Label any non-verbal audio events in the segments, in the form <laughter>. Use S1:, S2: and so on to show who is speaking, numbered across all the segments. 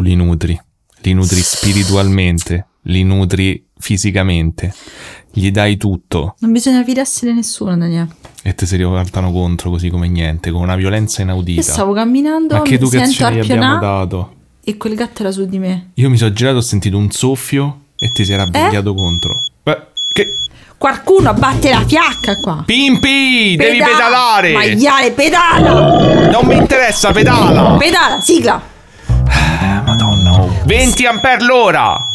S1: tu li nutri, li nutri spiritualmente, li nutri fisicamente, gli dai tutto
S2: Non bisogna fidarsi di nessuno, Daniele.
S1: e te si rivoltano contro così come niente, con una violenza
S2: Io
S1: inaudita.
S2: stavo camminando,
S1: Ma che educazione gli abbiamo dato?
S2: e quel gatto era su di me.
S1: Io mi sono girato, ho sentito un soffio e ti
S2: Eh?
S1: sei rabbriviato contro. Beh, che...
S2: Qualcuno batte la fiacca qua.
S1: Pimpi, devi
S2: Peda-
S1: pedalare!
S2: Maiale, pedala!
S1: Non mi interessa, pedala!
S2: Pedala, sigla! <sighs>
S1: Eh, Madonna, oh. 20 ampere l'ora!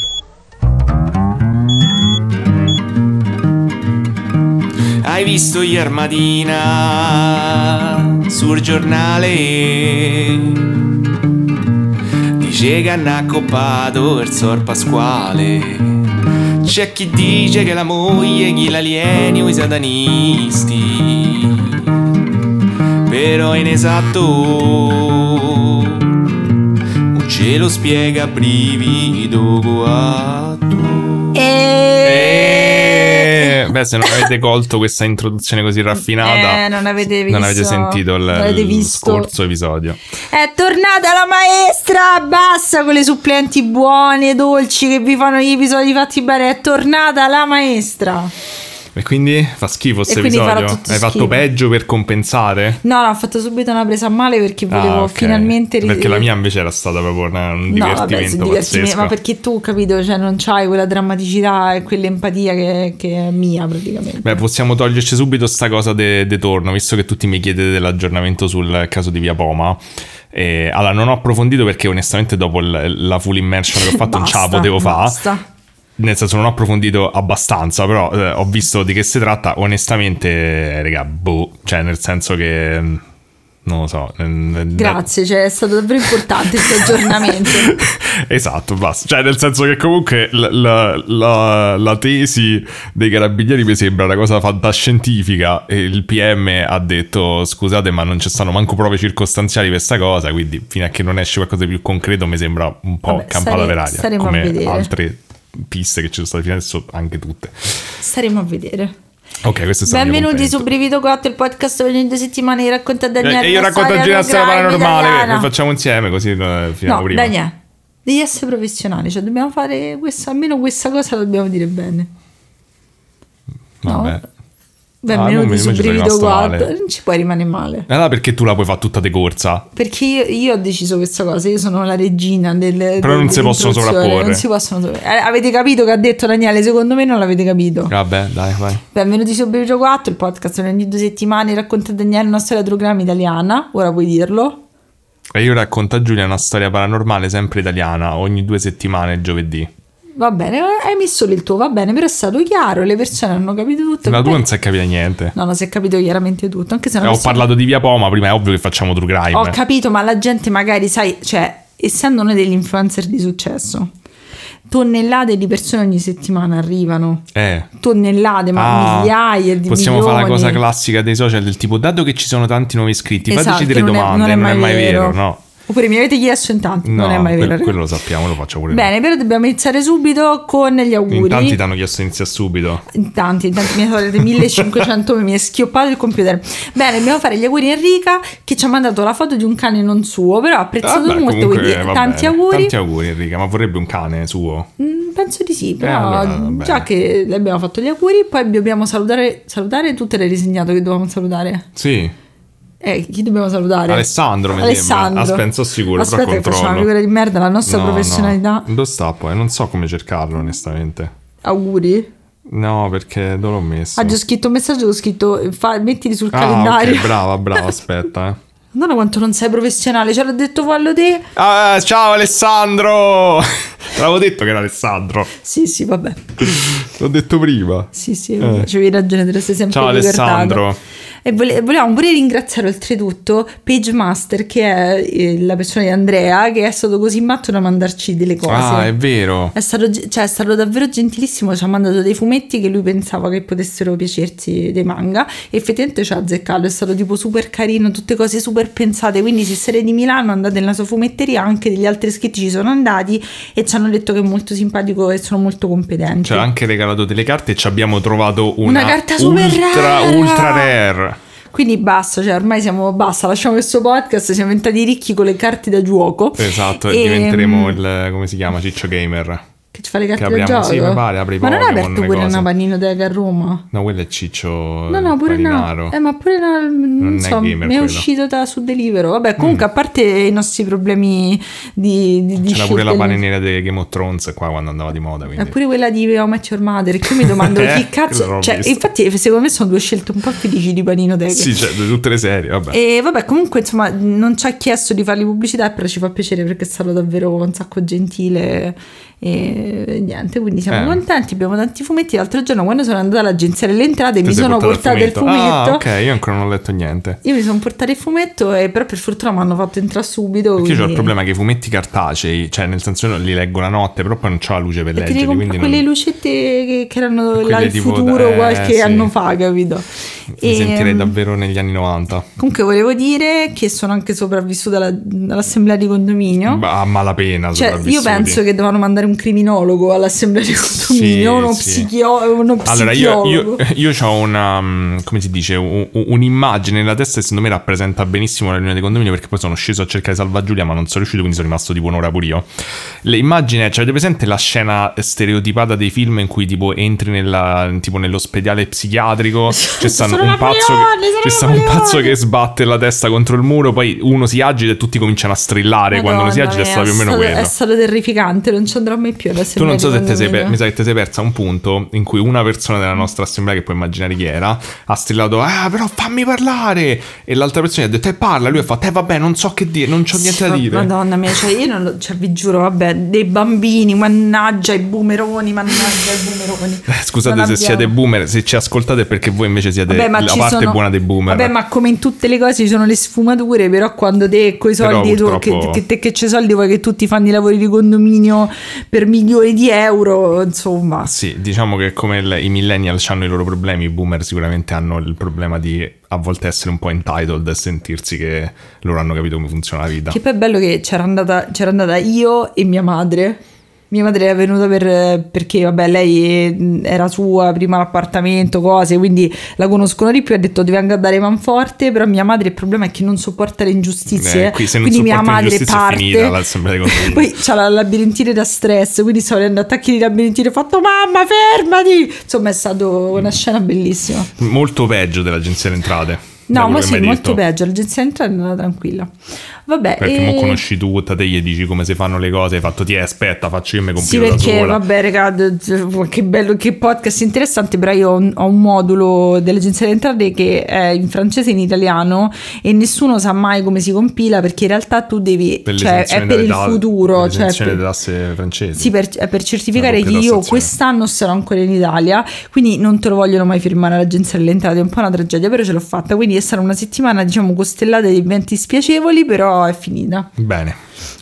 S1: Hai visto ieri mattina sul giornale? Dice che hanno accoppato il sor Pasquale. C'è chi dice che la moglie gli l'alieni o i satanisti. Però è inesatto ce lo spiega brivido guatto.
S2: E...
S1: Beh, se non avete colto questa introduzione così raffinata,
S2: Eh, non avete
S1: non avete
S2: visto-
S1: sentito il,
S2: avete
S1: il
S2: visto.
S1: scorso episodio.
S2: È tornata la maestra! Basta con le supplenti buone, dolci che vi fanno gli episodi fatti bene. È tornata la maestra.
S1: E quindi fa schifo questo episodio? Hai fatto peggio per compensare?
S2: No, no, ho fatto subito una presa a male perché volevo
S1: Ah, ok.
S2: finalmente ri-
S1: Perché la mia invece era stata proprio una- un
S2: No, vabbè,
S1: divertimento
S2: divertimento,
S1: pazzesco.
S2: ma perché tu, capito, cioè non c'hai quella drammaticità e quell'empatia che, che è mia praticamente.
S1: Beh, possiamo toglierci subito sta cosa de, de torno, visto che tutti mi chiedete dell'aggiornamento sul caso di Via Poma. E, allora, non ho approfondito perché onestamente dopo il- la full immersion che ho fatto non ce la
S2: Basta,
S1: potevo fare. Nel senso, non ho approfondito abbastanza, però eh, ho visto di che si tratta. Onestamente, raga, boh, cioè, nel senso che. mm, Non lo so. eh,
S2: Grazie, cioè è stato davvero importante questo aggiornamento. <laughs>
S1: esatto, basta. Cioè, nel senso che comunque la, la- la- la tesi dei carabinieri mi sembra una cosa fantascientifica. E il PM ha detto: Scusate, ma non ci stanno manco prove circostanziali per questa cosa. Quindi, fino a che non esce qualcosa di più concreto, mi sembra un po'
S2: Vabbè,
S1: campata
S2: stare-
S1: per aria.
S2: staremo a
S1: Come
S2: vedere.
S1: altre piste che ci sono state fino adesso, anche tutte.
S2: Staremo a vedere.
S1: Ok, questo è stato il mio
S2: Benvenuti su. Brivido 4, il podcast ogni due settimane che racconta a
S1: E
S2: Daniele.
S1: e io racconto oggi una
S2: del
S1: storia paranormale, lo facciamo insieme così eh, finiamo
S2: No,
S1: prima.
S2: Daniele, devi essere professionale, cioè dobbiamo fare questa, almeno questa cosa la dobbiamo dire bene. no. Benvenuti
S1: Ah, non mi-
S2: su
S1: non ci sono
S2: Brivido
S1: rimasto
S2: 4.
S1: male.
S2: Non ci puoi rimanere male.
S1: Allora perché tu la puoi fare tutta di corsa?
S2: Perché io, io ho deciso questa cosa, io sono la regina del.
S1: Però non si possono sovrapporre.
S2: Non si possono sovrapporre. Eh, Avete capito che ha detto Daniele? Secondo me non l'avete capito.
S1: Vabbè, dai, vai.
S2: Benvenuti su Brivido 4, il podcast ogni due settimane racconta Daniele una storia trugramma italiana. Ora puoi dirlo.
S1: E io racconto a Giulia una storia paranormale sempre italiana, ogni due settimane, giovedì.
S2: Va bene, hai messo lì il tuo, va bene, però è stato chiaro, le persone hanno capito tutto.
S1: La tua non si è capita niente.
S2: No, non si è capito chiaramente tutto, anche se
S1: Eh,
S2: non
S1: ho parlato di Via Poma, prima è ovvio che facciamo true crime.
S2: Ho capito, ma la gente magari, sai, cioè, essendo noi degli influencer di successo, tonnellate di persone ogni settimana arrivano.
S1: eh.
S2: Tonnellate, ma
S1: Ah,
S2: migliaia di
S1: Possiamo
S2: milioni.
S1: fare la cosa classica dei social del tipo, dato che ci sono tanti nuovi iscritti,
S2: Esatto,
S1: fateci delle
S2: non è-
S1: domande, non è, mai vero, no.
S2: Oppure mi avete chiesto in tanti,
S1: No,
S2: non è mai vero.
S1: quello lo sappiamo, lo faccio pure
S2: Bene, però dobbiamo iniziare subito con gli auguri.
S1: In tanti ti hanno chiesto inizia subito.
S2: In tanti, in tanti mi avete 1500 <laughs> mi è schioppato il computer. Bene, dobbiamo fare gli auguri a Enrica che ci ha mandato la foto di un cane non suo, però ha apprezzato
S1: Vabbè,
S2: molto,
S1: comunque,
S2: quindi
S1: va
S2: tanti auguri.
S1: Tanti auguri Enrica, ma vorrebbe un cane suo.
S2: Mm, penso di sì, però
S1: allora, va bene.
S2: già che le abbiamo fatto gli auguri, poi dobbiamo salutare, salutare tu te l'hai disegnato che dovevamo salutare.
S1: Sì,
S2: Eh, chi dobbiamo salutare?
S1: Alessandro mi
S2: Alessandro.
S1: sembra. Aspetta, non so sicuro,
S2: Aspetta
S1: però
S2: che facciamo una
S1: controllo.
S2: figura di merda, la nostra
S1: No,
S2: professionalità.
S1: No. Dove sta poi? Non so come cercarlo onestamente.
S2: Auguri.
S1: No, perché dove l'ho messo?
S2: Oggi ho scritto un messaggio, ho scritto fa- mettili sul
S1: Ah,
S2: calendario.
S1: ok, brava, brava, <laughs> aspetta. Eh.
S2: Madonna quanto non sei professionale, ce l'ho detto fallo te.
S1: Ah, ciao Alessandro! Te <laughs> l'avevo detto che era Alessandro.
S2: Sì, sì, vabbè.
S1: L'ho detto prima.
S2: Sì, sì,
S1: Eh.
S2: avevi ragione, te lo sei sempre
S1: Ciao. Alessandro.
S2: E vole- volevamo pure ringraziare oltretutto Page Master, che è eh, la persona di Andrea, che è stato così matto da mandarci delle cose.
S1: Ah, è vero.
S2: È stato, cioè, è stato davvero gentilissimo, ci ha mandato dei fumetti che lui pensava che potessero piacersi dei manga e effettivamente ci ha azzeccato, è stato tipo super carino, tutte cose super pensate, quindi se siete di Milano andate nella sua fumetteria, anche degli altri iscritti ci sono andati e ci hanno detto che è molto simpatico e sono molto competenti.
S1: Ci ha anche regalato delle carte e ci abbiamo trovato una,
S2: Una carta super
S1: ultra,
S2: rara.
S1: ultra rare.
S2: Quindi basta, cioè ormai siamo basta, lasciamo questo podcast, siamo diventati ricchi con le carte da gioco.
S1: Esatto,
S2: E,
S1: e diventeremo il, come si chiama, Ciccio Gamer.
S2: Che ci fa le carte
S1: apriamo-
S2: gioco?
S1: sì, mi pare, apri
S2: Ma non
S1: Pokémon,
S2: aperto pure
S1: cose.
S2: una paninoteca a Roma?
S1: No, quello è Ciccio
S2: No, no, pure no. Eh, ma pure no, non,
S1: Non è
S2: so, è
S1: quello.
S2: uscito da su Deliveroo. Vabbè, comunque, a parte i nostri problemi di, di, di
S1: C'era pure la paniniera di Game of Thrones qua quando andava di moda,
S2: È
S1: quindi...
S2: pure quella di How Met Your Mother, che io mi <laughs> domando
S1: Eh,
S2: chi cazzo. Cioè, infatti, secondo me sono due scelte un po' felici di paninoteca.
S1: Sì, cioè, di tutte le serie, vabbè.
S2: E vabbè, comunque, insomma, non ci ha chiesto di fargli pubblicità, però ci fa piacere perché è stato davvero un sacco gentile e niente, quindi siamo
S1: Eh.
S2: contenti, abbiamo tanti fumetti. L'altro giorno quando sono andata all'agenzia delle entrate
S1: Ti
S2: mi sono
S1: portato
S2: portata il fumetto.
S1: Ah, ok, io ancora non ho letto niente.
S2: Io mi sono portata il fumetto e però per fortuna mi hanno fatto entrare subito.
S1: Perché io ho il
S2: quindi-
S1: problema che i fumetti cartacei, cioè nel senso io li leggo la notte, però poi non c'ho la luce per
S2: E
S1: leggerli,
S2: devi
S1: quindi
S2: comprare
S1: non...
S2: quelle lucette che, che erano
S1: Quelle
S2: là il futuro
S1: da- eh,
S2: qualche
S1: sì.
S2: anno fa, capito?
S1: mi
S2: E,
S1: sentirei
S2: mm,
S1: davvero negli anni 90.
S2: Comunque volevo dire che sono anche sopravvissuta alla- all'assemblea di condominio.
S1: A malapena
S2: Cioè, io penso che dovevano mandare un criminologo all'assemblea di condominio, uno,
S1: sì.
S2: psichio- uno
S1: Allora, io,
S2: psichiologo.
S1: io, io ho una, mm, come si dice, un- un- un'immagine nella testa che secondo me rappresenta benissimo la riunione di condominio perché poi sono sceso a cercare Salva Giulia ma non sono riuscito quindi sono rimasto tipo un'ora pure io. L'immagine, cioè avete presente la scena stereotipata dei film in cui tipo entri nella, tipo nell'ospedale psichiatrico, <laughs> c'è stanno
S2: Sono
S1: un pazzo, che,
S2: sono
S1: c'è sta un pazzo che sbatte la testa contro il muro, poi uno si agita e tutti cominciano a strillare quando uno si
S2: Madonna
S1: agita è stato più o meno
S2: stato-
S1: quello.
S2: È stato terrificante, non ci andrò mai più
S1: Tu
S2: all'assemblea
S1: non so se te sei, per- mi sa che ti sei persa un punto in cui una persona della nostra assemblea, che puoi immaginare chi era, ha strillato, ah però fammi parlare! E l'altra persona gli ha detto, eh parla, lui ha fatto, eh vabbè non so che dire, non c'ho niente da dire.
S2: Madonna mia, cioè io non lo, cioè, vi giuro, vabbè, dei bambini, mannaggia i boomeroni, mannaggia i boomeroni.
S1: Eh, Scusate
S2: Non
S1: se
S2: abbiamo-
S1: siete boomer, se ci ascoltate perché voi invece siete
S2: Vabbè,
S1: la parte
S2: sono-
S1: buona dei boomer.
S2: Vabbè, ma come in tutte le cose ci sono le sfumature, però quando te coi
S1: Però
S2: soldi, tu,
S1: purtroppo-
S2: che, che, te che c'è soldi vuoi che tutti fanno i lavori di condominio per milioni di euro, insomma.
S1: Sì, diciamo che come il- i millennial hanno i loro problemi, i boomer sicuramente hanno il problema di a volte essere un po' entitled e sentirsi che loro hanno capito come funziona la vita.
S2: Che poi è bello che c'era andata, c'era andata io e mia madre. Mia madre è venuta per, perché, vabbè, lei era sua, prima l'appartamento, cose, quindi la conoscono di più. Ha detto devi andare manforte, però mia madre il problema è che non sopporta le ingiustizie.
S1: Eh, qui se non
S2: quindi mia madre parte.
S1: finita. <laughs>
S2: Poi c'ha la labirintite da stress, quindi stavo avendo attacchi di labirintite. Ho fatto mamma, fermati! Insomma, è stata una scena bellissima.
S1: Molto peggio dell'agenzia delle entrate.
S2: No, ma sì, molto
S1: detto.
S2: peggio. L'agenzia entrata è andata tranquilla. Vabbè,
S1: Perché
S2: e-
S1: mo conosci tutta, te gli dici come si fanno le cose, hai fatto ti aspetta, faccio io mi
S2: Sì,
S1: compito da
S2: perché vabbè, d- che bello, che podcast interessante. Però io ho un, ho un modulo dell'agenzia delle entrate che è in francese e in italiano e nessuno sa mai come si compila perché in realtà tu devi,
S1: Per
S2: cioè, è per il
S1: ta-
S2: futuro.
S1: per
S2: Cioè, per-
S1: delle tasse francesi.
S2: sì, per, è per certificare che io quest'anno sarò ancora in Italia, quindi non te lo vogliono mai firmare all'agenzia delle entrate, è un po' una tragedia, però ce l'ho fatta, quindi è stata una settimana, diciamo, costellata di eventi spiacevoli, però è finita.
S1: Bene,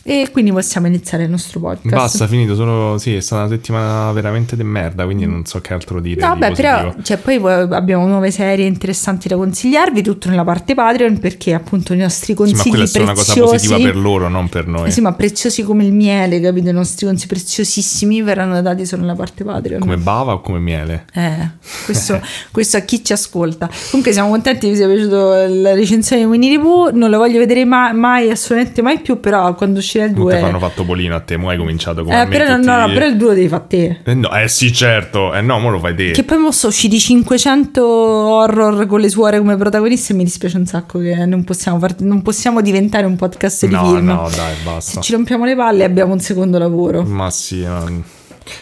S2: E quindi possiamo iniziare il nostro podcast.
S1: basta, finito. Solo, sì, è stata una settimana veramente di merda, quindi non so che altro dire.
S2: No,
S1: di
S2: beh,
S1: positivo.
S2: però cioè, poi abbiamo nuove serie interessanti da consigliarvi, tutto nella parte Patreon, perché appunto i nostri
S1: Sì,
S2: consigli
S1: ma quella è solo una cosa positiva per loro, non per noi.
S2: Sì, ma preziosi come il miele, capito? I nostri consigli preziosissimi verranno dati solo nella parte Patreon.
S1: Come bava o come miele?
S2: Eh, questo, <laughs> questo a chi ci ascolta. Comunque siamo contenti che vi sia piaciuto la recensione di Winnie the Pooh. Non lo voglio vedere mai, mai, assolutamente mai più. Però quando uscirà il
S1: Non ti
S2: 2.
S1: fanno fatto polino a te, mo hai cominciato come
S2: Eh, però, no,
S1: tutti-
S2: no, no, però il 2 lo devi fare te.
S1: Eh, no, eh sì, certo. Eh no, mo lo fai te.
S2: Che poi mo sono usciti 500 horror con le suore come protagoniste e mi dispiace un sacco che non possiamo, far- non possiamo diventare un podcast di
S1: no,
S2: film.
S1: no, dai,
S2: Se
S1: basta.
S2: ci rompiamo le palle abbiamo un secondo lavoro.
S1: Ma sì, no,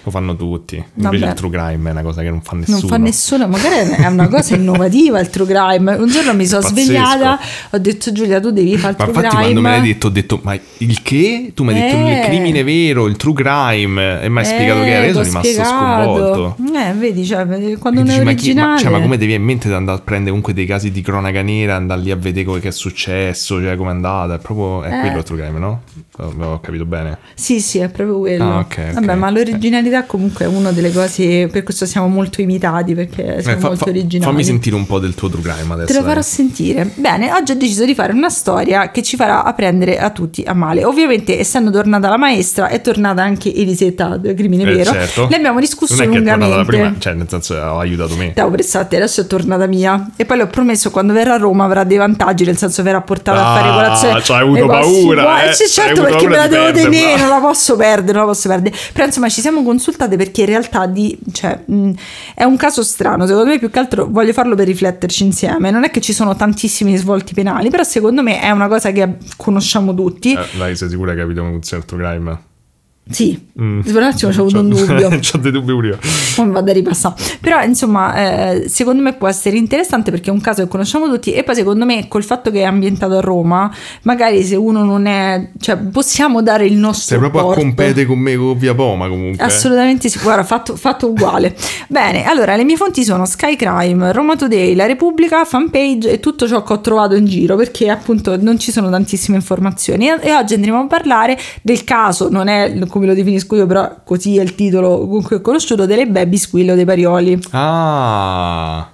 S1: lo fanno tutti. Invece
S2: Vabbè.
S1: il true crime è una cosa che non fa nessuno.
S2: Non fa nessuno, magari è una cosa innovativa il true crime. Un giorno mi sono svegliata, ho detto Giulia, tu devi fare il
S1: Ma
S2: true
S1: infatti
S2: crime.
S1: quando me l'hai detto ho detto ma il che? Tu mi hai detto
S2: Eh.
S1: il crimine vero, il true crime e mi hai spiegato che era, io sono rimasto
S2: spiegato.
S1: sconvolto.
S2: Eh, vedi, cioè, quando
S1: Che
S2: non è
S1: ma, chi- ma- cioè, ma come devi in mente di andare a prendere comunque dei casi di cronaca nera, andare lì a vedere quello che è successo, cioè come è andata, è proprio è
S2: Eh.
S1: quello il true crime, no? Ho capito bene.
S2: Sì, sì, è proprio quello.
S1: Ah, ok, ok.
S2: Vabbè, ma l'originalità comunque è una delle cose per questo siamo molto imitati perché siamo
S1: Eh, fa-
S2: molto originali.
S1: fammi sentire un po' del tuo true crime adesso.
S2: Te lo
S1: dai.
S2: farò sentire. Bene, oggi ho deciso di fare una storia che ci farà apprendere a tutti a male. Ovviamente, essendo tornata la maestra, è tornata anche Elisetta, del crimine
S1: Eh,
S2: vero.
S1: certo.
S2: Ne abbiamo discusso
S1: Non è che è
S2: lungamente.
S1: prima, cioè nel senso ha aiutato me.
S2: Stavo prestando a te, adesso è tornata mia. E poi le ho promesso quando verrà a Roma avrà dei vantaggi, nel senso verrà portata a fare
S1: Ah,
S2: colazione.
S1: c'hai avuto
S2: ai posti
S1: paura,
S2: buoni.
S1: eh? Hai
S2: certo,
S1: avuto
S2: perché me la devo
S1: perderla.
S2: tenere, non la posso perdere, non la posso perdere. Però insomma ci siamo consultate perché in realtà di, cioè, mh, è un caso strano. Secondo me più che altro voglio farlo per rifletterci insieme. Non è che ci sono tantissimi svolti penali, però secondo me è una cosa che conosciamo tutti.
S1: Eh, dai, sei sicura che hai capito il true crime?
S2: Sì,
S1: Mm.
S2: per un attimo c'ho avuto un dubbio. <laughs>
S1: C'ho dei dubbi pure io.
S2: Poi vado a ripassare. Però, insomma, eh, secondo me può essere interessante perché è un caso che conosciamo tutti. E poi, secondo me, col fatto che è ambientato a Roma, magari se uno non è, cioè, possiamo dare il nostro.
S1: Sei proprio a
S2: apporto.
S1: competere con me con Via Poma comunque.
S2: Assolutamente sì, guarda, fatto, fatto uguale. Bene, allora le mie fonti sono Sky Crime, Roma Today, La Repubblica, fanpage e tutto ciò che ho trovato in giro perché appunto non ci sono tantissime informazioni. E, e oggi andremo a parlare del caso, non è come lo definisco io, però così è il titolo con cui è conosciuto, delle baby squillo dei Parioli.
S1: Ah,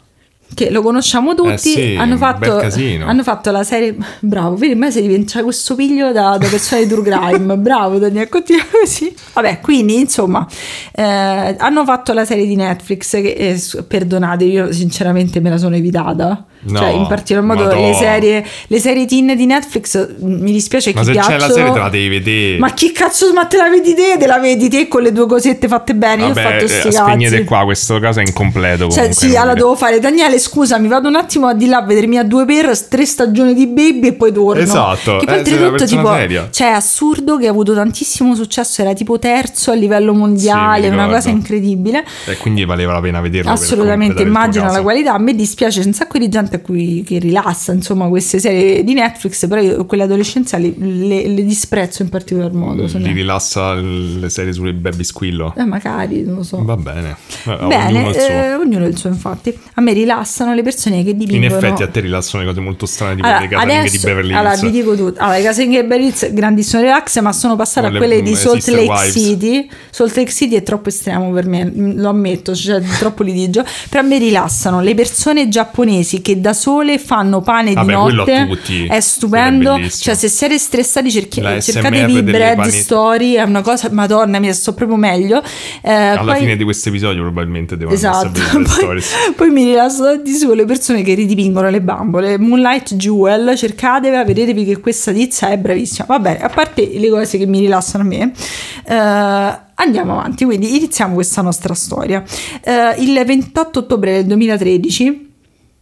S2: Che lo conosciamo tutti,
S1: Eh sì,
S2: hanno, fatto, hanno fatto la serie. Bravo, vedi, me si diventa questo piglio da, da persone di True Crime. <laughs> Bravo, Daniele, continua così. Vabbè, quindi insomma, eh, hanno fatto la serie di Netflix. Che, eh, perdonate, io sinceramente me la sono evitata.
S1: No,
S2: cioè, in particolar modo le serie, le serie teen di Netflix mm, mi dispiace
S1: ma
S2: chi
S1: se
S2: piacciono.
S1: c'è la serie te la devi vedere.
S2: Ma chi cazzo, ma te la vedi te? Te la vedi te con le due cosette fatte bene? io ho
S1: Vabbè,
S2: fatto
S1: eh,
S2: sti
S1: spegnete
S2: cazzi.
S1: qua, questo caso è incompleto
S2: Cioè,
S1: comunque.
S2: sì,
S1: inutile.
S2: allora devo fare Daniele, scusami, vado un attimo a di là a vedermi a due per tre stagioni di baby e poi torno.
S1: Esatto,
S2: Che poi
S1: eh,
S2: oltretutto,
S1: persona
S2: tipo,
S1: seria.
S2: cioè, è assurdo che ha avuto tantissimo successo, era tipo terzo a livello mondiale,
S1: Sì, mi
S2: una cosa incredibile.
S1: E quindi valeva la pena vederlo.
S2: Assolutamente, immagino la qualità. A me dispiace, un sacco di gente a cui che rilassa, insomma, queste serie di Netflix, però io quelle adolescenziali le, le disprezzo in particolar modo. sono-
S1: Li rilassa le serie sulle baby squillo.
S2: Eh, magari, non lo so.
S1: Va bene. Eh,
S2: Bene,
S1: ognuno il suo.
S2: eh, ognuno il suo, infatti. A me rilassano le persone che
S1: In
S2: dipingono.
S1: effetti a te rilassano le cose molto strane tipo
S2: Allora,
S1: le casalinghe di
S2: adesso-
S1: Beverly
S2: allora,
S1: Hills.
S2: vi dico tutto. Allora, le casalinghe di Beverly Hills, grandissimo relax, ma sono passate
S1: Con
S2: a
S1: le-
S2: quelle di Salt Lake
S1: Wives.
S2: City. Salt Lake City è troppo estremo per me, mm, lo ammetto, c'è <laughs> troppo litigio. Però a me rilassano le persone giapponesi che da sole fanno pane
S1: Vabbè,
S2: di notte. È stupendo.
S1: È.
S2: Cioè, se siete stressati, cerchi-
S1: SMR delle
S2: Bread. Story. È una cosa, madonna mia, sto proprio meglio. Eh,
S1: Alla
S2: poi-
S1: fine di questo episodio probabilmente devono
S2: Esatto, <laughs> poi, poi mi rilasso tantissimo le persone che ridipingono le bambole. Moonlight Jewel, cercatevela, vedetevi che questa tizia è bravissima. Va bene, a parte le cose che mi rilassano a me, eh, andiamo avanti. Quindi iniziamo questa nostra storia. Eh, il 28 ottobre del 2013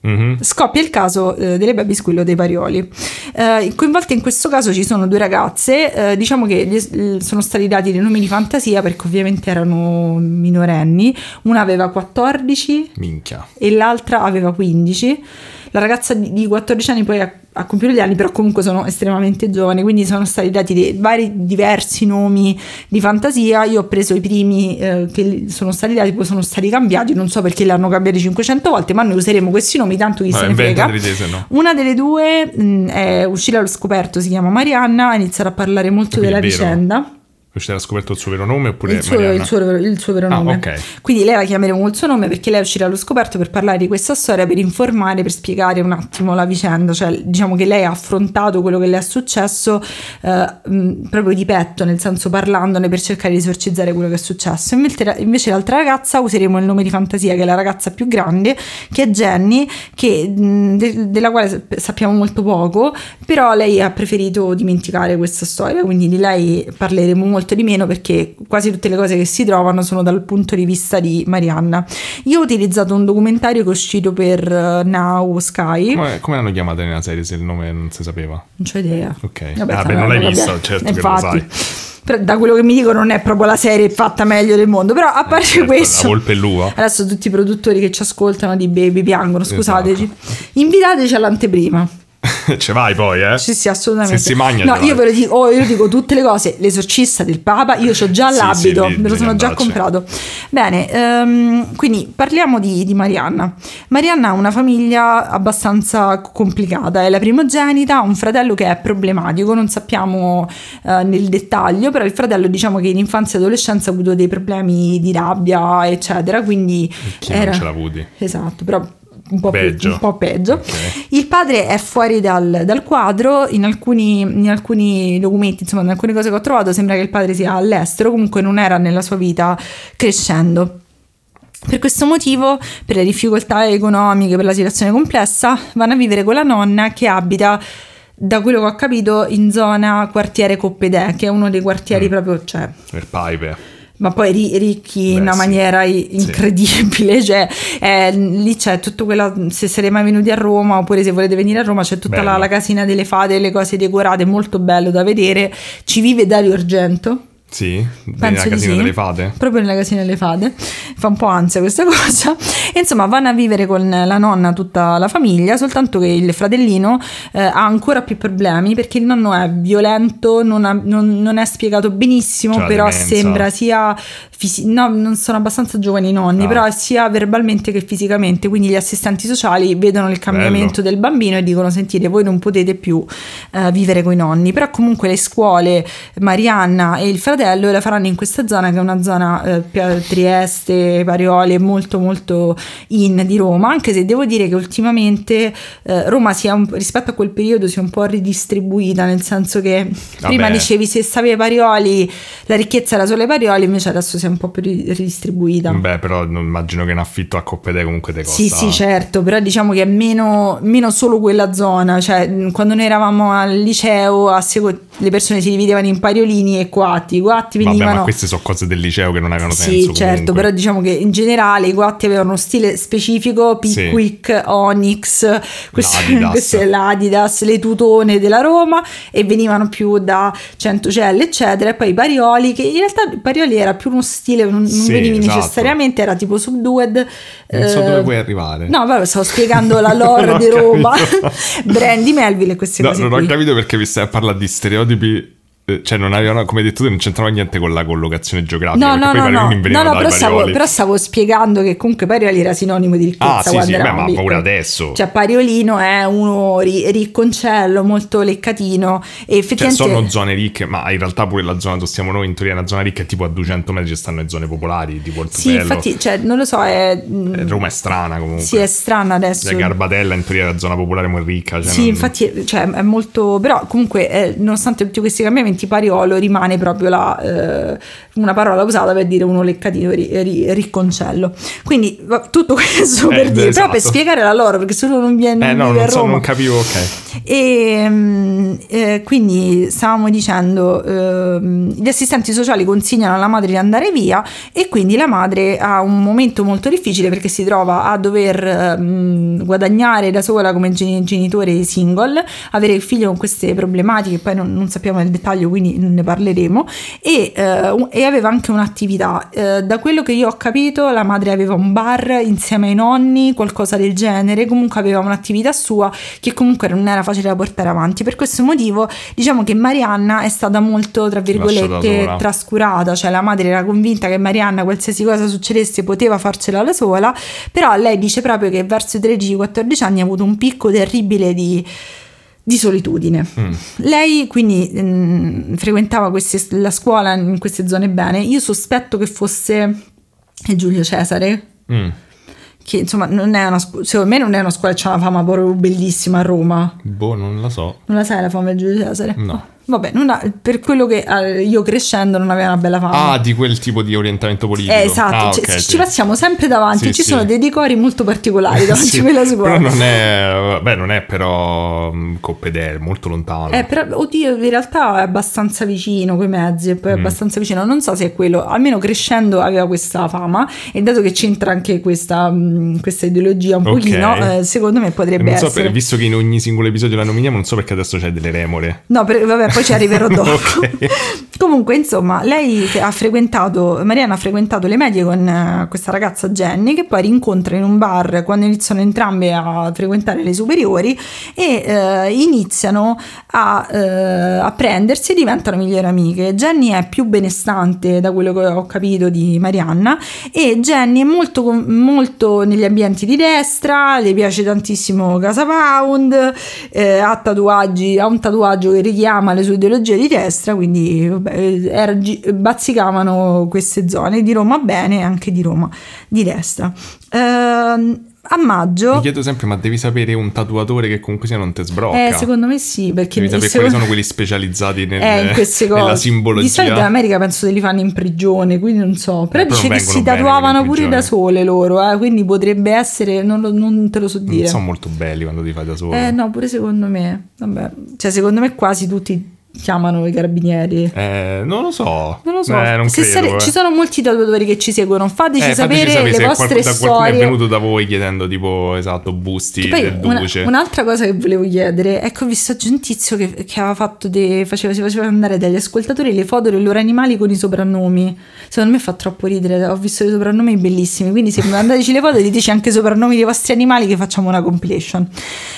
S1: Mhm.
S2: scoppia il caso eh, delle baby squillo dei Parioli. Eh, coinvolte in questo caso ci sono due ragazze, eh, diciamo che gli- sono stati dati dei nomi di fantasia perché ovviamente erano minorenni, una aveva 14
S1: Minchia.
S2: e l'altra aveva 15. La ragazza di di 14 anni poi ha, ha compiuto gli anni, però comunque sono estremamente giovani, quindi sono stati dati dei vari diversi nomi di fantasia. Io ho preso i primi eh, che sono stati dati, poi sono stati cambiati, non so perché li hanno cambiati 500 volte, ma noi useremo questi nomi, tanto chi se
S1: Vabbè,
S2: ne frega.
S1: inventateli te, se no.
S2: Una delle due mh, è uscita allo scoperto, si chiama Marianna, ha iniziato a parlare molto
S1: Quindi
S2: della vicenda.
S1: Uscite ha scoperto il suo vero nome oppure
S2: Il suo, il, suo, il suo vero
S1: Ah,
S2: nome.
S1: ok.
S2: Quindi lei la chiameremo col suo nome perché lei uscirà allo scoperto per parlare di questa storia, per informare, per spiegare un attimo la vicenda. Cioè, diciamo che lei ha affrontato quello che le è successo eh, proprio di petto, nel senso parlandone per cercare di esorcizzare quello che è successo. Invece, invece l'altra ragazza useremo il nome di fantasia, che è la ragazza più grande, che è Jenny, che, de- della quale sap- sappiamo molto poco, però lei ha preferito dimenticare questa storia, quindi di lei parleremo molto di meno perché quasi tutte le cose che si trovano sono dal punto di vista di Marianna. Io ho utilizzato un documentario che è uscito per eh, Now Sky,
S1: Come, come l'hanno chiamata nella serie se il nome non si sapeva?
S2: non c'ho idea.
S1: Ok.
S2: Vabbè,
S1: Ah, beh, non l'hai
S2: vabbè.
S1: vista, certo che lo
S2: Infatti.
S1: sai.
S2: Da quello che mi dicono non è proprio la serie fatta meglio del mondo, però a parte
S1: certo,
S2: questo... Adesso tutti i produttori che ci ascoltano di Baby piangono, scusateci.
S1: Esatto.
S2: Invitateci all'anteprima. <laughs>
S1: Ce vai poi, eh?
S2: Sì, sì, assolutamente.
S1: Se si mangia,
S2: No, io
S1: vai.
S2: ve lo dico, oh, io dico tutte le cose. L'esorcista del Papa, io ho già <laughs>
S1: Sì,
S2: l'abito,
S1: sì, lì
S2: me lo sono già
S1: andarci.
S2: comprato. Bene, ehm, quindi parliamo di, di Marianna. Marianna ha una famiglia abbastanza complicata, è la primogenita, ha un fratello che è problematico, non sappiamo eh, nel dettaglio, però il fratello diciamo che in infanzia e adolescenza ha avuto dei problemi di rabbia, eccetera, quindi
S1: Chi non
S2: era...
S1: ce l'ha avuti?
S2: Esatto, però un po'
S1: Peggio.
S2: peggio. un po' peggio.
S1: Ok.
S2: Il padre è fuori dal, dal quadro, in alcuni, in alcuni documenti, insomma, in alcune cose che ho trovato sembra che il padre sia all'estero, comunque non era nella sua vita crescendo. Per questo motivo, per le difficoltà economiche, per la situazione complessa, vanno a vivere con la nonna che abita, da quello che ho capito, in zona quartiere Coppedè, che è uno dei quartieri
S1: Mm.
S2: proprio, cioè,
S1: Per pipe.
S2: Ma poi ri- ricchi in
S1: Beh,
S2: una
S1: sì.
S2: maniera incredibile, cioè eh, lì c'è tutto quella, se siete mai venuti a Roma oppure se volete venire a Roma c'è tutta la, la casina delle fate, le cose decorate, molto bello da vedere, ci vive Dario Argento.
S1: Sì? Nella
S2: Penso di
S1: casina
S2: sì.
S1: delle fate?
S2: Proprio nella casina delle fate, fa un po' ansia questa <laughs> cosa. E insomma, vanno a vivere con la nonna tutta la famiglia, soltanto che il fratellino eh, ha ancora più problemi perché il nonno è violento, non, ha- non- non è spiegato benissimo,
S1: la
S2: però sembra sia. fisi- no, non sono abbastanza giovani i nonni,
S1: Ah.
S2: però sia verbalmente che fisicamente. Quindi gli assistenti sociali vedono il cambiamento del bambino e dicono: Sentite, voi non potete più eh, vivere con i nonni. Però comunque le scuole, Marianna e il fratello la faranno in questa zona che è una zona eh, Trieste, Parioli, molto molto in di Roma, anche se devo dire che ultimamente eh, Roma un- rispetto a quel periodo si è un po' ridistribuita, nel senso che prima
S1: Vabbè.
S2: dicevi se stavi ai Parioli la ricchezza era solo ai Parioli, invece adesso si è un po' più ri- ridistribuita.
S1: Beh, però immagino che in affitto a Coppedè comunque te costa.
S2: Sì, sì, certo, però diciamo che è meno, meno solo quella zona, cioè quando noi eravamo al liceo a segu- le persone si dividevano in pariolini e quatti, i quatti
S1: Vabbè,
S2: venivano...
S1: ma queste sono cose del liceo che non avevano
S2: Sì,
S1: senso.
S2: certo,
S1: comunque.
S2: però diciamo che in generale i guatti avevano uno stile specifico,
S1: Sì.
S2: Pickwick, Onyx, queste,
S1: L'Adidas. <laughs>
S2: queste l'Adidas, le tutone della Roma e venivano più da Centocelle, eccetera, e poi i Parioli, che in realtà i Parioli era più uno stile, non, non
S1: Sì,
S2: venivi
S1: esatto.
S2: necessariamente, era tipo Subdued.
S1: Non so
S2: eh,
S1: dove vuoi arrivare.
S2: No, vabbè, stavo spiegando la lore <laughs> di Roma. <laughs> Brandy Melville e queste
S1: No,
S2: cose
S1: non
S2: qui.
S1: ho capito perché mi stai a parlare di stereotipi. Eh, Cioè, non avevano, come hai detto tu, non c'entrava niente con la collocazione geografica.
S2: No, no, no, no, no, però, stavo, però stavo spiegando che comunque Parioli era sinonimo di ricchezza
S1: Ah, sì, sì, beh, ma pure adesso.
S2: Cioè Pariolino è uno ri- ricconcello, molto leccatino e
S1: Cioè,
S2: effettivamente...
S1: sono zone ricche, ma in realtà pure la zona dove stiamo noi, in teoria è una zona ricca, tipo a 200 metri ci stanno le zone popolari, tipo il
S2: Sì, infatti, cioè, non lo so, è... mm,
S1: Eh, Roma è strana comunque.
S2: Sì, è strana adesso.
S1: La Garbatella in teoria è la zona popolare molto ricca. Cioè
S2: Sì,
S1: non-
S2: infatti cioè, è molto. Però comunque, eh, nonostante tutti questi cambiamenti, pariolo rimane proprio la, eh, una parola usata per dire uno leccatino ri- ri- ricconcello. Quindi tutto <laughs> questo
S1: Eh,
S2: per dire, però
S1: esatto.
S2: per spiegare la loro, perché se uno non viene
S1: Eh
S2: non
S1: no, non, so, non capivo, ok.
S2: E mm, eh, quindi stavamo dicendo, ehm, gli assistenti sociali consigliano alla madre di andare via e quindi la madre ha un momento molto difficile perché si trova a dover ehm, guadagnare da sola come geni- genitore single, avere il figlio con queste problematiche, poi non, non sappiamo nel dettaglio, quindi ne parleremo, e, eh, e aveva anche un'attività. Eh, da quello che io ho capito, la madre aveva un bar insieme ai nonni, qualcosa del genere, comunque aveva un'attività sua che comunque non era facile da portare avanti. Per questo motivo, diciamo che Marianna è stata molto, tra virgolette, trascurata, cioè la madre era convinta che Marianna, qualsiasi cosa succedesse, poteva farcela da sola, però lei dice proprio che verso i 13-14 anni ha avuto un picco terribile di di solitudine.
S1: Mm.
S2: Lei quindi mh, frequentava queste- la scuola in queste zone bene. Io sospetto che fosse Giulio Cesare,
S1: Mm.
S2: che insomma non è una secondo me non è una scuola che ha una fama proprio bellissima a Roma.
S1: Boh, non la so.
S2: Non la sai la fama di Giulio Cesare?
S1: No.
S2: Vabbè, ha- per quello che io crescendo non aveva una bella fama.
S1: Ah, di quel tipo di orientamento politico.
S2: Eh, esatto,
S1: Ah,
S2: cioè,
S1: ok,
S2: ci
S1: sì.
S2: passiamo sempre davanti,
S1: Sì,
S2: ci
S1: sì.
S2: sono dei decori molto particolari <laughs> davanti
S1: Sì,
S2: a quella scuola.
S1: Però non è, beh, non è però mm, Coppedè, è molto lontano.
S2: Eh, però, oddio, in realtà è abbastanza vicino coi mezzi, è poi
S1: Mm.
S2: abbastanza vicino. Non so se è quello, almeno crescendo aveva questa fama e dato che c'entra anche questa, mh, questa ideologia un
S1: Ok.
S2: pochino, eh, secondo me potrebbe
S1: non so,
S2: essere.
S1: per- visto che in ogni singolo episodio la nominiamo, non so perché adesso c'è delle remore.
S2: No, per- vabbè, poi ci arriverò <laughs> dopo.
S1: Ok.
S2: Comunque, insomma, lei ha frequentato, Mariana ha frequentato le medie con eh, questa ragazza Jenny, che poi rincontra in un bar quando iniziano entrambe a frequentare le superiori e eh, iniziano a, eh, a prendersi e diventano migliori amiche. Jenny è più benestante, da quello che ho capito, di Marianna, e Jenny è molto, molto negli ambienti di destra, le piace tantissimo Casa Pound, eh, ha tatuaggi, ha un tatuaggio che richiama le sue ideologie di destra, quindi vabbè, era- bazzicavano queste zone di Roma bene e anche di Roma di destra. Ehm, a maggio...
S1: Mi chiedo sempre, ma devi sapere un tatuatore che comunque sia non te sbrocca?
S2: Eh, secondo me sì, perché
S1: Devi sapere
S2: secondo-
S1: quali sono quelli specializzati nel- <laughs>
S2: eh, in queste cose.
S1: nella simbologia.
S2: Di solito in America penso che li fanno in prigione, quindi non so. Però
S1: Eh,
S2: dice che si tatuavano pure da sole loro, eh, quindi potrebbe essere, non, lo- non te lo so dire.
S1: Non sono molto belli quando ti fai da solo.
S2: Eh no, pure secondo me. Vabbè, cioè secondo me quasi tutti chiamano i carabinieri.
S1: Eh, non lo so.
S2: Non lo so.
S1: Eh, non credo,
S2: sare-
S1: eh.
S2: Ci sono molti tatuatori che ci seguono. Fateci
S1: Eh, fateci
S2: sapere
S1: sapere
S2: le vostre
S1: qualcuno, da qualcuno è
S2: storie.
S1: venuto da voi chiedendo tipo esatto busti
S2: Che poi
S1: del
S2: una-
S1: duce.
S2: un'altra cosa che volevo chiedere che ho visto oggi un tizio che, che aveva fatto dei, faceva, si faceva andare dagli ascoltatori le foto dei loro animali con i soprannomi. Secondo me fa troppo ridere. Ho visto dei soprannomi bellissimi. Quindi se mandateci le foto, diteci anche i soprannomi dei vostri animali che facciamo una compilation.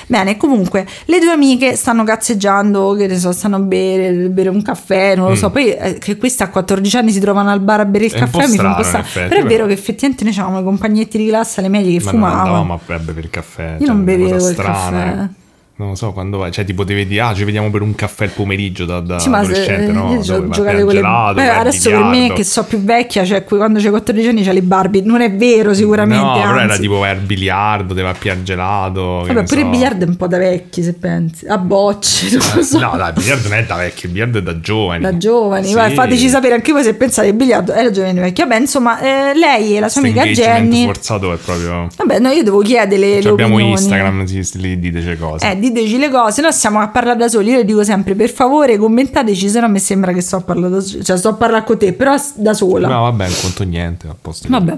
S2: Bene, comunque, le due amiche stanno cazzeggiando, che ne so, stanno a bere, bere un caffè, non lo so. Poi eh, che queste a 14 anni si trovano al bar a bere il
S1: Mm. È
S2: caffè mi fa un po'
S1: strano,
S2: strano.
S1: effetti,
S2: Però è vero che effettivamente noi avevamo i compagnetti di classe alle medie che
S1: Ma
S2: fumavano.
S1: andavamo a a bere il caffè.
S2: Io
S1: cioè,
S2: non bevevo il
S1: strana,
S2: caffè.
S1: eh. Non lo so quando vai, cioè tipo devi dire ah ci vediamo per un caffè il pomeriggio da, da
S2: Sì, ma se-
S1: adolescente, no?
S2: io gio-
S1: a
S2: con le
S1: gelato,
S2: Beh, adesso per me che so più vecchia, cioè qui- quando c'è 14 anni c'è le Barbie, non è vero sicuramente.
S1: No, però era
S2: anzi.
S1: tipo vai al biliardo, devi a piare gelato.
S2: Vabbè, pure il
S1: so.
S2: biliardo è un po' da vecchi se pensi, a bocce, non lo so.
S1: No, dai, il biliardo non è da vecchi, il biliardo è da giovani.
S2: Da giovani,
S1: Sì.
S2: vai, fateci sapere anche voi se pensate il biliardo era giovane vecchio. Vabbè, insomma, eh, lei e la sua amica Jenny.
S1: forzato è proprio...
S2: Vabbè, no, io devo chiedere le, le
S1: Cioè, abbiamo
S2: opinioni.
S1: Instagram, lì diteci cose.
S2: Eh, diteci le cose, noi stiamo a parlare da soli. Io le dico sempre, per favore, commentateci, se no mi sembra che sto a parlare da sola. Cioè, sto a parlare con te, però da sola.
S1: No, vabbè, non conto niente, a posto.
S2: Vabbè,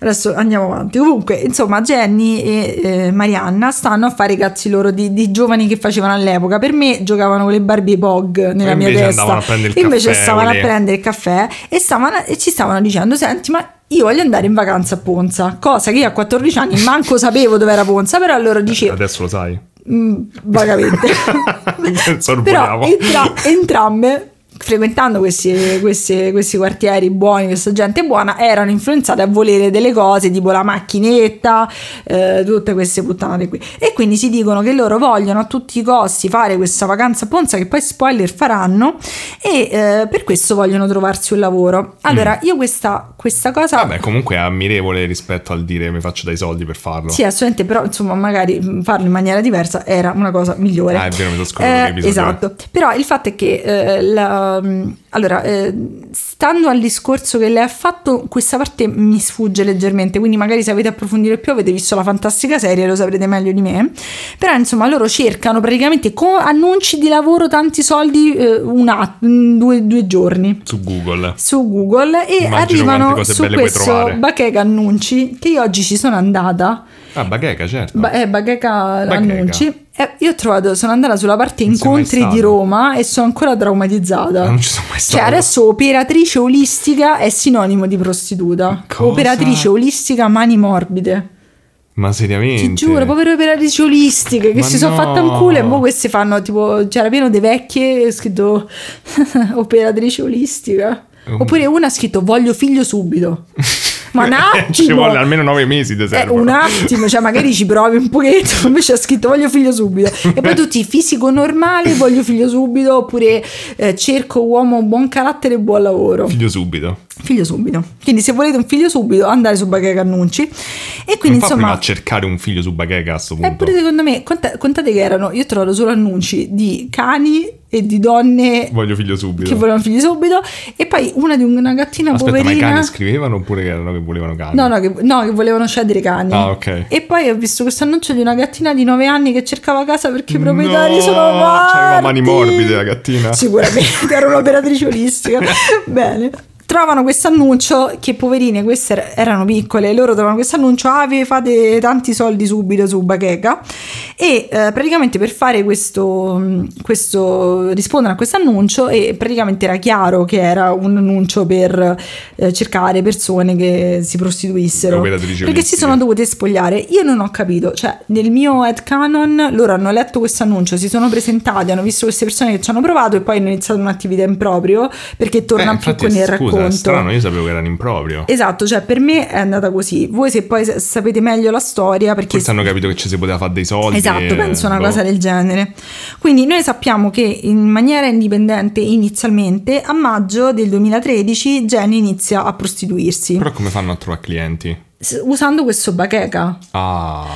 S2: adesso andiamo avanti. Comunque, insomma, Jenny e eh, Marianna stanno a fare i cazzi loro di, di giovani che facevano all'epoca. Per me giocavano con le Barbie Pog nella mia testa. invece
S1: caffè,
S2: stavano
S1: olè.
S2: a prendere il caffè e, stavano- e ci stavano dicendo: Senti, ma. Io voglio andare in vacanza a Ponza, cosa che io a 14 anni manco sapevo dove era Ponza, però allora dicevo,
S1: Adesso lo sai.
S2: Mm, vagamente. <laughs> Però entra- entrambe, frequentando questi, questi- questi quartieri buoni, questa gente buona, erano influenzate a volere delle cose tipo la macchinetta, eh, tutte queste puttanate qui. E quindi si dicono che loro vogliono a tutti i costi fare questa vacanza a Ponza, che poi spoiler faranno, e eh, per questo vogliono trovarsi un lavoro. Allora, io questa, questa cosa...
S1: Mm. Vabbè, comunque è ammirevole rispetto al dire mi faccio dai soldi per farlo.
S2: Sì, assolutamente, però insomma, magari farlo in maniera diversa era una cosa migliore.
S1: Ah, è vero, mi sono scordato
S2: Eh, Esatto, però il fatto è che eh, la- allora, eh, stando al discorso che lei ha fatto, questa parte mi sfugge leggermente, quindi magari se avete approfondito più avete visto la fantastica serie, lo saprete meglio di me. Però insomma, loro cercano praticamente con annunci di lavoro tanti soldi eh, un att- in due, due giorni
S1: Su Google.
S2: su Google e
S1: Immagino
S2: arrivano su questo bacheca annunci che io oggi ci sono andata
S1: Ah, bacheca, certo.
S2: Ba- eh, bacheca
S1: Bacheca.
S2: annunci. Eh, io ho trovato, sono andata sulla parte
S1: Non
S2: incontri di. Roma e sono ancora traumatizzata.
S1: Non ci sono mai
S2: Cioè,
S1: stato.
S2: adesso operatrice olistica è sinonimo di prostituta.
S1: Cosa?
S2: Operatrice olistica mani morbide.
S1: Ma seriamente?
S2: Ti giuro, povere operatrici olistiche che
S1: Ma
S2: si sono
S1: no.
S2: fatte un culo e mo queste fanno tipo, c'era pieno di vecchie scritto <laughs> operatrice olistica.
S1: Um.
S2: Oppure una ha scritto voglio figlio subito. <laughs> Ma un <laughs>
S1: Ci
S2: attimo!
S1: vuole almeno nove mesi di
S2: Eh, un attimo, cioè magari ci provi un pochetto, <laughs> invece ha scritto voglio figlio subito. <laughs> E poi tutti fisico normale, voglio figlio subito, oppure eh, cerco uomo buon carattere e buon lavoro.
S1: Figlio subito.
S2: Figlio subito. Quindi se volete un figlio subito, andare su Bacheca Annunci. E quindi
S1: non
S2: insomma...
S1: a cercare un figlio su bacheca a sto punto.
S2: Eppure secondo me, conta- contate che erano, io trovo solo annunci di cani e di donne
S1: Voglio figlio subito.
S2: che volevano figli subito e poi una di una gattina
S1: Aspetta, ma i
S2: poverina.
S1: cani scrivevano oppure che erano che volevano cani?
S2: No, no che, no, che volevano cedere i cani.
S1: Ah, ok.
S2: E poi ho visto questo annuncio di una gattina di 9 anni che cercava casa perché i proprietari
S1: No,
S2: sono morti.
S1: c'aveva mani morbide la gattina.
S2: Sicuramente, era un'operatrice olistica. <laughs> Bene. Trovano questo annuncio che poverine, queste erano piccole, loro trovano questo annuncio, ah vi fate tanti soldi subito su Bacheca e eh, praticamente per fare questo, questo, rispondere a questo annuncio e praticamente era chiaro che era un annuncio per eh, cercare persone che si prostituissero. Perché si sono dovute spogliare. Io non ho capito, cioè nel mio headcanon loro hanno letto questo annuncio, si sono presentati, hanno visto queste persone che ci hanno provato e poi hanno iniziato un'attività in proprio perché torna
S1: eh,
S2: più con il racconto
S1: racconto. strano, io sapevo che erano in proprio.
S2: Esatto, cioè per me è andata così. Voi se poi sapete meglio la storia perché...
S1: Forse hanno capito che ci si poteva fare dei soldi.
S2: Esatto, penso una boh. cosa del genere. Quindi noi sappiamo che in maniera indipendente inizialmente a maggio del 2013 Jenny inizia a prostituirsi.
S1: Però come fanno a trovare clienti?
S2: Usando questo bacheca.
S1: Ah.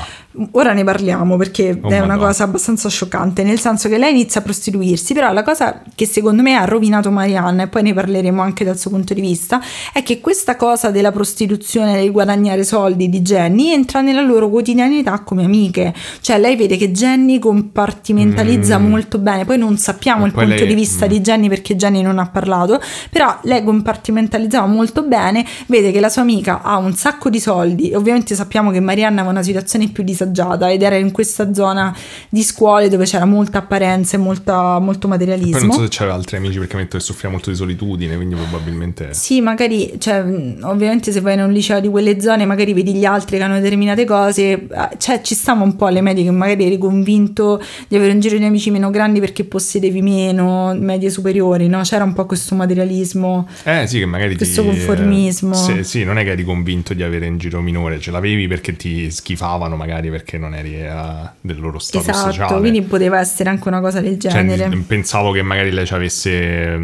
S2: Ora ne parliamo perché oh è una cosa abbastanza scioccante, nel senso che lei inizia a prostituirsi, però la cosa che secondo me ha rovinato Marianne, e poi ne parleremo anche dal suo punto di vista, è che questa cosa della prostituzione, del guadagnare soldi di Jenny entra nella loro quotidianità come amiche, cioè lei vede che Jenny compartimentalizza mm. molto bene, poi non sappiamo e il punto lei... di vista mm. di Jenny perché Jenny non ha parlato, però lei compartimentalizzava molto bene, vede che la sua amica ha un sacco di soldi, ovviamente sappiamo che Marianne aveva una situazione più disagata disagiata ed era in questa zona di scuole dove c'era molta apparenza e molta, molto materialismo.
S1: Poi non so se c'aveva altri amici perché mi detto che soffriva molto di solitudine, quindi probabilmente...
S2: Sì, magari, cioè, ovviamente se vai in un liceo di quelle zone magari vedi gli altri che hanno determinate cose, eh, cioè ci stavamo un po' alle medie che magari eri convinto di avere un giro di amici meno grandi perché possedevi meno, medie superiori, no? C'era un po' questo materialismo.
S1: Eh sì, che magari
S2: questo
S1: ti,
S2: conformismo.
S1: Eh, sì, sì, non è che eri convinto di avere un giro minore, ce l'avevi perché ti schifavano magari perché non eri a, del loro status
S2: esatto,
S1: sociale.
S2: quindi poteva essere anche una cosa del cioè, genere.
S1: Cioè, pensavo che magari lei ci avesse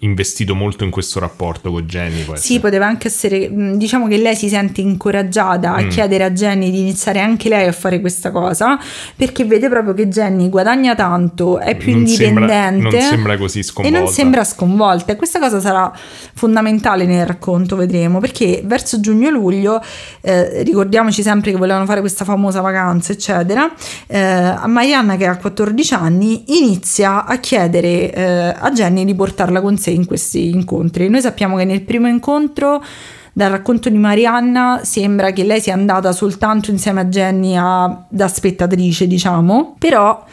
S1: investito molto in questo rapporto con Jenny.
S2: Sì, essere. poteva anche essere, diciamo che lei si sente incoraggiata a mm. chiedere a Jenny di iniziare anche lei a fare questa cosa, perché vede proprio che Jenny guadagna tanto, è più non indipendente.
S1: Sembra, non sembra così sconvolta.
S2: E non sembra sconvolta. E questa cosa sarà fondamentale nel racconto, vedremo, perché verso giugno-luglio, eh, ricordiamoci sempre che volevano fare questa famosa vacanza, eccetera, eh, Marianna che ha 14 anni inizia a chiedere eh, a Jenny di portarla con sé in questi incontri. Noi sappiamo che nel primo incontro dal racconto di Marianna sembra che lei sia andata soltanto insieme a Jenny a, da spettatrice, diciamo, però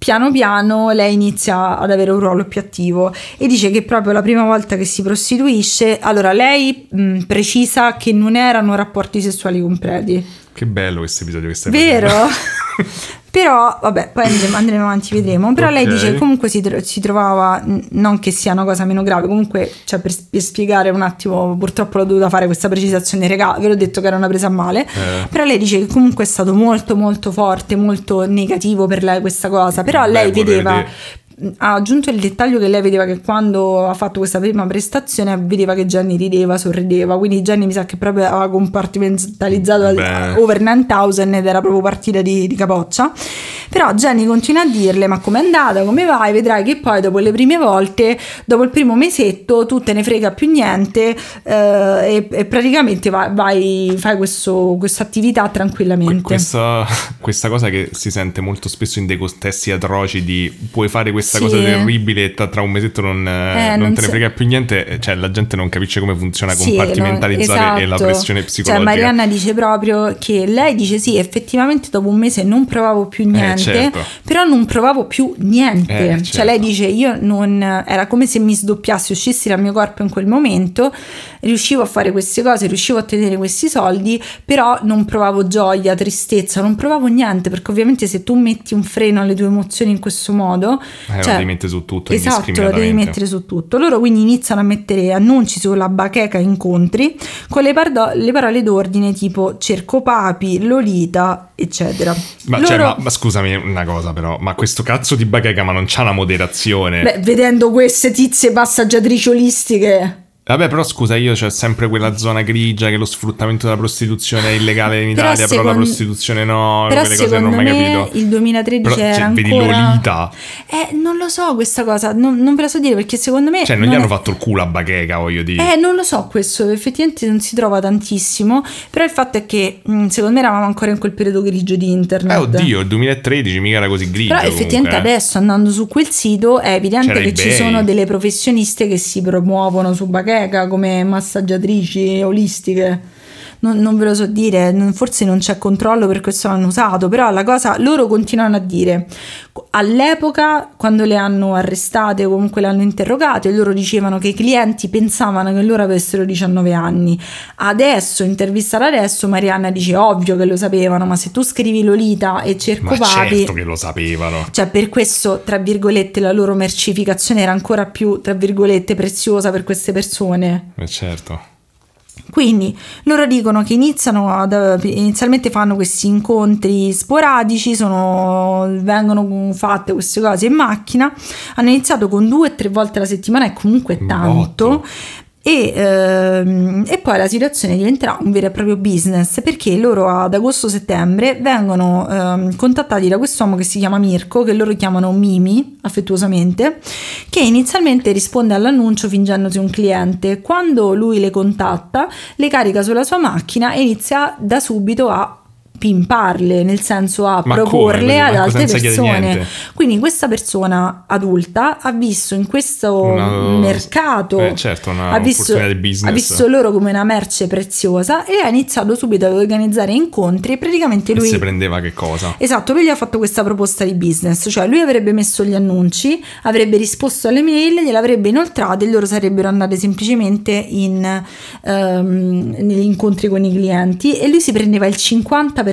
S2: piano piano lei inizia ad avere un ruolo più attivo e dice che proprio la prima volta che si prostituisce, allora lei mh, precisa che non erano rapporti sessuali con preti.
S1: Che bello questo episodio che stai
S2: Vero? <laughs> Però, vabbè, poi andremo, andremo avanti, vedremo. Però okay. lei dice che comunque si, si, trovava, non che sia una cosa meno grave, comunque, cioè, per, per, spiegare un attimo, purtroppo l'ho dovuta fare questa precisazione, regà, ve l'ho detto che era una presa a male. Eh. Però lei dice che comunque è stato molto, molto forte, molto negativo per lei questa cosa. Però Beh, lei vedeva, vedere ha aggiunto il dettaglio che lei vedeva che quando ha fatto questa prima prestazione vedeva che Gianni rideva, sorrideva, quindi Gianni mi sa che proprio aveva compartimentalizzato Beh. over 9000 ed era proprio partita di, di capoccia. Però Jenny continua a dirle ma com'è andata, come vai, vedrai che poi dopo le prime volte, dopo il primo mesetto tu te ne frega più niente eh, e, e, praticamente vai, vai fai questa attività tranquillamente.
S1: Questa, questa cosa che si sente molto spesso in dei contesti atroci di puoi fare questa sì. cosa terribile e tra un mesetto non, eh, non, non te ne frega più niente, cioè la gente non capisce come funziona sì, compartimentalizzare no, esatto. la pressione psicologica.
S2: Cioè Marianna dice proprio che lei dice sì, effettivamente dopo un mese non provavo più eh, niente, certo. però non provavo più niente. Eh, certo. Cioè lei certo. dice io non, era come se mi sdoppiassi, uscissi dal mio corpo in quel momento, riuscivo a fare queste cose, riuscivo a ottenere questi soldi, però non provavo gioia, tristezza, non provavo niente, perché ovviamente se tu metti un freno alle tue emozioni in questo modo,
S1: eh, cioè, lo devi mettere su tutto.
S2: Esatto, lo devi mettere su tutto. Loro quindi iniziano a mettere annunci sulla bacheca incontri con le, pardo- le parole d'ordine tipo cerco papi, lolita, eccetera.
S1: Ma, cioè, Loro... cioè, ma, ma, scusami una cosa però, ma questo cazzo di bacheca ma non c'ha una moderazione?
S2: Beh, vedendo queste tizie passaggiatrici olistiche...
S1: Vabbè, però scusa, io c'è sempre quella zona grigia che lo sfruttamento della prostituzione è illegale in Italia, però, secondo... però la prostituzione no,
S2: però
S1: quelle cose non ho mai capito.
S2: Il 2013 però, era cioè, ancora...
S1: vedi Lolita.
S2: Eh, non lo so questa cosa, non, non ve la so dire perché secondo me
S1: Cioè, non, non gli è... hanno fatto il culo a bacheca, voglio dire.
S2: Eh, non lo so questo, effettivamente non si trova tantissimo, però il fatto è che mh, secondo me eravamo ancora in quel periodo grigio di internet.
S1: Eh, oddio, il 2013 mica era così grigio.
S2: Però effettivamente
S1: comunque.
S2: Eh. adesso andando su quel sito è evidente C'era che ci sono delle professioniste che si promuovono su bacheca Eureka come massaggiatrici olistiche non, non, ve lo so dire, forse non c'è controllo per questo l'hanno usato, però la cosa loro continuano a dire all'epoca quando le hanno arrestate o comunque le hanno interrogate loro dicevano che i clienti pensavano che loro avessero 19 anni. Adesso intervistata adesso Marianna dice ovvio che lo sapevano ma se tu scrivi Lolita e cerco
S1: ma
S2: papi
S1: certo che lo sapevano.
S2: Cioè per questo tra virgolette la loro mercificazione era ancora più tra virgolette preziosa per queste persone.
S1: Eh certo
S2: quindi loro dicono che iniziano ad, inizialmente fanno questi incontri sporadici, sono, vengono fatte queste cose in macchina, hanno iniziato con due o tre volte alla settimana è comunque tanto. Botto. E, ehm, e, poi la situazione diventerà un vero e proprio business perché loro ad agosto-settembre vengono ehm, contattati da quest'uomo che si chiama Mirko, che loro chiamano Mimi affettuosamente, che inizialmente risponde all'annuncio fingendosi un cliente. Quando lui le contatta, le carica sulla sua macchina e inizia da subito a pimparle, nel senso a Ma proporle come? ad altre persone. Quindi questa persona adulta ha visto in questo una, mercato,
S1: eh, certo,
S2: ha, visto, ha, visto, loro come una merce preziosa e ha iniziato subito ad organizzare incontri e praticamente lui... E
S1: si prendeva che cosa?
S2: Esatto, lui gli ha fatto questa proposta di business, cioè lui avrebbe messo gli annunci, avrebbe risposto alle mail, gliel'avrebbe inoltrate e loro sarebbero andate semplicemente in, um, negli incontri con i clienti e lui si prendeva il 50%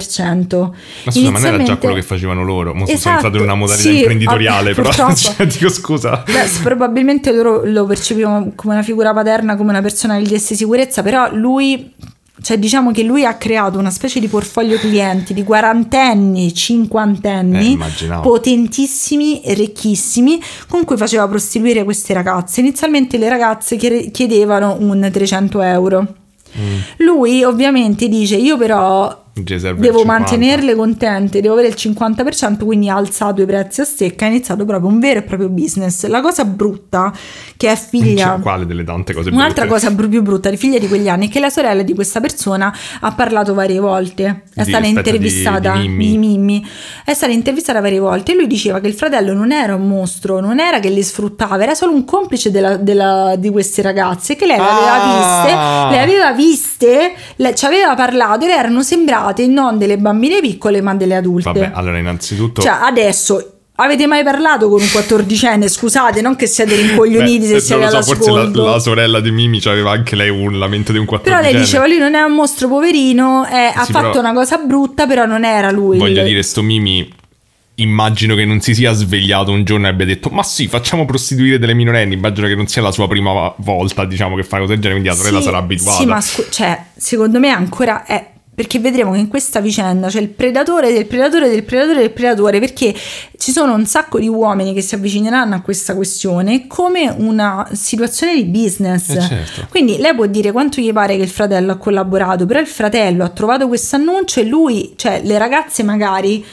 S1: ma scusa, ma non era già quello che facevano loro? Mo esatto, sono entrato in una modalità sì, imprenditoriale, però <laughs> cioè, <laughs> dico scusa.
S2: Beh, probabilmente loro lo percepivano come una figura paterna, come una persona che gli desse sicurezza, però lui cioè diciamo che lui ha creato una specie di portfolio clienti di quarantenni, cinquantenni, eh, potentissimi e ricchissimi, con cui faceva prostituire queste ragazze. Inizialmente le ragazze chiedevano un 300 euro. Mm. Lui ovviamente dice io però devo mantenerle contente, devo avere il 50%, quindi ha alzato i prezzi a stecca, ha iniziato proprio un vero e proprio business. La cosa brutta che è figlia...
S1: Cioè, quale delle tante cose
S2: brutte? Un'altra cosa più brutta, figlia di quegli anni, è che la sorella di questa persona ha parlato varie volte, è di, stata intervistata di, di, Mimmi. di, Mimmi. è stata intervistata varie volte e lui diceva che il fratello non era un mostro, non era che le sfruttava, era solo un complice della, della, di queste ragazze che lei le aveva ah. viste, le aveva viste, le, ci aveva parlato e erano sembrate parlate non delle bambine piccole ma delle adulte.
S1: Vabbè, allora innanzitutto...
S2: Cioè adesso Avete mai parlato con un quattordicenne? Scusate, non che siete rincoglioniti Beh, se siete so,
S1: Forse la, la, sorella di Mimi aveva anche lei un lamento di un quattordicenne.
S2: Però lei diceva, lui non è un mostro poverino, eh, sì, ha fatto una cosa brutta, però non era lui.
S1: Voglio dire, sto Mimi immagino che non si sia svegliato un giorno e abbia detto ma sì facciamo prostituire delle minorenni immagino che non sia la sua prima volta diciamo che fa cose del genere quindi la sorella sì, sarà abituata
S2: sì ma scu- cioè secondo me ancora è perché vedremo che in questa vicenda c'è il predatore del predatore del predatore del predatore, perché ci sono un sacco di uomini che si avvicineranno a questa questione come una situazione di business.
S1: Eh certo.
S2: Quindi lei può dire quanto gli pare che il fratello ha collaborato, però il fratello ha trovato questo annuncio e lui, cioè le ragazze magari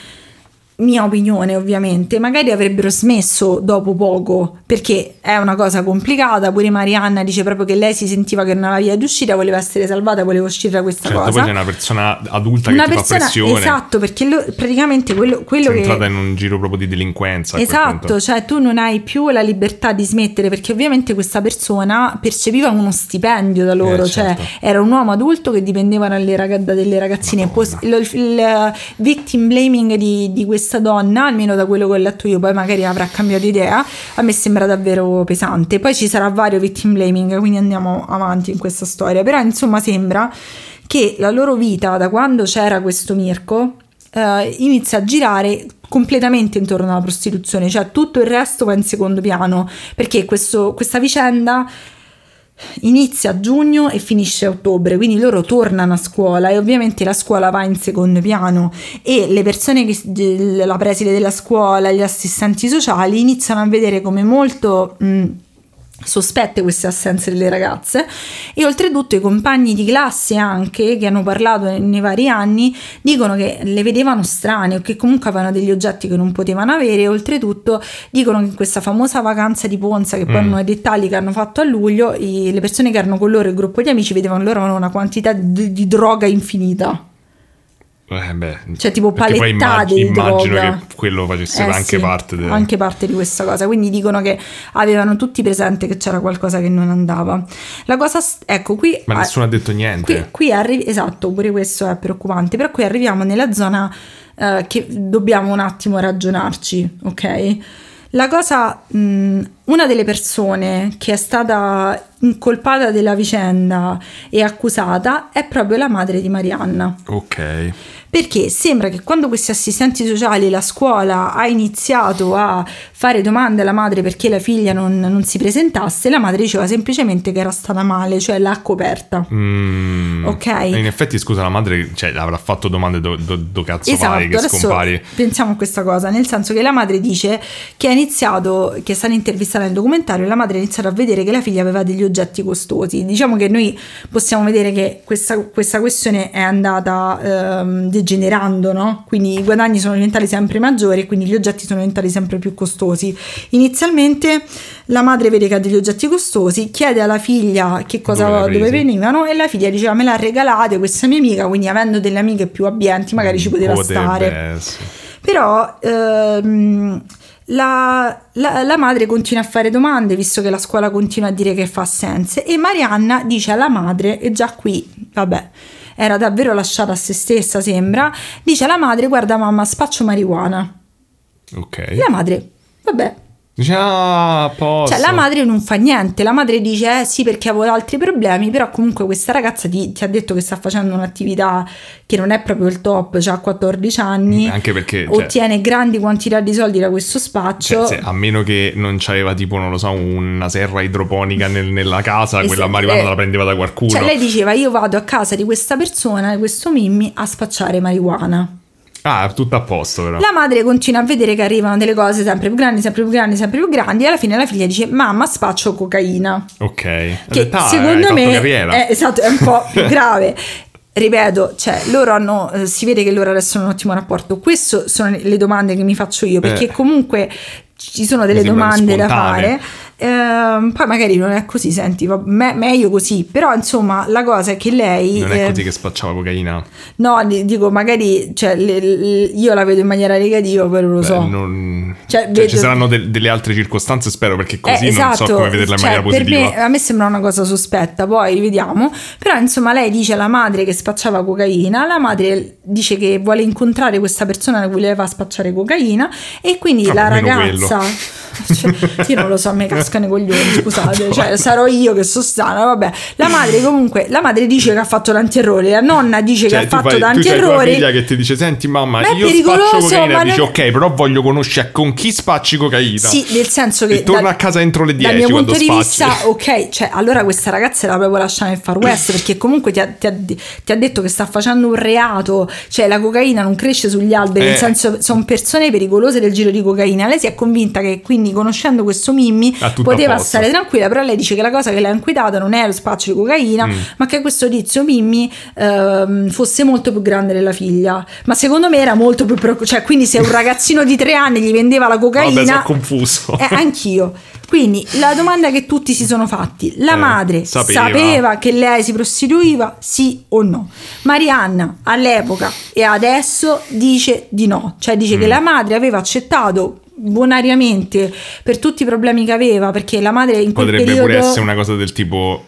S2: mia opinione ovviamente, magari avrebbero smesso dopo poco perché è una cosa complicata, pure Marianna dice proprio che lei si sentiva che non aveva via d'uscita, voleva essere salvata, voleva uscire da questa
S1: certo,
S2: cosa.
S1: Poi c'è una persona adulta una che persona, fa pressione.
S2: Esatto, perché lo, praticamente quello, quello
S1: Sei
S2: che...
S1: entrata in un giro proprio di delinquenza.
S2: Esatto, cioè tu non hai più la libertà di smettere perché ovviamente questa persona percepiva uno stipendio da loro, eh, cioè certo. era un uomo adulto che dipendeva dalle, rag- dalle ragazzine. Pos- il, il, il, victim blaming di, di questa questa donna, almeno da quello che ho letto io, poi magari avrà cambiato idea, a me sembra davvero pesante. Poi ci sarà vario victim blaming, quindi andiamo avanti in questa storia. Però insomma sembra che la loro vita, da quando c'era questo Mirko, eh, inizia a girare completamente intorno alla prostituzione, cioè tutto il resto va in secondo piano, perché questo, questa vicenda inizia a giugno e finisce a ottobre, quindi loro tornano a scuola e ovviamente la scuola va in secondo piano e le persone che la preside della scuola, gli assistenti sociali iniziano a vedere come molto mh, sospette queste assenze delle ragazze. E oltretutto i compagni di classe anche che hanno parlato nei vari anni dicono che le vedevano strane o che comunque avevano degli oggetti che non potevano avere. E oltretutto dicono che in questa famosa vacanza di Ponza che poi mm. hanno i dettagli che hanno fatto a luglio i, le persone che erano con loro il gruppo di amici vedevano loro una quantità di, di droga infinita
S1: Eh beh,
S2: Cioè, tipo palettate
S1: immag- immagino
S2: droga.
S1: che quello facesse
S2: Eh,
S1: anche
S2: sì,
S1: parte del...
S2: anche parte di questa cosa. Quindi dicono che avevano tutti presente che c'era qualcosa che non andava. La cosa, ecco, qui.
S1: Ma nessuno ha detto niente.
S2: Qui, qui arrivi, esatto, pure questo è preoccupante, però qui arriviamo nella zona eh, che dobbiamo un attimo ragionarci, ok? La cosa, mh, una delle persone che è stata incolpata della vicenda e accusata è proprio la madre di Marianna.
S1: Ok.
S2: Perché sembra che quando questi assistenti sociali, la scuola ha iniziato a fare domande alla madre perché la figlia non, non si presentasse, la madre diceva semplicemente che era stata male, cioè l'ha coperta.
S1: Mm.
S2: Ok.
S1: In effetti, scusa, la madre cioè, avrà fatto domande do, do- do cazzo
S2: Esatto,
S1: fai che scompari.
S2: pensiamo a questa cosa, nel senso che la madre dice che ha iniziato, che è stata intervistata nel documentario, la madre ha iniziato a vedere che la figlia aveva degli oggetti costosi. Diciamo che noi possiamo vedere che questa, questa questione è andata ehm, degenerando, no? Quindi i guadagni sono diventati sempre maggiori e quindi gli oggetti sono diventati sempre più costosi. Inizialmente la madre vede che ha degli oggetti costosi, chiede alla figlia che cosa,
S1: Dove
S2: dove, venivano e la figlia diceva me l'ha regalate questa mia amica, quindi avendo delle amiche più abbienti magari ci poteva
S1: Potrebbe
S2: stare.
S1: essere.
S2: Però ehm, la, la- la madre continua a fare domande, visto che la scuola continua a dire che fa sense, e Marianna dice alla madre, e già qui, vabbè, era davvero lasciata a se stessa, sembra, dice alla madre, guarda mamma, spaccio marijuana.
S1: Ok.
S2: La madre, vabbè,
S1: ah,
S2: cioè la madre non fa niente, la madre dice eh sì perché avevo altri problemi, però comunque questa ragazza ti, ti ha detto che sta facendo un'attività che non è proprio il top, ha 14 anni,
S1: Anche perché, cioè-
S2: ottiene grandi quantità di soldi da questo spaccio.
S1: Cioè, se- a meno che non c'aveva tipo, non lo so, una serra idroponica nel- nella casa, quella marijuana
S2: eh,
S1: la prendeva da qualcuno.
S2: Cioè lei diceva io vado a casa di questa persona, di questo Mimmi, a spacciare marijuana.
S1: Ah, tutto a posto però.
S2: La madre continua a vedere che arrivano delle cose sempre più grandi, sempre più grandi, sempre più grandi e alla fine la figlia dice mamma spaccio cocaina.
S1: Ok.
S2: Che
S1: detto, "Ah, hai
S2: secondo me
S1: carriera."
S2: è, esatto, è un po' <laughs> più grave. Ripeto, cioè, loro hanno, eh, si vede che loro adesso hanno un ottimo rapporto. Queste sono le domande che mi faccio io, perché
S1: Eh.
S2: comunque ci sono delle domande da
S1: spontanee.
S2: fare. Ehm, poi magari non è così, senti, va- me- meglio così. Però insomma, la cosa è che lei.
S1: Non è
S2: eh,
S1: così che spacciava cocaina.
S2: No, di- dico, magari cioè, le- le- io la vedo in maniera negativa, non lo
S1: Beh,
S2: so.
S1: non-
S2: Cioè,
S1: cioè,
S2: vedo-
S1: ci saranno de- delle altre circostanze, spero, perché così
S2: Eh,
S1: non so come vederla in
S2: cioè,
S1: maniera positiva.
S2: me, a me sembra una cosa sospetta, poi vediamo. Però insomma lei dice alla madre che spacciava cocaina, la madre dice che vuole incontrare questa persona che voleva spacciare cocaina e quindi
S1: Ah,
S2: la ragazza... <laughs> Cioè, io non lo so, mi cascano i coglioni, scusate, cioè sarò io che sono strana, vabbè. La madre comunque, la madre dice che ha fatto tanti errori, la nonna dice
S1: Cioè,
S2: che ha fatto
S1: fai-
S2: tanti
S1: tua
S2: errori.
S1: figlia che ti dice: Senti, mamma,
S2: Ma
S1: io spaccio cocaina.
S2: ma
S1: E
S2: non-
S1: Ok, però voglio conoscere con chi spacci cocaina.
S2: Sì, nel senso che
S1: E torna a casa entro le
S2: Dal
S1: 10
S2: mio
S1: quando
S2: punto di vista, ok, cioè allora questa ragazza era proprio lasciata nel Far West perché comunque ti ha, ti ha- ti ha detto che sta facendo un reato, cioè la cocaina non cresce sugli alberi,
S1: Eh.
S2: nel senso sono persone pericolose del giro di cocaina. Lei si è convinta che quindi conoscendo questo Mimmi poteva stare tranquilla, però lei dice che la cosa che l'ha inquietata non è lo spaccio di cocaina,
S1: Mm.
S2: ma che questo tizio Mimmi ehm, fosse molto più grande della figlia. Ma secondo me era molto più preoccupante, cioè quindi se un ragazzino di tre anni gli vendeva la cocaina...
S1: Vabbè, sono confuso.
S2: Eh, anch'io. Quindi la domanda che tutti si sono fatti, la
S1: Eh,
S2: madre
S1: sapeva.
S2: sapeva. che lei si prostituiva, sì o no? Marianna all'epoca e adesso dice di no, cioè dice
S1: Mm.
S2: che la madre aveva accettato bonariamente per tutti i problemi che aveva, perché la madre in quel
S1: Potrebbe
S2: periodo
S1: pure essere una cosa del tipo: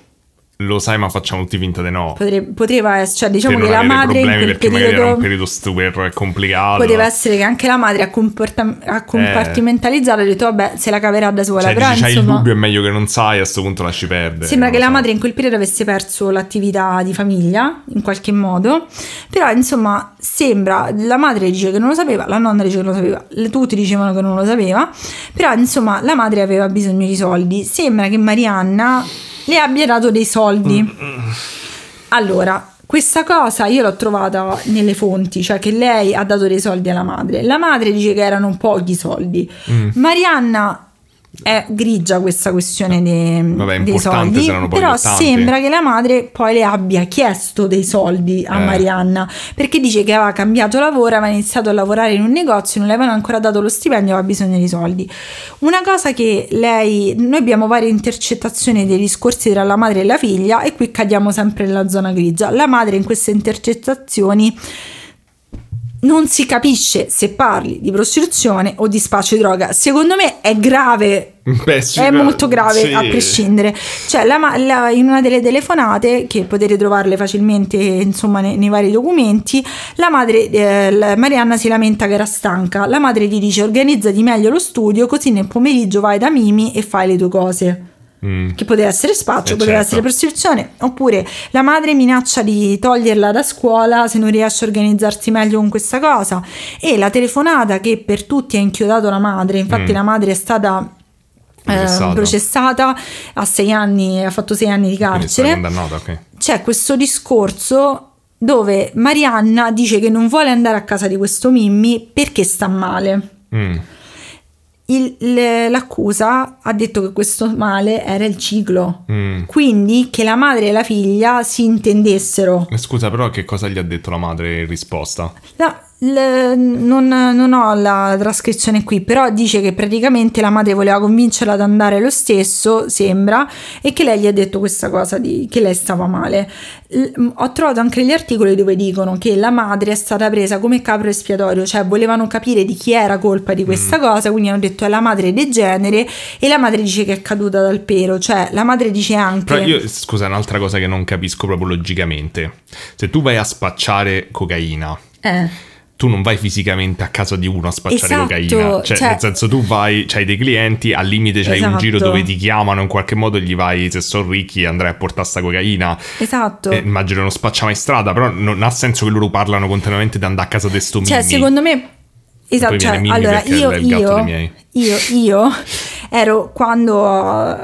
S1: Lo sai, ma facciamo tutti finta di no.
S2: potrebbe- poteva essere, cioè diciamo che la madre in quel
S1: perché magari era un
S2: periodo
S1: periodo super complicato.
S2: poteva essere che anche la madre ha, comporta- ha compartimentalizzato e ha detto vabbè se la caverà da sola,
S1: Cioè,
S2: però
S1: dici, c'hai il
S2: insomma
S1: dubbio, è meglio che non sai, a questo punto lasci perdere.
S2: Sembra che la
S1: so.
S2: madre in quel periodo avesse perso l'attività di famiglia in qualche modo, però insomma sembra, la madre dice che non lo sapeva, la nonna dice che non lo sapeva, tutti dicevano che non lo sapeva, però insomma la madre aveva bisogno di soldi, sembra che Marianna le abbia dato dei soldi. Allora, questa cosa io l'ho trovata nelle fonti, cioè che lei ha dato dei soldi alla madre. La madre dice che erano pochi soldi.
S1: Mm.
S2: Marianna è grigia questa questione dei,
S1: Vabbè,
S2: dei soldi, però sembra che la madre poi le abbia chiesto dei soldi a
S1: Eh.
S2: Marianna perché dice che aveva cambiato lavoro, aveva iniziato a lavorare in un negozio, non le avevano ancora dato lo stipendio, aveva bisogno di soldi. Una cosa che lei, noi abbiamo varie intercettazioni dei discorsi tra la madre e la figlia e qui cadiamo sempre nella zona grigia. La madre in queste intercettazioni non si capisce se parli di prostituzione o di spaccio di droga. Secondo me è grave. <laughs>
S1: Beh, sì,
S2: è molto grave
S1: sì.
S2: a prescindere. Cioè, la la- in una delle telefonate, che potete trovarle facilmente insomma, nei, nei vari documenti, la madre, eh, la- Marianna si lamenta che era stanca. La madre gli dice: organizzati meglio lo studio, così nel pomeriggio vai da Mimi e fai le tue cose
S1: Mm.
S2: che poteva essere spaccio,
S1: Eh,
S2: poteva
S1: certo.
S2: essere prostituzione, oppure la madre minaccia di toglierla da scuola se non riesce a organizzarsi meglio con questa cosa e la telefonata che per tutti ha inchiodato la madre, infatti
S1: Mm.
S2: la madre è stata eh,
S1: Processata.
S2: a sei anni, ha fatto sei anni di carcere,
S1: condannata, ok.
S2: c'è questo discorso dove Marianna dice che non vuole andare a casa di questo Mimmi perché sta male.
S1: Mm.
S2: Il- l'accusa ha detto che questo male era il ciclo,
S1: Mm.
S2: quindi che la madre e la figlia si intendessero.
S1: Eh, Scusa, però che cosa gli ha detto la madre in risposta?
S2: No, le- non, non ho la trascrizione qui, però dice che praticamente la madre voleva convincerla ad andare lo stesso, sembra, e che lei gli ha detto questa cosa di che lei stava male. L- ho trovato anche gli articoli dove dicono che la madre è stata presa come capro espiatorio, cioè volevano capire di chi era colpa di questa cosa, quindi hanno detto è la madre degenere e la madre dice che è caduta dal pero, cioè la madre dice anche...
S1: Però io, scusa, un'altra cosa che non capisco proprio logicamente. Se tu vai a spacciare cocaina,
S2: Eh.
S1: Tu non vai fisicamente a casa di uno a spacciare
S2: Esatto,
S1: cocaina. Cioè,
S2: cioè-
S1: nel senso, tu vai, c'hai dei clienti, al limite c'hai un
S2: Esatto.
S1: giro dove ti chiamano, in qualche modo gli vai, se sono ricchi, andrai a portare sta cocaina.
S2: Esatto.
S1: Eh, immagino non spaccia mai strada, però non ha senso che loro parlano continuamente di andare a casa di sto
S2: Cioè,
S1: Mimmi.
S2: secondo me. Esatto, cioè, allora io, io, io, io ero quando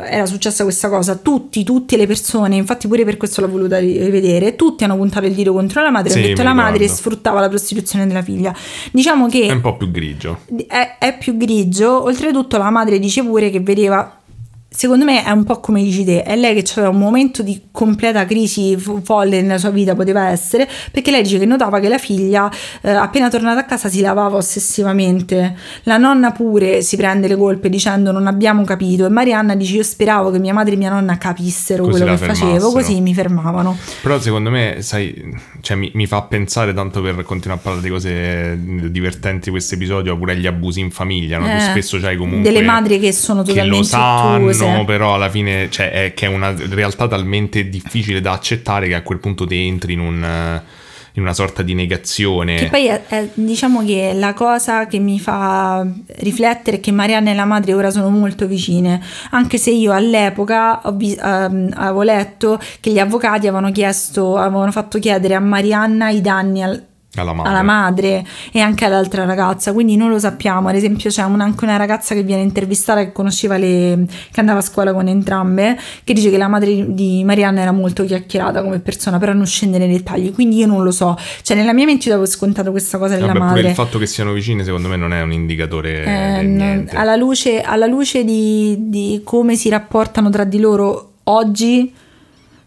S2: era successa questa cosa, tutti, tutte le persone, infatti pure per questo l'ho voluta ri- rivedere, tutti hanno puntato il dito contro la madre,
S1: Sì,
S2: hanno detto la madre sfruttava la prostituzione della figlia. Diciamo che
S1: È un po' più grigio.
S2: è, è più grigio. Oltretutto, la madre dice pure che vedeva. Secondo me è un po' come dici te, è lei che aveva un momento di completa crisi fo- folle nella sua vita, poteva essere, perché lei dice che notava che la figlia, eh, appena tornata a casa, si lavava ossessivamente. La nonna pure si prende le colpe dicendo non abbiamo capito e Marianna dice io speravo che mia madre e mia nonna capissero
S1: Così
S2: quello che facevo, così mi fermavano.
S1: Però secondo me, sai, cioè, mi, mi fa pensare tanto per continuare a parlare di cose divertenti questo episodio, pure agli abusi in famiglia, no? Tu
S2: Eh,
S1: spesso c'hai comunque...
S2: delle madri che sono
S1: che
S2: totalmente
S1: lo sanno,
S2: ottuse.
S1: però alla fine cioè, è che è una realtà talmente difficile da accettare che a quel punto ti entri in, un, eh, in una sorta di negazione.
S2: Che poi è, è- diciamo che la cosa che mi fa riflettere è che Marianna e la madre ora sono molto vicine, anche se io all'epoca ho ehm, avevo letto che gli avvocati avevano chiesto, avevano fatto chiedere a Marianna i danni al-
S1: alla madre.
S2: alla madre e anche all'altra ragazza, quindi non lo sappiamo. Ad esempio, c'è un- anche una ragazza che viene intervistata che conosceva le che andava a scuola con entrambe, che dice che la madre di Marianna era molto chiacchierata come persona, però non scende nei dettagli. Quindi io non lo so. Cioè, nella mia mente io avevo scontato questa cosa della
S1: Vabbè,
S2: madre.
S1: il fatto che siano vicine, secondo me, non è un indicatore
S2: Eh, non-
S1: niente.
S2: alla luce, alla luce di, di come si rapportano tra di loro oggi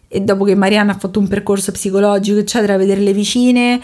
S2: e dopo che Marianna ha fatto un percorso psicologico eccetera vedere le vicine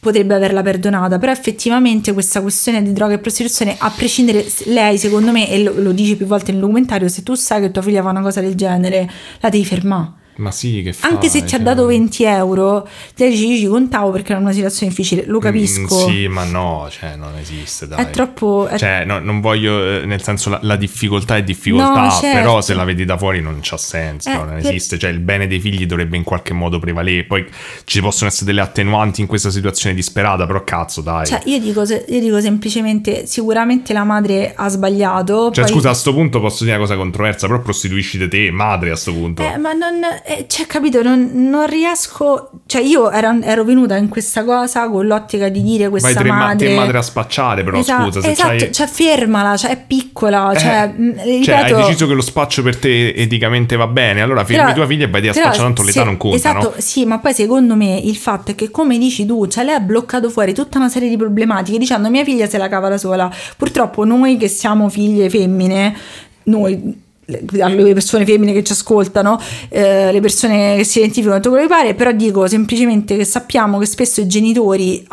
S2: potrebbe averla perdonata però effettivamente questa questione di droga e prostituzione a prescindere lei secondo me e lo, lo dice più volte nel documentario se tu sai che tua figlia fa una cosa del genere la devi fermare
S1: Ma sì, che fai?
S2: anche se ti ha
S1: Cioè,
S2: dato 20 euro dice io ci contavo perché era una situazione difficile lo capisco
S1: Mm, sì, ma no, cioè non esiste, dai.
S2: è troppo è
S1: Cioè, no, non voglio, eh, nel senso, la, la difficoltà è difficoltà,
S2: No, certo.
S1: però se la vedi da fuori non c'ha senso,
S2: Eh,
S1: non
S2: per-
S1: esiste. Cioè, il bene dei figli dovrebbe in qualche modo prevalere. Poi ci possono essere delle attenuanti in questa situazione disperata, però cazzo, dai.
S2: Cioè, io dico, io dico semplicemente, sicuramente la madre ha sbagliato.
S1: Cioè,
S2: poi-
S1: scusa, a sto punto posso dire una cosa controversa, però prostituisci te, madre, a sto punto.
S2: Eh, ma non, eh, cioè, capito, non, non riesco, cioè io ero, ero venuta in questa cosa con l'ottica di dire questa
S1: Vai
S2: madre...
S1: te madre a spacciare, però
S2: Esa-
S1: scusa, se
S2: esatto,
S1: c'hai...
S2: cioè fermala, cioè è piccola,
S1: Eh,
S2: cioè, mh, ripeto...
S1: cioè, hai deciso che lo spaccio per te eticamente va bene, allora fermi
S2: Però-
S1: tua figlia e vai a spacciare, tanto l'età
S2: se-
S1: non conta,
S2: esatto,
S1: no?
S2: sì, ma poi secondo me il fatto è che come dici tu, cioè lei ha bloccato fuori tutta una serie di problematiche dicendo mia figlia se la cava da sola. Purtroppo noi che siamo figlie femmine, noi le le persone femmine che ci ascoltano, eh, le persone che si identificano tutto quello che pare, però dico semplicemente che sappiamo che spesso i genitori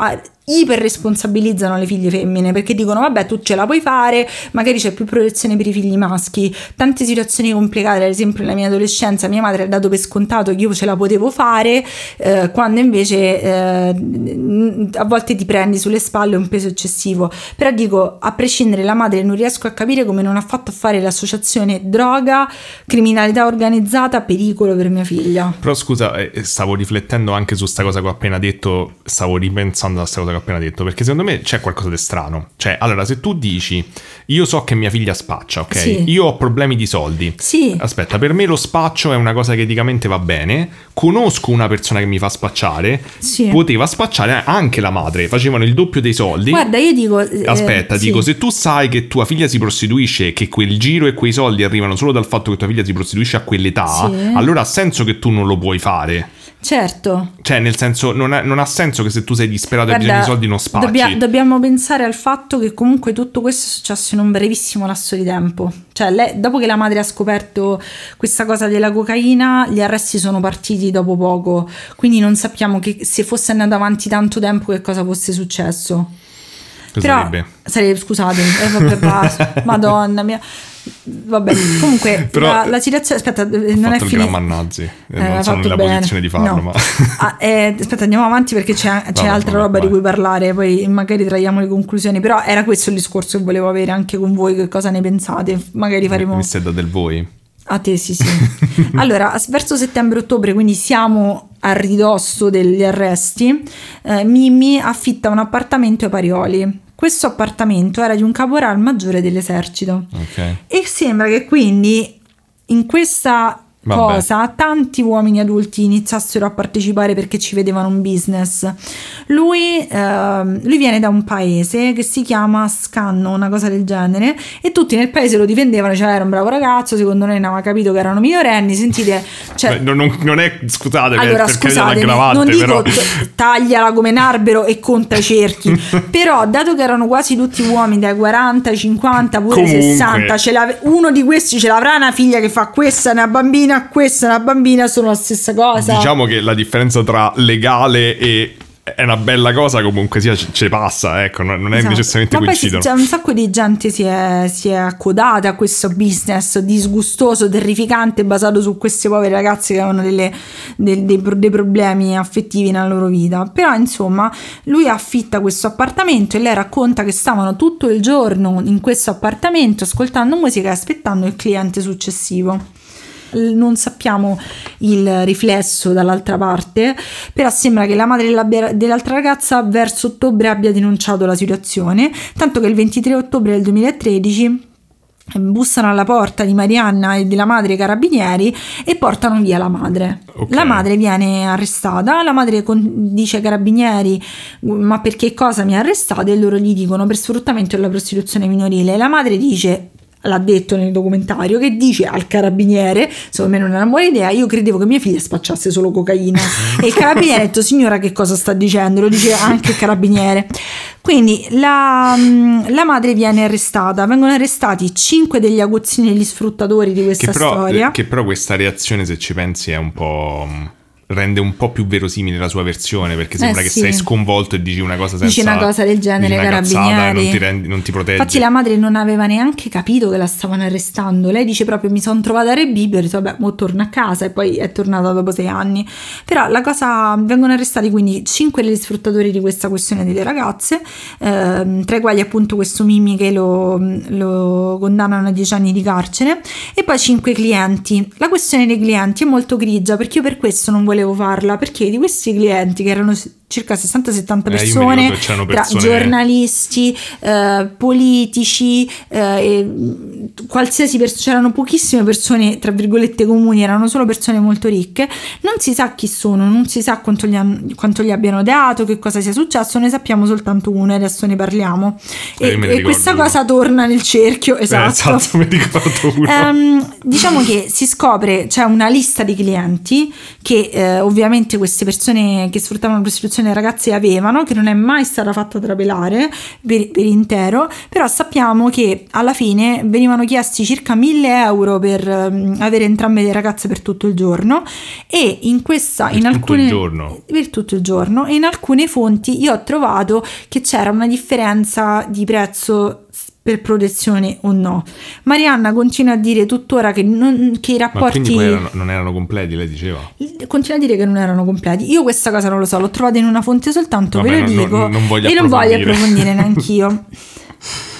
S2: ah, iper responsabilizzano le figlie femmine perché dicono vabbè tu ce la puoi fare magari c'è più protezione per i figli maschi. Tante situazioni complicate ad esempio nella mia adolescenza mia madre ha dato per scontato che io ce la potevo fare eh, quando invece eh, a volte ti prendi sulle spalle un peso eccessivo. Però dico a prescindere la madre non riesco a capire come non ha fatto a fare l'associazione droga criminalità organizzata pericolo per mia figlia.
S1: Però scusa eh, stavo riflettendo anche su sta cosa che ho appena detto stavo ripensando a questa cosa che ho appena detto, perché secondo me c'è qualcosa di strano. Cioè, allora, se tu dici, io so che mia figlia spaccia, ok?
S2: Sì.
S1: Io ho problemi di soldi.
S2: Sì.
S1: Aspetta, per me lo spaccio è una cosa che eticamente va bene. Conosco una persona che mi fa spacciare.
S2: Sì.
S1: Poteva spacciare anche la madre, facevano il doppio dei soldi.
S2: Guarda, io dico... eh,
S1: Aspetta,
S2: sì.
S1: dico, se tu sai che tua figlia si prostituisce che quel giro e quei soldi arrivano solo dal fatto che tua figlia si prostituisce a quell'età, allora ha senso che tu non lo puoi fare.
S2: Certo.
S1: Cioè, nel senso, non ha, non ha senso che se tu sei disperato e hai
S2: Guarda,
S1: bisogno di soldi non spacci.
S2: dobbia- dobbiamo pensare al fatto che comunque tutto questo è successo in un brevissimo lasso di tempo. Cioè, lei- dopo che la madre ha scoperto questa cosa della cocaina, gli arresti sono partiti dopo poco. Quindi non sappiamo che se fosse andato avanti tanto tempo che cosa fosse successo.
S1: Cosa
S2: Però
S1: sarebbe?
S2: sarebbe, scusatemi, eh, vabbè, basta, <laughs> madonna mia. Vabbè, comunque <laughs>
S1: Però-
S2: la, la situazione, aspetta, eh, non è finita.
S1: nazi. Eh,
S2: Eh,
S1: non sono nella
S2: bene.
S1: posizione di farlo,
S2: No.
S1: ma... <laughs>
S2: Ah, eh, aspetta, andiamo avanti perché c'è, c'è
S1: Vabbè,
S2: altra
S1: vabbè,
S2: roba di
S1: vai.
S2: cui parlare, poi magari traiamo le conclusioni. Però era questo il discorso che volevo avere anche con voi, che cosa ne pensate. Magari faremo...
S1: Mi stai da del voi.
S2: A te sì sì. <laughs> allora, verso settembre-ottobre, quindi siamo a ridosso degli arresti, eh, Mimmi affitta un appartamento ai Parioli. Questo appartamento era di un caporal maggiore dell'esercito.
S1: Ok.
S2: E sembra che quindi in questa
S1: Vabbè.
S2: cosa tanti uomini adulti iniziassero a partecipare perché ci vedevano un business. Lui, ehm, lui viene da un paese che si chiama Scanno, una cosa del genere, e tutti nel paese lo difendevano, cioè era un bravo ragazzo, secondo noi non aveva capito che erano minorenni, sentite... Cioè,
S1: Beh, non, non- è, scusate,
S2: allora,
S1: per
S2: scusatemi,
S1: l'aggravante,
S2: non dico
S1: però...
S2: tagliala come un albero e conta i cerchi, <laughs> però dato che erano quasi tutti uomini dai 40 ai 50, pure
S1: Comunque.
S2: 60, ce l'ave- uno di questi ce l'avrà una figlia che fa questa, una bambina, questa, una bambina, sono la stessa cosa.
S1: Diciamo che la differenza tra legale e è una bella cosa comunque sia ce passa, ecco, non è
S2: Esatto.
S1: necessariamente coincidono.
S2: c'è un sacco di gente si è, si è accodata a questo business disgustoso, terrificante, basato su queste povere ragazze che avevano delle- del- dei, pro- dei problemi affettivi nella loro vita. Però, insomma, lui affitta questo appartamento e lei racconta che stavano tutto il giorno in questo appartamento ascoltando musica e aspettando il cliente successivo. L- Non sappiamo il riflesso dall'altra parte, però sembra che la madre della- dell'altra ragazza verso ottobre abbia denunciato la situazione, tanto che il 23 ottobre del 2013 bussano alla porta di Marianna e della madre ai carabinieri e portano via la madre.
S1: Ok.
S2: La madre viene arrestata, la madre dice ai carabinieri ma perché cosa mi ha arrestato e loro gli dicono per sfruttamento della prostituzione minorile. La madre dice l'ha detto nel documentario che dice al carabiniere secondo me non è una buona idea io credevo che mia figlia spacciasse solo cocaina <laughs> e il carabiniere ha detto signora che cosa sta dicendo? Lo dice anche il carabiniere. Quindi la, mm, la madre viene arrestata. Vengono arrestati cinque degli aguzzini degli sfruttatori di questa
S1: Che però,
S2: storia.
S1: che però questa reazione, se ci pensi, è un po'. Rende un po' più verosimile la sua versione perché sembra
S2: Eh,
S1: che
S2: sì.
S1: sei sconvolto e dici una cosa senza
S2: Dici una cosa del genere,
S1: e
S2: carabinieri.
S1: non ti, rendi, non ti proteggi
S2: Infatti la madre non aveva neanche capito che la stavano arrestando. Lei dice proprio mi sono trovata a Rebibbia, ho detto vabbè, mo torno a casa e poi è tornata dopo sei anni. Però la cosa, vengono arrestati quindi cinque degli sfruttatori di questa questione delle ragazze, ehm, tra i quali appunto questo Mimi che lo, lo condannano a dieci anni di carcere e poi cinque clienti. La questione dei clienti è molto grigia perché io per questo non volevo farla, perché di questi clienti che erano circa 60-70
S1: Eh,
S2: persone,
S1: che c'erano
S2: tra
S1: persone-
S2: giornalisti, eh, politici, eh, qualsiasi persona, c'erano pochissime persone, tra virgolette, comuni, erano solo persone molto ricche. Non si sa chi sono, non si sa quanto gli, han- quanto gli abbiano dato, che cosa sia successo, ne sappiamo soltanto uno e adesso ne parliamo.
S1: Eh,
S2: E, e questa
S1: uno.
S2: cosa torna nel cerchio,
S1: Eh,
S2: esatto.
S1: esatto, mi ricordo uno
S2: Ehm, diciamo che si scopre, c'è una lista di clienti che eh, ovviamente queste persone che sfruttavano la prostituzione ragazze avevano, che non è mai stata fatta trapelare per, per intero, però sappiamo che alla fine venivano chiesti circa 1000 euro per um, avere entrambe le ragazze per tutto il giorno e in questa,
S1: Per
S2: in alcune... Per tutto il giorno. E in alcune fonti io ho trovato che c'era una differenza di prezzo per protezione o no. Marianna continua a dire tuttora che, non- che i rapporti
S1: erano- non erano completi, lei diceva.
S2: continua a dire che non erano completi. Io questa cosa non lo so, l'ho trovata in una fonte soltanto,
S1: Vabbè,
S2: ve lo
S1: non-
S2: dico.
S1: non- non
S2: e non voglio
S1: approfondire
S2: neanch'io. <laughs>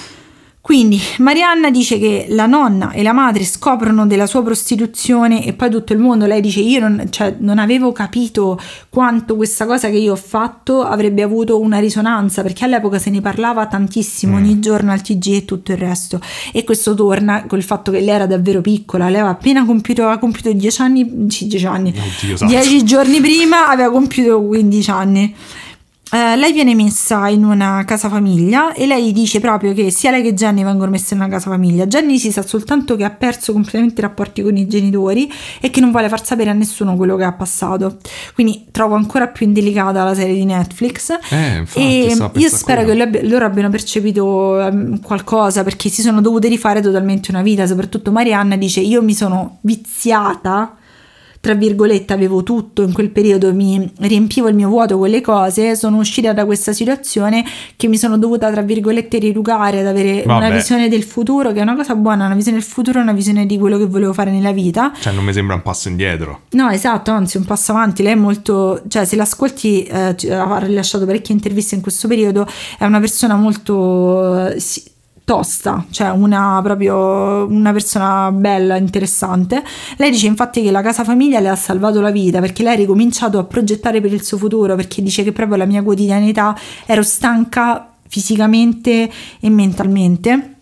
S2: Quindi Marianna dice che la nonna e la madre scoprono della sua prostituzione e poi tutto il mondo, lei dice io non, cioè, non avevo capito quanto questa cosa che io ho fatto avrebbe avuto una risonanza perché all'epoca se ne parlava tantissimo
S1: Mm.
S2: ogni giorno al TG e tutto il resto e questo torna col fatto che lei era davvero piccola, lei aveva appena compiuto, aveva compiuto 10 anni, sì 10 anni,
S1: Oddio santo.
S2: 10 giorni prima aveva compiuto 15 anni. Eh, lei viene messa in una casa famiglia e lei dice proprio che sia lei che Jenny vengono messe in una casa famiglia. Jenny si sa soltanto che ha perso completamente i rapporti con i genitori e che non vuole far sapere a nessuno quello che ha passato. Quindi trovo ancora più indelicata la serie di Netflix.
S1: Eh, infatti,
S2: e
S1: a
S2: io spero che
S1: quello.
S2: loro abbi- loro abbiano percepito ehm, qualcosa perché si sono dovute rifare totalmente una vita. Soprattutto Marianna dice: Io mi sono viziata tra virgolette avevo tutto in quel periodo, mi riempivo il mio vuoto con le cose, sono uscita da questa situazione che mi sono dovuta tra virgolette rieducare ad avere una
S1: Vabbè.
S2: visione del futuro, che è una cosa buona, una visione del futuro, una visione di quello che volevo fare nella vita.
S1: Cioè, non mi sembra un passo indietro.
S2: No, esatto, anzi un passo avanti, lei è molto, cioè se l'ascolti eh, ha rilasciato parecchie interviste in questo periodo, è una persona molto eh, tosta, cioè una proprio una persona bella, interessante. Lei dice infatti che la casa famiglia le ha salvato la vita perché lei ha ricominciato a progettare per il suo futuro, perché dice che proprio la mia quotidianità ero stanca fisicamente e mentalmente.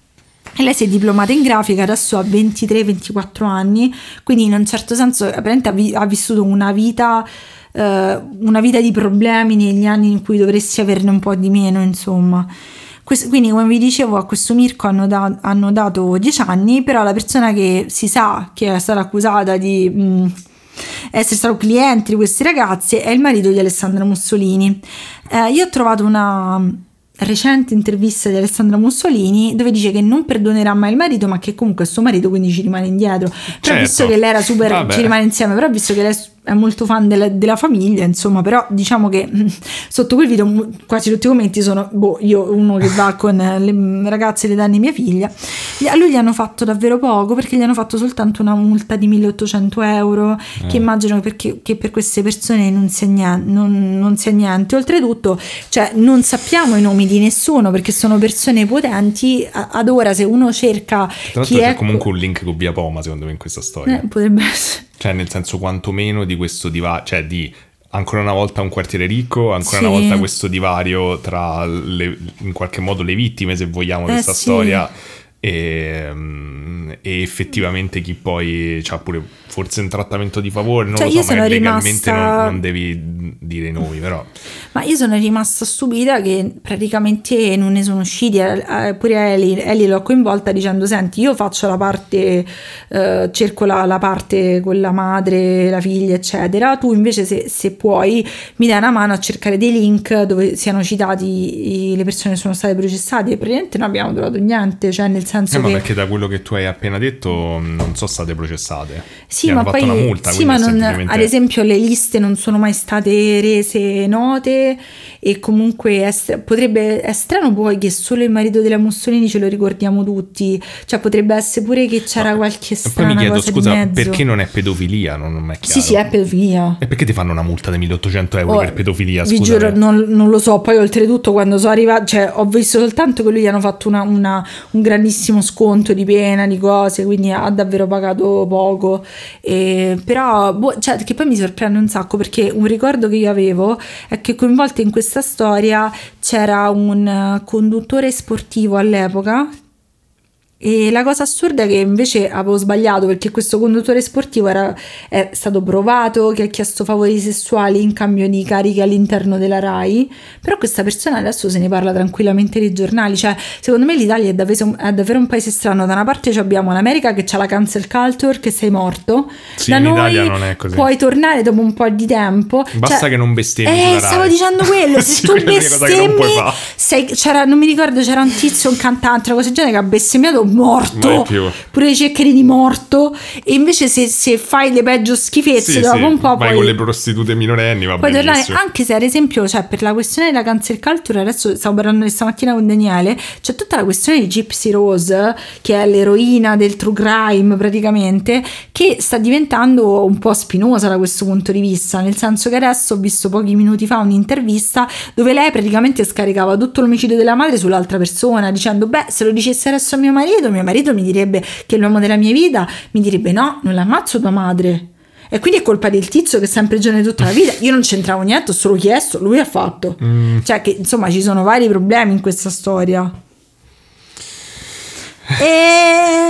S2: E lei si è diplomata in grafica, adesso ha 23-24 anni, quindi in un certo senso apparentemente ha, vi- ha vissuto una vita, eh, una vita di problemi negli anni in cui dovresti averne un po' di meno, insomma. Quindi, come vi dicevo, a questo Mirko hanno, da- hanno dato 10 anni, però la persona che si sa che è stata accusata di mh, essere stato cliente di questi ragazzi è il marito di Alessandra Mussolini. Eh, io ho trovato una recente intervista di Alessandra Mussolini dove dice che non perdonerà mai il marito ma che comunque è suo marito quindi ci rimane indietro però
S1: Certo.
S2: visto che lei era super
S1: Vabbè.
S2: ci rimane insieme però visto che lei è molto fan della, della famiglia insomma però diciamo che mm, sotto quel video quasi tutti i commenti sono boh io uno che va con eh, le mm, ragazze le danni mia figlia. Gli- a lui gli hanno fatto davvero poco perché gli hanno fatto soltanto una multa di 1800 euro che immagino perché, che per queste persone non sia, niente, non, non sia niente. Oltretutto cioè non sappiamo i nomi di nessuno perché sono persone potenti. Ad ora se uno cerca
S1: Tra
S2: chi
S1: l'altro
S2: è
S1: c'è comunque un link con Via Poma, secondo me, in questa storia.
S2: eh, potrebbe essere
S1: Cioè, nel senso, quantomeno di questo divario, cioè di ancora una volta un quartiere ricco, ancora
S2: Sì.
S1: una volta questo divario tra le- in qualche modo le vittime, se vogliamo, di
S2: Eh,
S1: questa
S2: sì.
S1: storia. E, mm, e effettivamente chi poi ha pure forse un trattamento di favore, non
S2: Cioè,
S1: lo so,
S2: io sono rimasta-
S1: non, non devi dire i nomi, però.
S2: Ma io sono rimasta stupita che praticamente non ne sono usciti, eh, eh, pure Eli, Eli l'ho coinvolta dicendo senti io faccio la parte, eh, cerco la, la parte con la madre, la figlia eccetera, tu invece se, se puoi mi dai una mano a cercare dei link dove siano citati i- le persone che sono state processate. E praticamente non abbiamo trovato niente, cioè nel senso
S1: Eh, ma
S2: che...
S1: perché da quello che tu hai appena detto non sono state processate.
S2: Sì, ma poi
S1: multa,
S2: sì, ma non-
S1: semplicemente-
S2: ad esempio le liste non sono mai state rese note e comunque è potrebbe è strano poi che solo il marito della Mussolini ce lo ricordiamo tutti, cioè potrebbe essere pure che c'era
S1: No,
S2: qualche
S1: E poi
S2: strana
S1: mi chiedo,
S2: cosa
S1: scusa, perché non è pedofilia? Non, non è chiaro.
S2: Sì, sì, è pedofilia.
S1: E perché ti fanno una multa di 1800 euro
S2: Oh,
S1: per pedofilia?
S2: Vi
S1: Scusa.
S2: giuro, non, non lo so. Poi, oltretutto, quando sono arrivata, cioè, ho visto soltanto che lui gli hanno fatto una- una- un grandissimo sconto di pena, di cose, quindi ha davvero pagato poco. E- però, boh, cioè, che poi mi sorprende un sacco perché un ricordo che io avevo è che coinvolto in questa storia c'era un conduttore sportivo all'epoca E la cosa assurda è che invece avevo sbagliato perché questo conduttore sportivo era, è stato provato che ha chiesto favori sessuali in cambio di cariche all'interno della RAI, però questa persona adesso se ne parla tranquillamente nei giornali, cioè secondo me l'Italia è davvero, è davvero un paese strano, da una parte abbiamo l'America che ha la cancel culture che sei morto,
S1: Sì,
S2: da
S1: in
S2: noi
S1: Italia non è così.
S2: puoi tornare dopo un po' di tempo.
S1: Basta
S2: Cioè-
S1: che non bestemmi
S2: Eh, stavo dicendo quello, se <laughs>
S1: Sì,
S2: tu
S1: non
S2: bestemmi,
S1: fare.
S2: sei- c'era, non mi ricordo, c'era un tizio, un cantante, una cosa del genere che ha bestemmiato morto,
S1: Mai più.
S2: pure i cecchini morto, e invece se, se fai le peggio schifezze
S1: Sì,
S2: dopo
S1: sì,
S2: un po'
S1: vai
S2: poi...
S1: con le prostitute minorenni, va benissimo.
S2: anche se ad esempio, cioè per la questione della cancel culture, adesso stavo parlando stamattina con Daniele, c'è tutta la questione di Gypsy Rose, che è l'eroina del true crime praticamente, che sta diventando un po' spinosa da questo punto di vista, nel senso che adesso ho visto pochi minuti fa un'intervista dove lei praticamente scaricava tutto l'omicidio della madre sull'altra persona, dicendo beh se lo dicesse adesso a mio marito, mio marito mi direbbe che è l'uomo della mia vita, mi direbbe no, non l'ammazzo tua madre. E quindi è colpa del tizio che è sempre giovane tutta la vita. Io non c'entravo niente, ho solo chiesto, lui ha fatto.
S1: Mm.
S2: Cioè, che insomma ci sono vari problemi in questa storia. E...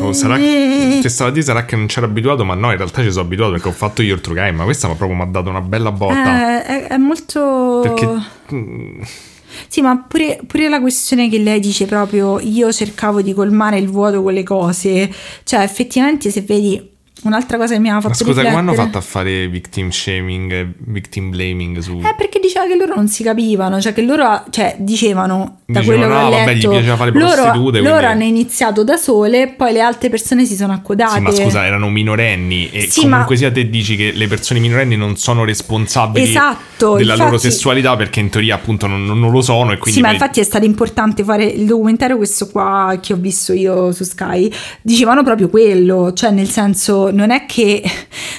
S1: Oh, sarà, ti stavo a dire sarà che non c'ero abituato, ma no, in realtà ci sono abituato perché ho fatto io il true crime, ma questa mi ha proprio mi ha dato una bella botta.
S2: Eh, è, è molto...
S1: Perché mm,
S2: Sì, ma pure, pure la questione che lei dice proprio io cercavo di colmare il vuoto con le cose, cioè effettivamente se vedi un'altra cosa che mi ha
S1: ma
S2: fatto
S1: scusa, come hanno fatto a fare victim shaming e victim blaming su...
S2: Eh, perché diceva che loro non si capivano, cioè che loro cioè, dicevano da
S1: Dicevano,
S2: quello che
S1: "No,
S2: ho
S1: vabbè, gli
S2: letto,
S1: piaceva fare
S2: loro,
S1: prostitute,
S2: loro
S1: quindi-
S2: hanno iniziato da sole, poi le altre persone si sono accodate.
S1: Sì, ma scusa, erano minorenni e
S2: Sì,
S1: comunque
S2: ma-
S1: sia te dici che le persone minorenni non sono responsabili
S2: Esatto,
S1: della loro
S2: infatti-
S1: sessualità perché in teoria appunto non, non lo sono e quindi
S2: Sì, ma
S1: poi-
S2: infatti è stato importante fare il documentario questo qua che ho visto io su Sky. Dicevano proprio quello, cioè nel senso non è che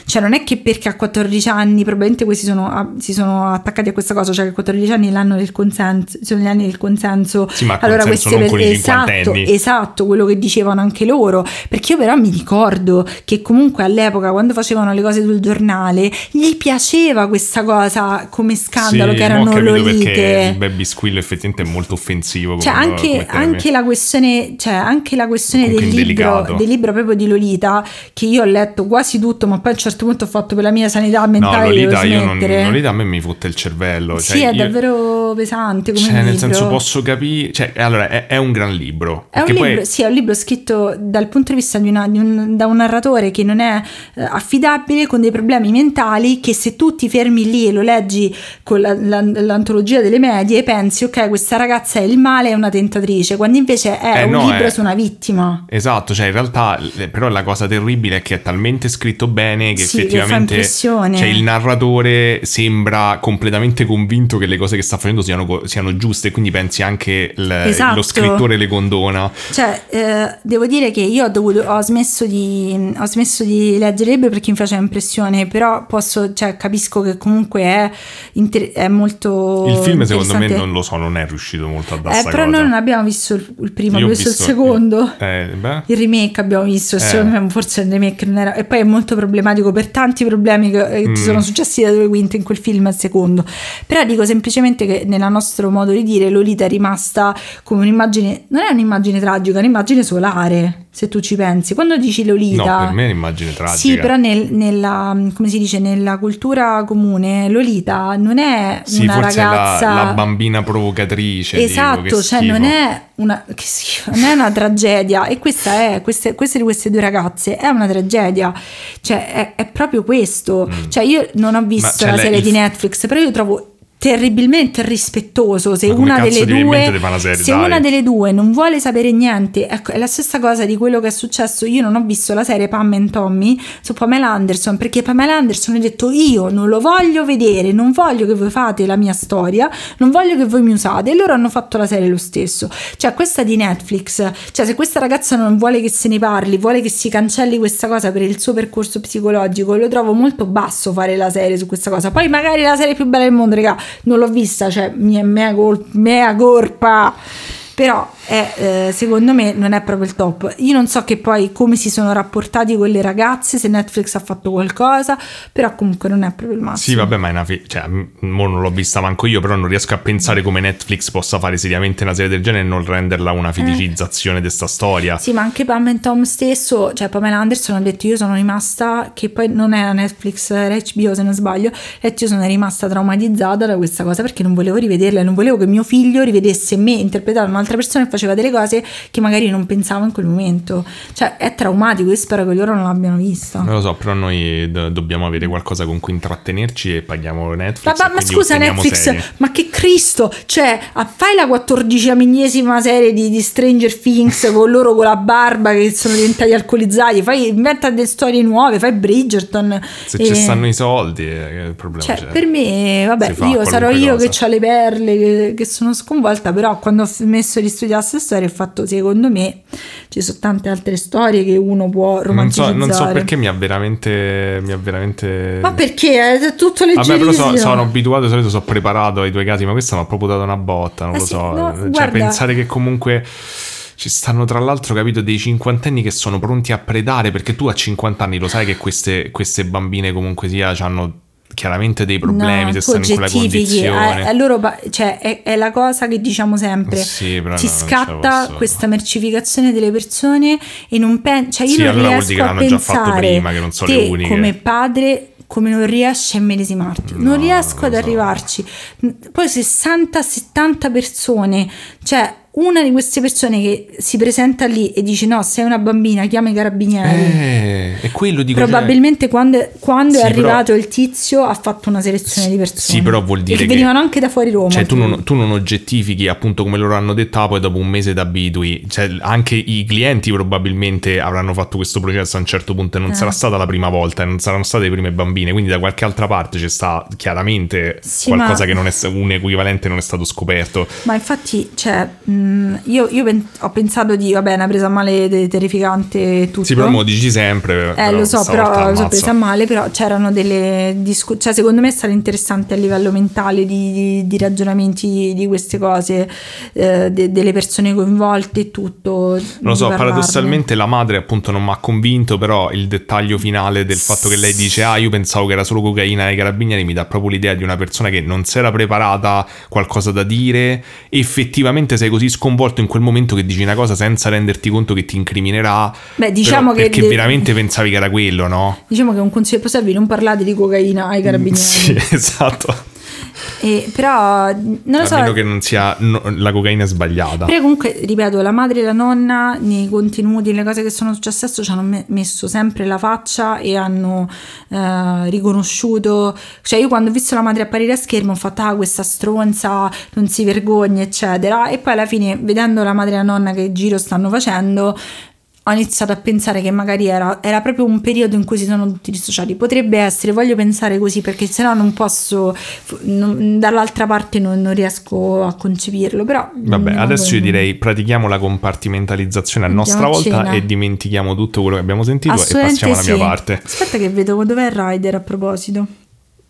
S2: cioè non è che perché a 14 anni probabilmente questi sono, si sono attaccati a questa cosa, cioè che a 14 anni l'anno del consenso, sono gli anni del consenso.
S1: Sì, ma
S2: allora
S1: consenso
S2: queste
S1: non con i
S2: esatto, esatto, quello che dicevano anche loro, perché io però mi ricordo che comunque all'epoca quando facevano le cose sul giornale gli piaceva questa cosa come scandalo
S1: Sì,
S2: che erano lolite.
S1: perché il baby squill effettivamente è molto offensivo
S2: Cioè, anche, anche la questione, cioè, anche la questione del libro, del libro proprio di Lolita, che io ho letto quasi tutto, ma poi a un certo punto ho fatto per la mia sanità
S1: No,
S2: mentale
S1: Lolita,
S2: devo
S1: io non. Lolita a me mi fotte il cervello.
S2: sì,
S1: cioè,
S2: è
S1: io-
S2: davvero pesante come
S1: Cioè,
S2: libro.
S1: nel senso, posso capire. Cioè, allora, è, è un gran libro.
S2: È un,
S1: perché poi-
S2: libro, sì, è un libro scritto dal punto di vista di, una- di un, da un narratore che non è eh, affidabile, con dei problemi mentali, che se tu ti fermi lì e lo leggi con la- la- l'antologia delle medie, pensi, ok, questa ragazza è il male, è una tentatrice, quando invece è
S1: Eh,
S2: un
S1: no,
S2: libro
S1: è-
S2: su una vittima.
S1: Esatto, cioè in realtà però la cosa terribile è che è talmente scritto bene che
S2: Sì,
S1: effettivamente cioè, il narratore sembra completamente convinto che le cose che sta facendo siano, siano giuste, quindi pensi anche il-
S2: Esatto.
S1: lo scrittore le condona.
S2: Cioè, eh, devo dire che io ho, dovuto, ho, smesso di, ho smesso di leggere libri perché mi faceva impressione, però posso, cioè, capisco che comunque è, inter- è molto.
S1: Il film secondo me non lo so, non è riuscito molto a dare
S2: Eh, però
S1: cosa.
S2: noi non abbiamo visto il, il primo, abbiamo visto, il
S1: visto-
S2: secondo.
S1: Eh.
S2: Il remake abbiamo visto,
S1: Eh.
S2: secondo me forse il remake non era. E poi è molto problematico per tanti problemi che eh,
S1: Mm.
S2: ci sono successi da due quinte in quel film al secondo. Però dico semplicemente che nel nostro modo di dire Lolita è rimasta come un'immagine, non è un'immagine tragica, è un'immagine solare, se tu ci pensi. Quando dici Lolita...
S1: No, per me è un'immagine tragica.
S2: Sì, però nel- nella, come si dice, nella cultura comune Lolita non è
S1: Sì,
S2: una
S1: forse è la-
S2: ragazza...
S1: la, bambina provocatrice. dico,
S2: Esatto,
S1: che
S2: cioè
S1: schifo.
S2: non è, una, non è una tragedia e questa è, queste, queste di queste due ragazze è una tragedia, cioè è, è proprio questo, cioè io non ho visto
S1: cioè,
S2: la
S1: lei-
S2: serie di Netflix, però io trovo terribilmente rispettoso se una delle due
S1: serie,
S2: se una delle due non vuole sapere niente ecco è la stessa cosa di quello che è successo. Io non ho visto la serie Pam and Tommy su Pamela Anderson perché Pamela Anderson ha detto io non lo voglio vedere non voglio che voi fate la mia storia non voglio che voi mi usate. E loro hanno fatto la serie lo stesso. Cioè questa di Netflix cioè se questa ragazza non vuole che se ne parli vuole che si cancelli questa cosa per il suo percorso psicologico lo trovo molto basso fare la serie su questa cosa. Poi magari la serie più bella del mondo raga non l'ho vista cioè mia, mea, col- mea colpa però è, eh, secondo me non è proprio il top. Io non so che poi come si sono rapportati con le ragazze, se Netflix ha fatto qualcosa, però comunque non è proprio il massimo.
S1: Sì, vabbè, ma è una fi- cioè, mo non l'ho vista manco io, però non riesco a pensare come Netflix possa fare seriamente una serie del genere e non renderla una feticizzazione di sta storia.
S2: Sì, ma anche Pam e Tom stesso, cioè Pamela Anderson ha detto io sono rimasta, che poi non era Netflix, era HBO se non sbaglio, detto io sono rimasta traumatizzata da questa cosa perché non volevo rivederla, non volevo che mio figlio rivedesse me interpretare un'altra persona e faceva delle cose che magari non pensavo in quel momento. Cioè è traumatico, io spero che loro non l'abbiano vista.
S1: Non lo so, però noi do- dobbiamo avere qualcosa con cui intrattenerci e paghiamo Netflix.
S2: Ma,
S1: e
S2: ma- scusa Netflix,
S1: serie.
S2: ma che Cristo, cioè fai la quattordicesima serie di, di Stranger Things con loro con la barba che sono diventati alcolizzati, fai, inventa delle storie nuove, fai Bridgerton.
S1: Se
S2: e-
S1: ci stanno i soldi, eh, il problema
S2: Cioè,
S1: c'è.
S2: per me, vabbè, io sarò io
S1: cosa.
S2: che ho le perle, che, che sono sconvolta, però quando ho smesso di studiare queste storie ho fatto, secondo me, ci sono tante altre storie che uno può
S1: Non so, non so perché mi ha veramente. Mi ha veramente...
S2: Ma perché? È tutto
S1: Vabbè, però
S2: leggerissimo.
S1: so- sono abituato, di solito sono preparato ai tuoi casi, ma questa mi ha proprio dato una botta, non
S2: Eh
S1: lo
S2: sì,
S1: so.
S2: no,
S1: cioè,
S2: guarda-
S1: pensare che comunque ci stanno, tra l'altro, capito, dei cinquantenni che sono pronti a predare, perché tu a 50 anni lo sai che queste, queste bambine comunque sia hanno chiaramente dei problemi
S2: No,
S1: se stanno in quella
S2: oggettifichi,
S1: condizione.
S2: eh, eh, loro pa- cioè, è, è la cosa che diciamo sempre.
S1: Sì,
S2: Ti
S1: no,
S2: scatta questa mercificazione delle persone e non pensi. Cioè, io
S1: Sì,
S2: non
S1: allora vuol
S2: riesco
S1: dire che
S2: a
S1: l'hanno già fatto prima, che non sono
S2: te
S1: le uniche.
S2: come padre come non riesci a medesimarti,
S1: No,
S2: non riesco
S1: non
S2: ad
S1: so.
S2: arrivarci. Poi 60-70 persone, cioè una di queste persone che si presenta lì e dice no, sei una bambina, chiama i carabinieri.
S1: Eh, è quello dico. cioè-
S2: Probabilmente quando, quando
S1: Sì,
S2: è
S1: però-
S2: arrivato il tizio ha fatto una selezione di persone.
S1: Sì, però vuol dire
S2: che,
S1: che-
S2: venivano anche da fuori Roma.
S1: Cioè, tu non, tu non oggettifichi appunto come loro hanno detto, ah, poi dopo un mese t'abitui. Cioè, anche i clienti probabilmente avranno fatto questo processo a un certo punto e non
S2: Eh.
S1: sarà stata la prima volta e non saranno state le prime bambine. Quindi da qualche altra parte c'è sta chiaramente
S2: Sì,
S1: qualcosa
S2: ma-
S1: che non è un equivalente non è stato scoperto.
S2: Ma infatti, cioè, mh, io, io pen- ho pensato di, vabbè, una presa male de- terrificante tutto.
S1: Sì, però me lo dici sempre.
S2: Eh, lo so, però l'ho presa male, però c'erano delle discussioni, cioè secondo me è stato interessante a livello mentale di, di- di ragionamenti di queste cose, eh, de- delle persone coinvolte e tutto.
S1: Non lo so,
S2: parlarne.
S1: paradossalmente la madre appunto non mi ha convinto, però il dettaglio finale del fatto che lei dice ah io pensavo che era solo cocaina ai carabinieri mi dà proprio l'idea di una persona che non si era preparata, qualcosa da dire, effettivamente sei così sconvolto in quel momento che dici una cosa senza renderti conto che ti incriminerà.
S2: Beh, diciamo che
S1: Perché
S2: de-
S1: veramente pensavi che era quello, no?
S2: Diciamo che un consiglio servi non parlate di cocaina ai carabinieri.
S1: Sì, <laughs> esatto.
S2: E, però non lo
S1: A
S2: so.
S1: meno che non sia no, la cocaina sbagliata.
S2: Però comunque, ripeto, la madre e la nonna nei contenuti, nelle cose che sono successe adesso ci hanno me- messo sempre la faccia e hanno eh, riconosciuto. Cioè io quando ho visto la madre apparire a schermo ho fatto ah questa stronza, non si vergogna eccetera. E poi alla fine vedendo la madre e la nonna che giro stanno facendo ho iniziato a pensare che magari era, era proprio un periodo in cui si sono tutti dissociati. Potrebbe essere, voglio pensare così perché sennò non posso, non- dall'altra parte non, non riesco a concepirlo. Però
S1: Vabbè, adesso io direi pratichiamo la compartimentalizzazione a nostra volta
S2: cena.
S1: e dimentichiamo tutto quello che abbiamo sentito e passiamo alla mia
S2: sì.
S1: parte.
S2: Aspetta che vedo dov'è il rider a proposito.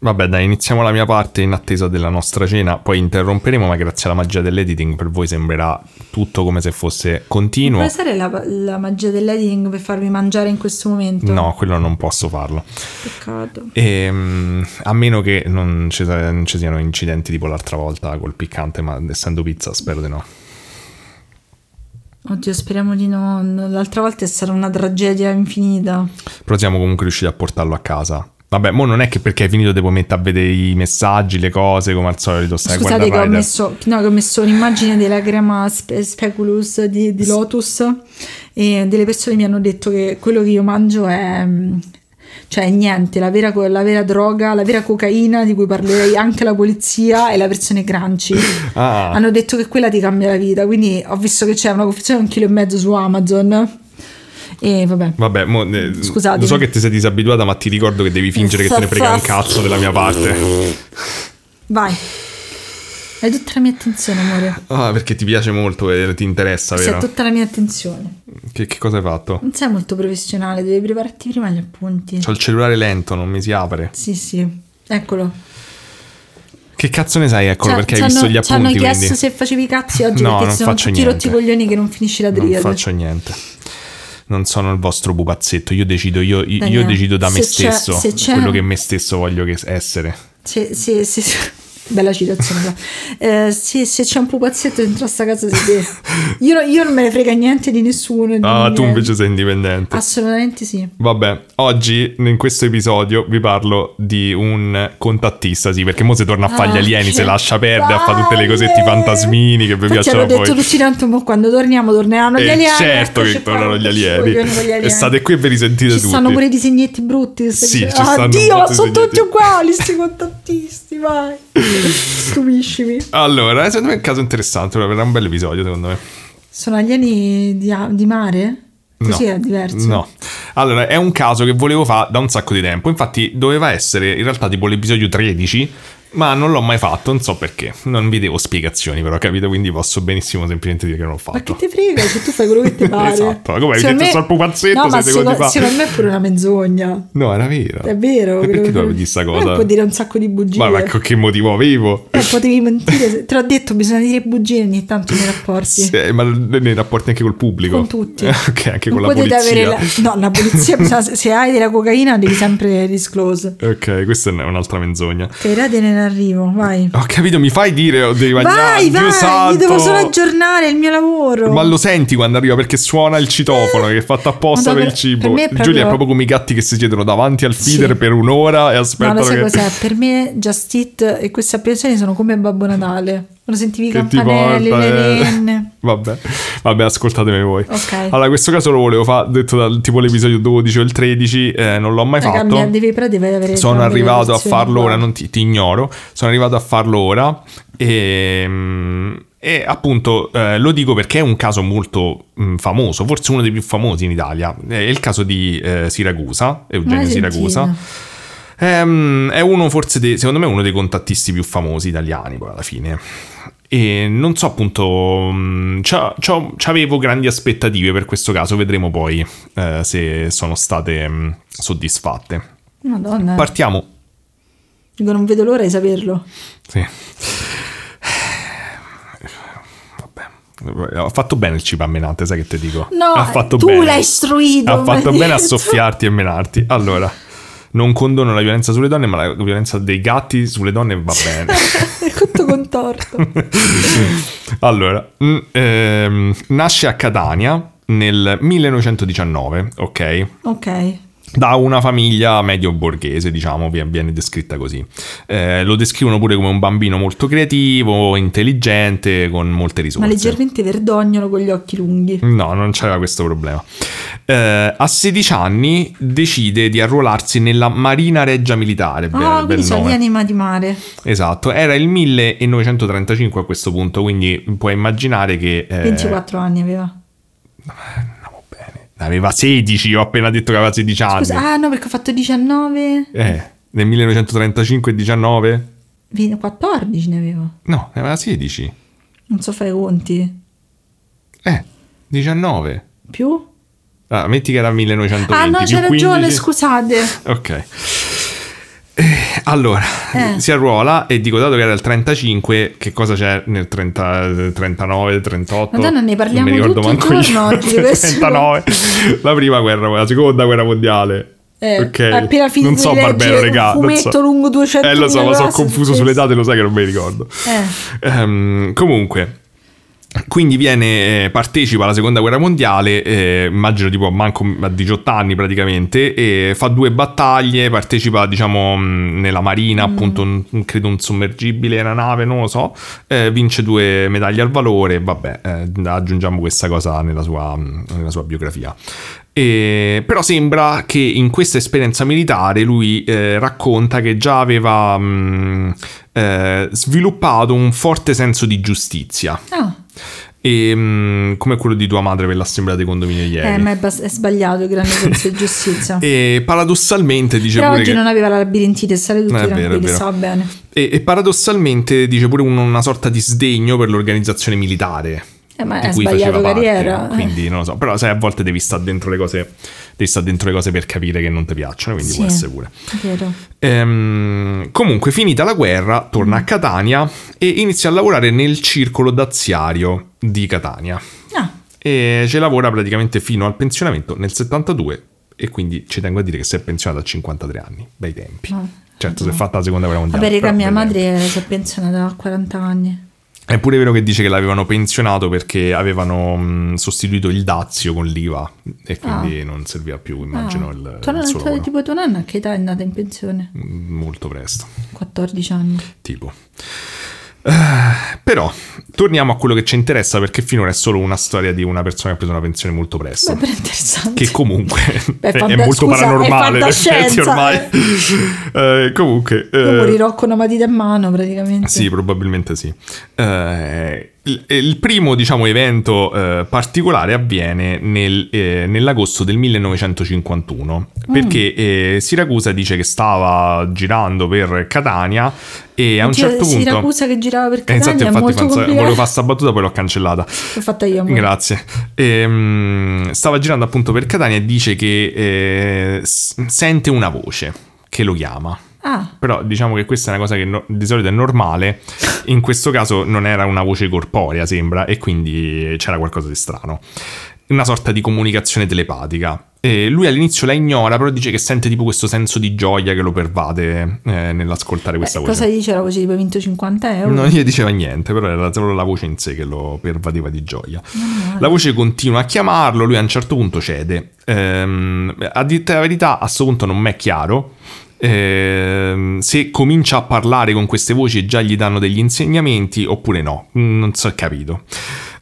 S1: Vabbè, dai, iniziamo la mia parte in attesa della nostra cena, poi interromperemo, ma grazie alla magia dell'editing per voi sembrerà tutto come se fosse continuo.
S2: Può essere la, la magia dell'editing per farvi mangiare in questo momento?
S1: No, quello non posso farlo.
S2: Peccato.
S1: Ehm, a meno che non ci, non ci siano incidenti tipo l'altra volta col piccante, ma essendo pizza spero di no.
S2: Oddio, speriamo di no. L'altra volta è stata una tragedia infinita.
S1: Però siamo comunque riusciti a portarlo a casa. Vabbè, mo non è che perché hai finito devo mettere a vedere i messaggi, le cose, come al solito stai
S2: Scusate che ho, messo, no, che ho messo un'immagine della crema spe- speculus di, di Lotus e delle persone mi hanno detto che quello che io mangio è... mm, Cioè niente, la vera, la vera droga, la vera cocaina di cui parlerei anche la polizia è la versione crunchy.
S1: Ah.
S2: Hanno detto che quella ti cambia la vita, quindi ho visto che c'è una confezione di un chilo e mezzo su Amazon. E vabbè.
S1: Vabbè, mo, eh,
S2: Scusatemi.
S1: lo so che ti sei disabituata, ma ti ricordo che devi fingere che te ne frega un cazzo della mia parte.
S2: Vai. Hai tutta la mia attenzione, amore.
S1: Ah, perché ti piace molto e ti interessa,
S2: Sì,
S1: vero?
S2: hai tutta la mia attenzione.
S1: Che, che cosa hai fatto?
S2: Non sei molto professionale, devi prepararti prima gli appunti.
S1: C'ho il cellulare lento, non mi si apre.
S2: Sì, sì, eccolo.
S1: Che cazzo ne sai? Eccolo
S2: Ci-
S1: perché hai visto gli
S2: Ci hanno
S1: appunti.
S2: chiesto
S1: Quindi
S2: se facevi cazzi oggi
S1: No,
S2: perché
S1: non
S2: sono
S1: faccio
S2: tutti rotti
S1: niente.
S2: coglioni che non finisci la
S1: non
S2: triade.
S1: faccio niente. Non sono il vostro pupazzetto. Io decido, io, io decido da me stesso quello che me stesso voglio che- essere.
S2: Se, se- se- bella citazione. Eh, se, se c'è un pupazzetto dentro a sta casa sei te. Io, io non me ne frega niente di nessuno.
S1: Ah, tu invece sei indipendente.
S2: Assolutamente sì.
S1: Vabbè, oggi in questo episodio vi parlo di un contattista, sì, perché mo si torna a fare gli
S2: Ah,
S1: alieni,
S2: che
S1: se lascia perdere, a fare tutte le
S2: palle!
S1: cosetti fantasmini che vi piacciono a
S2: detto tutti tanto, mo quando torniamo torneranno gli
S1: E
S2: alieni.
S1: certo che tornano gli alieni. E state qui e ve li sentite
S2: Ci
S1: tutti.
S2: stanno pure i disegnetti brutti.
S1: Sì,
S2: cose.
S1: ci stanno
S2: Oddio, sono tutti uguali sti contattisti, vai. <laughs> <laughs> Stupiscimi.
S1: Allora, secondo me è un caso interessante, verrà un bel episodio secondo me.
S2: Sono alieni di, di mare? Così
S1: No.
S2: è diverso.
S1: No. Allora, è un caso che volevo fare da un sacco di tempo. Infatti, doveva essere in realtà tipo l'episodio 13, ma non l'ho mai fatto, non so perché. Non vi devo spiegazioni, però, capito? Quindi posso benissimo semplicemente dire che non l'ho fatto.
S2: Ma che te frega se tu fai quello che ti <laughs> pare?
S1: Esatto, ma come hai detto
S2: me-
S1: sul pupazzetto
S2: No, ma secondo,
S1: fa.
S2: secondo me è pure una menzogna.
S1: No, era vero.
S2: È vero.
S1: E perché tu avevi sta
S2: Eh,
S1: cosa?
S2: Puoi dire un sacco di bugie.
S1: Ma, ma che motivo avevo?
S2: Eh, potevi mentire. Te l'ho detto, bisogna dire bugie ogni tanto nei rapporti.
S1: Sì, ma nei rapporti anche col pubblico.
S2: Con tutti. <laughs>
S1: ok, anche
S2: Non
S1: con la polizia.
S2: la... No, la polizia, bisogna- se hai della cocaina devi sempre disclose.
S1: Ok, questa è un'altra menzogna.
S2: Che irade nell'arrivo, vai.
S1: Ho capito, mi fai dire o devi mangiare?
S2: Vai,
S1: Dio
S2: vai,
S1: santo.
S2: mi devo solo aggiornare il mio lavoro.
S1: Ma lo senti quando arriva perché suona il citofono che è fatto apposta per il cibo.
S2: per è proprio-
S1: Giulia è proprio come i gatti che si siedono davanti al feeder
S2: Sì.
S1: per un'ora e
S2: No,
S1: aspettano
S2: lo sai
S1: che...
S2: cos'è? Per me Just Eat e queste applicazioni sono come Babbo Natale. Quando sentivi i campanelli, le renne.
S1: Vabbè, vabbè, ascoltatemi voi.
S2: Ok.
S1: Allora, questo caso lo volevo fare, detto dal tipo l'episodio 12 o il 13, eh, non l'ho mai
S2: Raga,
S1: fatto.
S2: mi- devi, però devi avere
S1: Sono arrivato a farlo ora, non ti, ti ignoro. Sono arrivato a farlo ora e, mm, e appunto eh, lo dico perché è un caso molto mm, famoso, forse uno dei più famosi in Italia. È il caso di eh, Siracusa, Eugenio Siracusa.
S2: sentito.
S1: Ehm, è uno forse, dei- secondo me, uno dei contattisti più famosi italiani poi alla fine. E non so appunto, mh, c'ha- c'avevo grandi aspettative per questo caso, vedremo poi eh, se sono state mh, soddisfatte.
S2: Madonna.
S1: Partiamo
S2: Dico, non vedo l'ora di saperlo.
S1: Sì. Vabbè. Ha fatto bene il cibo a menate, sai che ti dico?
S2: No,
S1: ha fatto
S2: tu
S1: bene.
S2: l'hai istruito,
S1: Ha fatto bene a <laughs> soffiarti e menarti. Allora, non condono la violenza sulle donne, ma la violenza dei gatti sulle donne va <laughs> bene.
S2: È tutto contorto. <laughs>
S1: allora, mm, ehm, nasce a Catania nel 1919, ok?
S2: ok.
S1: Da una famiglia medio borghese, diciamo, vi- viene descritta così. Eh, lo descrivono pure come un bambino molto creativo, intelligente, con molte
S2: Ma
S1: risorse.
S2: leggermente verdognolo con gli occhi lunghi.
S1: No, non c'era questo problema. Eh, a 16 anni decide di arruolarsi nella Marina Reggia Militare.
S2: Ah,
S1: bel
S2: quindi sono gli anima di mare.
S1: Esatto, era il 1935 a questo punto, quindi puoi immaginare che... eh,
S2: 24 anni aveva.
S1: Aveva 16, ho appena detto che aveva 16 anni.
S2: Scusa, ah no, perché ho fatto 19.
S1: Eh, nel 1935 19?
S2: Vi- 14 ne avevo.
S1: No, ne aveva 16.
S2: Non so fare i conti.
S1: Eh, 19.
S2: Più?
S1: Ah, metti che era 1920.
S2: ah no, c'è ragione,
S1: 15.
S2: scusate.
S1: Ok. Eh, allora,
S2: Eh.
S1: si arruola e dico, dato che era il 35, che cosa c'è nel 30, 39, 38?
S2: Madonna, ne parliamo
S1: non mi ricordo
S2: il
S1: manco io.
S2: giorno <laughs> questo.
S1: 39, la prima guerra, la seconda guerra mondiale.
S2: Eh,
S1: ok,
S2: appena finito
S1: non so Barbero, regà.
S2: un fumetto
S1: so.
S2: lungo 200
S1: Eh, lo so, ma sono confuso
S2: su
S1: sulle date, lo sai che non me li ricordo.
S2: Eh.
S1: Ehm, comunque, quindi viene, eh, partecipa alla seconda guerra mondiale, eh, immagino tipo manco a 18 anni praticamente, e fa due battaglie, partecipa diciamo mh, nella marina, appunto un- credo un sommergibile, una nave, non lo so, eh, vince due medaglie al valore, vabbè, eh, aggiungiamo questa cosa nella sua, mh, nella sua biografia. E- però sembra che in questa esperienza militare lui eh, racconta che già aveva mh, eh, sviluppato un forte senso di giustizia.
S2: Ah,
S1: E, mh, come quello di tua madre per l'assemblea dei condomini ieri.
S2: eh, ma è, bas- è sbagliato il grande senso di giustizia. <laughs>
S1: E paradossalmente dice
S2: Però
S1: pure
S2: oggi
S1: che...
S2: non aveva la labirintite, stare tutti
S1: Eh, vero, è
S2: tranquilli, stava bene.
S1: E, e paradossalmente dice pure un- una sorta di sdegno per l'organizzazione militare.
S2: Eh, ma
S1: di
S2: è
S1: cui faceva parte,
S2: carriera.
S1: Quindi non lo so, però sai, a volte devi stare dentro le cose devi stare dentro le cose per capire che non ti piacciono, quindi
S2: Sì.
S1: può essere pure. Ehm, comunque, finita la guerra, torna a Catania e inizia a lavorare nel circolo daziario di Catania.
S2: Ah,
S1: E ci lavora praticamente fino al pensionamento nel 72 e quindi ci tengo a dire che si è pensionato a 53 anni. Bei tempi.
S2: Ah,
S1: certo, si è fatta la seconda guerra mondiale.
S2: vabbè, raga, mia madre si è pensionata a 40 anni.
S1: È pure vero che dice che l'avevano pensionato perché avevano mh, sostituito il dazio con l'IVA e quindi non serviva più, immagino,
S2: Ah.
S1: il,
S2: Tua
S1: il suo lavoro.
S2: tipo tua nonna a che età è andata in pensione?
S1: Molto presto.
S2: 14 anni.
S1: tipo. Eh, però torniamo a quello che ci interessa perché finora è solo una storia di una persona che ha preso una pensione molto presto.
S2: Beh, è
S1: che comunque
S2: Beh, <laughs>
S1: è,
S2: fanta-
S1: molto
S2: scusa, è
S1: paranormale <laughs> effetti
S2: fantascienza,
S1: ormai. Eh, comunque
S2: Io
S1: eh,
S2: morirò con una matita in mano praticamente.
S1: sì, probabilmente sì. Eh, il, il primo, diciamo, evento eh, particolare avviene nel, eh, nell'agosto del 1951,
S2: Mm.
S1: perché eh, Siracusa dice che stava girando per Catania e a un
S2: Oddio,
S1: certo punto...
S2: Siracusa che girava per
S1: Eh, esatto,
S2: Catania è
S1: infatti
S2: molto
S1: penso- volevo fare sta battuta, poi l'ho cancellata.
S2: L'ho fatta io. amore.
S1: Grazie. Ehm, stava girando appunto per Catania e dice che eh, sente una voce che lo chiama.
S2: Ah,
S1: Però diciamo che questa è una cosa che no- di solito è normale, in questo caso non era una voce corporea, sembra, e quindi c'era qualcosa di strano. Una sorta di comunicazione telepatica. E lui all'inizio la ignora, però dice che sente tipo questo senso di gioia che lo pervade eh, nell'ascoltare questa
S2: beh,
S1: voce.
S2: cosa dice la voce tipo vinto 50 euro?
S1: Non gli diceva niente, però era solo la voce in sé che lo pervadeva di gioia. La voce continua a chiamarlo, lui a un certo punto cede. Ehm, a dirti la verità, a questo punto non mi è chiaro. Ehm, se comincia a parlare con queste voci e già gli danno degli insegnamenti oppure no, non so capito.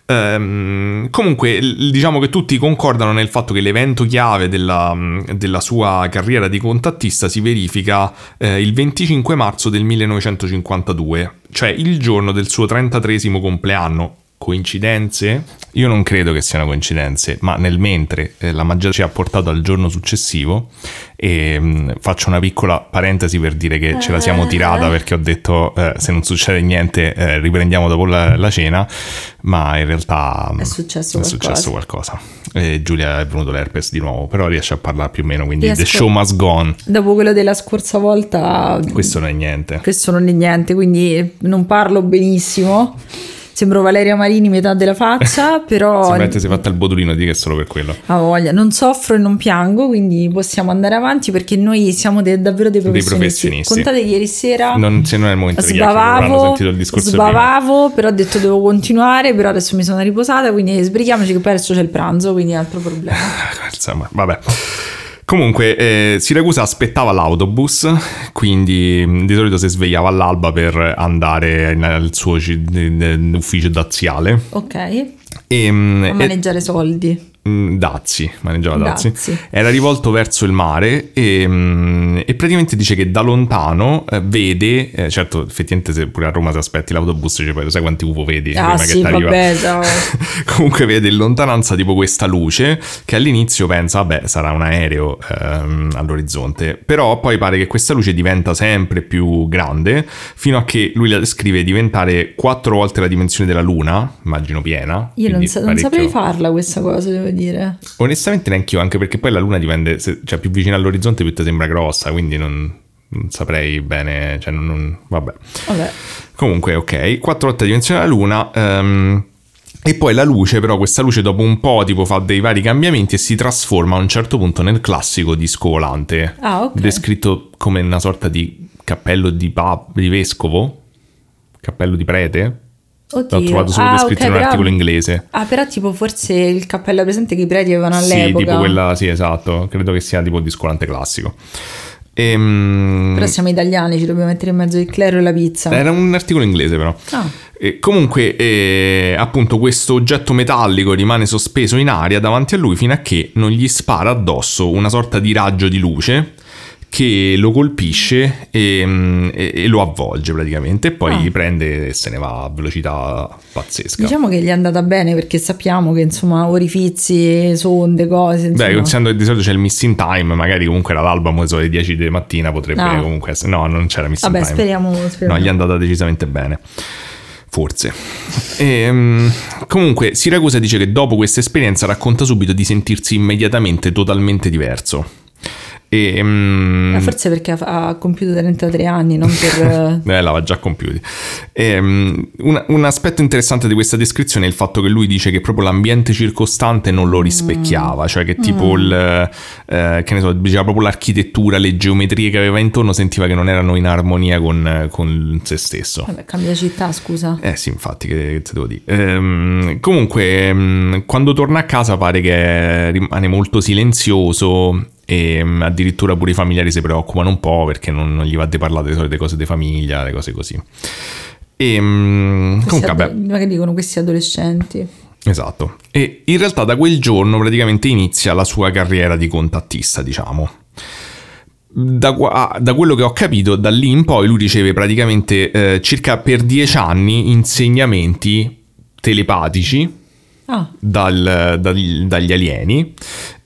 S1: Ehm, comunque, diciamo che tutti concordano nel fatto che l'evento chiave della, della sua carriera di contattista si verifica eh, il 25 marzo del 1952, cioè il giorno del suo 33 compleanno. Coincidenze? Io non credo che siano coincidenze, ma nel mentre eh, la magia ci ha portato al giorno successivo e mh, faccio una piccola parentesi per dire che ce la siamo tirata perché ho detto eh, se non succede niente eh, riprendiamo dopo la, la cena, ma in realtà mh,
S2: È successo
S1: è
S2: qualcosa.
S1: successo qualcosa. Giulia è venuto l'herpes di nuovo, però riesce a parlare più o meno, quindi
S2: Riesco-
S1: the show must go on.
S2: Dopo quello della scorsa volta,
S1: Questo non è niente.
S2: questo non è niente, quindi non parlo benissimo. Sembro Valeria Marini, metà della faccia, <laughs> però
S1: Sembra si è fatta il bodolino di che è solo per quello.
S2: ha voglia. Non soffro e non piango, quindi possiamo andare avanti perché noi siamo de- davvero dei professionisti.
S1: professionisti.
S2: Contate che ieri sera
S1: Non, se non è il momento di
S2: sbavavo,
S1: sentito il discorso prima.
S2: sbavavo, però ho detto devo continuare, però adesso mi sono riposata, quindi sbrighiamoci che poi adesso c'è il pranzo, quindi altro problema. <laughs>
S1: Insomma, vabbè. Comunque, eh, Siracusa aspettava l'autobus, quindi mh, di solito si svegliava all'alba per andare nel suo n- ufficio daziale.
S2: Ok,
S1: E, mh,
S2: a
S1: e-
S2: maneggiare soldi.
S1: Mm, Dazi, maneggiava Dazi.
S2: Dazi.
S1: Era rivolto verso il mare e, mm, e praticamente dice che da lontano eh, vede, eh, certo effettivamente se pure a Roma se aspetti l'autobus cioè, poi lo sai quanti UFO vedi
S2: Ah
S1: prima
S2: sì,
S1: che
S2: vabbè, <laughs> ciao.
S1: Comunque vede in lontananza tipo questa luce che all'inizio pensa, vabbè, sarà un aereo ehm, all'orizzonte, però poi pare che questa luce diventa sempre più grande fino a che lui la descrive diventare quattro volte la dimensione della Luna, immagino piena.
S2: Io non, sa- non saprei farla questa cosa, devo dire.
S1: Onestamente neanche io, anche perché poi la luna dipende, se, cioè più vicina all'orizzonte più ti sembra grossa, quindi non, non saprei bene, cioè non, non- vabbè.
S2: Vabbè.
S1: Comunque, ok, quattro volte la dimensione della luna. ehm, e poi la luce, però, questa luce dopo un po' tipo fa dei vari cambiamenti e si trasforma a un certo punto nel classico disco volante.
S2: Ah, ok.
S1: Descritto come una sorta di cappello di, pa- di vescovo, cappello di prete.
S2: Oddio.
S1: L'ho trovato solo
S2: Ah,
S1: descritto
S2: ok,
S1: in un
S2: però-
S1: articolo inglese.
S2: Ah, però tipo forse il cappello presente che i preti avevano
S1: Sì,
S2: all'epoca.
S1: tipo quella, sì, esatto. Credo che sia tipo discolante classico. Ehm,
S2: Però siamo italiani, ci dobbiamo mettere in mezzo il clero e la pizza.
S1: Era un articolo inglese, però.
S2: Ah.
S1: E comunque, eh, appunto, questo oggetto metallico rimane sospeso in aria davanti a lui fino a che non gli spara addosso una sorta di raggio di luce che lo colpisce e, mm, e- e lo avvolge praticamente. E poi
S2: Ah.
S1: prende e se ne va a velocità pazzesca.
S2: Diciamo che gli è andata bene perché sappiamo che insomma orifizi, sonde, cose.
S1: Beh,
S2: Insomma.
S1: considerando che di solito c'è il missing time, magari comunque era l'alba, mo sono le 10 di mattina, potrebbe
S2: No.
S1: comunque essere. No, non c'era missing
S2: Vabbè,
S1: time.
S2: speriamo, speriamo.
S1: No, gli è andata decisamente bene. Forse. E, um, comunque, Siracusa dice che dopo questa esperienza racconta subito di sentirsi immediatamente totalmente diverso. E, um,
S2: forse perché ha, ha, compiuto 33 anni, non per... <laughs>
S1: eh, l'aveva già compiuti. E, um, un, un, aspetto interessante di questa descrizione è il fatto che lui dice che proprio l'ambiente circostante non lo rispecchiava, mm. cioè che tipo mm. il, eh, che ne so, diceva proprio l'architettura, le geometrie che aveva intorno sentiva che non erano in armonia con, con se stesso.
S2: Vabbè, cambia città, scusa.
S1: Eh sì, infatti, che, che te devo dire. Ehm, comunque, quando torna a casa pare che rimane molto silenzioso e mm, addirittura pure i familiari si preoccupano un po' perché non, non gli va di parlare delle solite cose di famiglia, le cose così. E mm, comunque,
S2: vabbè. Ma che dicono questi adolescenti?
S1: Esatto. E in realtà da quel giorno praticamente inizia la sua carriera di contattista, diciamo. Da, ah, da, quello che ho capito, da lì in poi lui riceve praticamente eh, circa per dieci anni insegnamenti telepatici ah. dal, dal, dagli alieni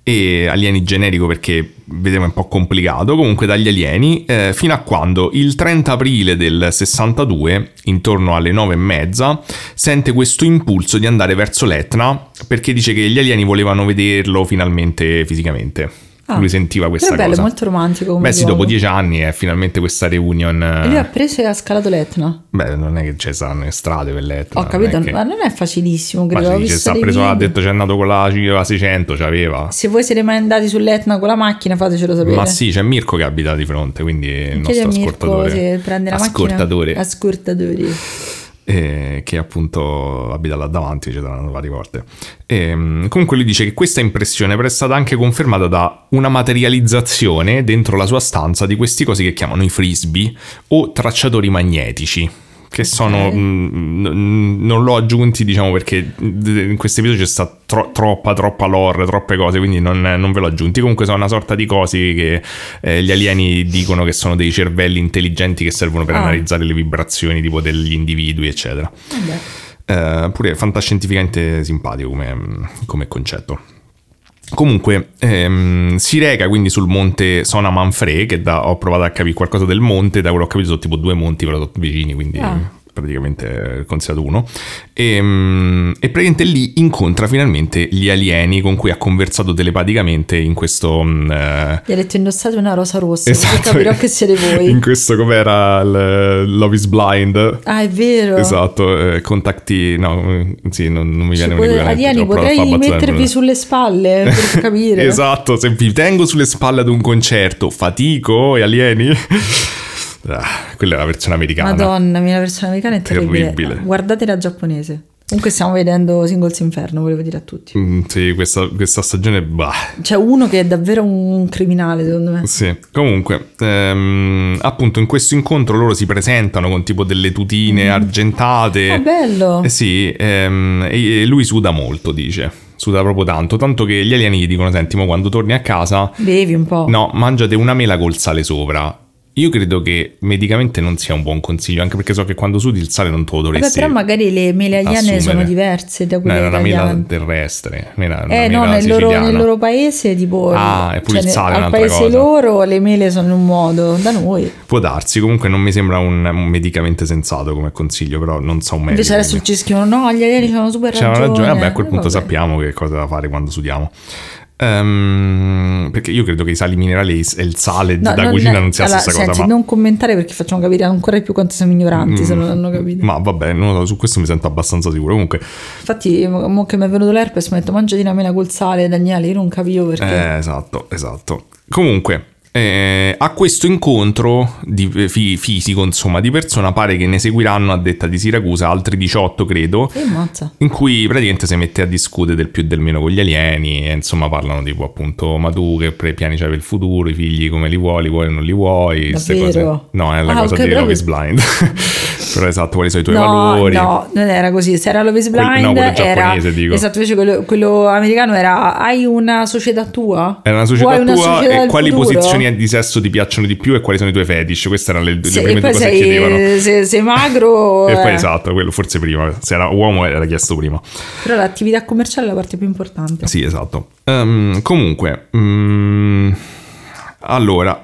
S1: e alieni generico perché vedremo è un po' complicato, comunque dagli alieni, eh, fino a quando il 30 aprile del 62, intorno alle 9 e mezza, sente questo impulso di andare verso l'Etna perché dice che gli alieni volevano vederlo finalmente fisicamente. Ah, lui sentiva questa
S2: bello,
S1: cosa.
S2: È molto romantico.
S1: Beh, sì, dopo dieci anni è finalmente questa reunion.
S2: E lui ha preso e ha scalato l'Etna.
S1: Beh, non è che ci saranno le strade per l'Etna.
S2: Ho capito,
S1: non che...
S2: ma non è facilissimo. Credo.
S1: Ma sì, sta preso, ha detto c'è andato con la, la 600, c'aveva.
S2: Se voi siete mai andati sull'Etna con la macchina, fatecelo sapere.
S1: Ma sì, c'è Mirko che abita di fronte, quindi il nostro
S2: Mirko,
S1: ascoltatore.
S2: La
S1: ascoltatore.
S2: Ascoltatore
S1: eh, che appunto abita là davanti, ci saranno varie volte. E, mm, comunque lui dice che questa impressione è stata anche confermata da una materializzazione dentro la sua stanza di questi cosi che chiamano i frisbee o tracciatori magnetici che sono okay. mh, mm, non l'ho aggiunti diciamo perché in questo episodio c'è stata tro- troppa troppa lore troppe cose quindi non, non, ve l'ho aggiunti comunque sono una sorta di cose che eh, gli alieni dicono che sono dei cervelli intelligenti che servono per ah. analizzare le vibrazioni tipo degli individui eccetera eh, pure fantascientificamente simpatico come, come concetto Comunque ehm, si reca quindi sul monte Sona Manfre, che da, ho provato a capire qualcosa del monte, da quello che ho capito sono tipo due monti però vicini, quindi ah praticamente considerato uno, e, ehm, e, praticamente lì incontra finalmente gli alieni con cui ha conversato telepaticamente in questo... Uh,
S2: Gli ha detto indossate una rosa rossa, esatto, capirò che siete <laughs> voi.
S1: In questo com'era il Love is Blind.
S2: Ah, è vero.
S1: Esatto, eh, contatti... No, sì, non, non mi viene un
S2: Alieni, potrei mettervi sulle spalle per <laughs> capire.
S1: esatto, se vi tengo sulle spalle ad un concerto, fatico e alieni... Ah, quella è la versione americana.
S2: Madonna mia, la versione americana è terribile. terribile. Guardate la giapponese. Comunque stiamo vedendo Singles Inferno, volevo dire a tutti.
S1: Mm, sì, questa, questa, stagione... Bah.
S2: C'è uno che è davvero un criminale, secondo me.
S1: Sì, comunque, ehm, appunto in questo incontro loro si presentano con tipo delle tutine mm. argentate.
S2: Ah, bello!
S1: Eh sì, ehm, e, e lui suda molto, dice suda proprio tanto, tanto che gli alieni gli dicono, senti, ma quando torni a casa...
S2: Bevi un po'.
S1: No, mangiate una mela col sale sopra. Io credo che medicamente non sia un buon consiglio, anche perché so che quando sudi il sale non te lo dovresti
S2: Vabbè, però magari le mele aliene sono diverse da quelle
S1: no,
S2: era
S1: una mela terrestre. Era
S2: una eh mela no, nel loro, nel loro, paese tipo...
S1: Ah, e pure cioè, il sale
S2: Al paese
S1: cosa.
S2: loro le mele sono in un modo, da noi.
S1: Può darsi, comunque non mi sembra un, un medicamente sensato come consiglio, però non so un medico.
S2: Invece adesso ci scrivono, no, gli alieni hanno super ragione. C'hanno ragione,
S1: vabbè a quel punto vabbè. sappiamo che cosa da fare quando sudiamo. Um, perché io credo che i sali minerali e il sale no, da cucina non sia la stessa
S2: senti,
S1: cosa.
S2: Ma... non commentare perché facciamo capire ancora più quanto siamo ignoranti mm, se non hanno capito.
S1: Ma vabbè, no, su questo mi sento abbastanza sicuro. Comunque,
S2: infatti, mo che mi è venuto l'herpes, mi ha detto mangiati una mela col sale, Daniele. Io non capivo perché.
S1: Eh, esatto, esatto. Comunque, eh, a questo incontro di, eh, fi, fisico, insomma, di persona, pare che ne seguiranno, a detta di Siracusa, altri 18, credo, in cui praticamente si mette a discutere del più e del meno con gli alieni, e insomma parlano tipo appunto, ma tu che piani c'hai per il futuro, i figli come li vuoi, li vuoi o non li vuoi, queste cose. No, è la ah, cosa okay, di Love is Blind. <laughs> Però esatto, quali sono i tuoi
S2: no,
S1: valori?
S2: No, non era così, se era Love is Blind
S1: quello, no, quello giapponese
S2: era,
S1: dico.
S2: Esatto, invece quello, quello, americano era hai una società tua?
S1: Era una società tua una società e quali futuro? posizioni di sesso ti piacciono di più e quali sono i tuoi fetish. Queste erano le, le
S2: sì,
S1: prime due cose
S2: sei,
S1: che chiedevano.
S2: Se, sei <laughs> magro.
S1: e poi esatto, quello forse prima. Se era uomo era chiesto prima.
S2: Però l'attività commerciale è la parte più importante.
S1: Sì, esatto. Um, comunque, um, allora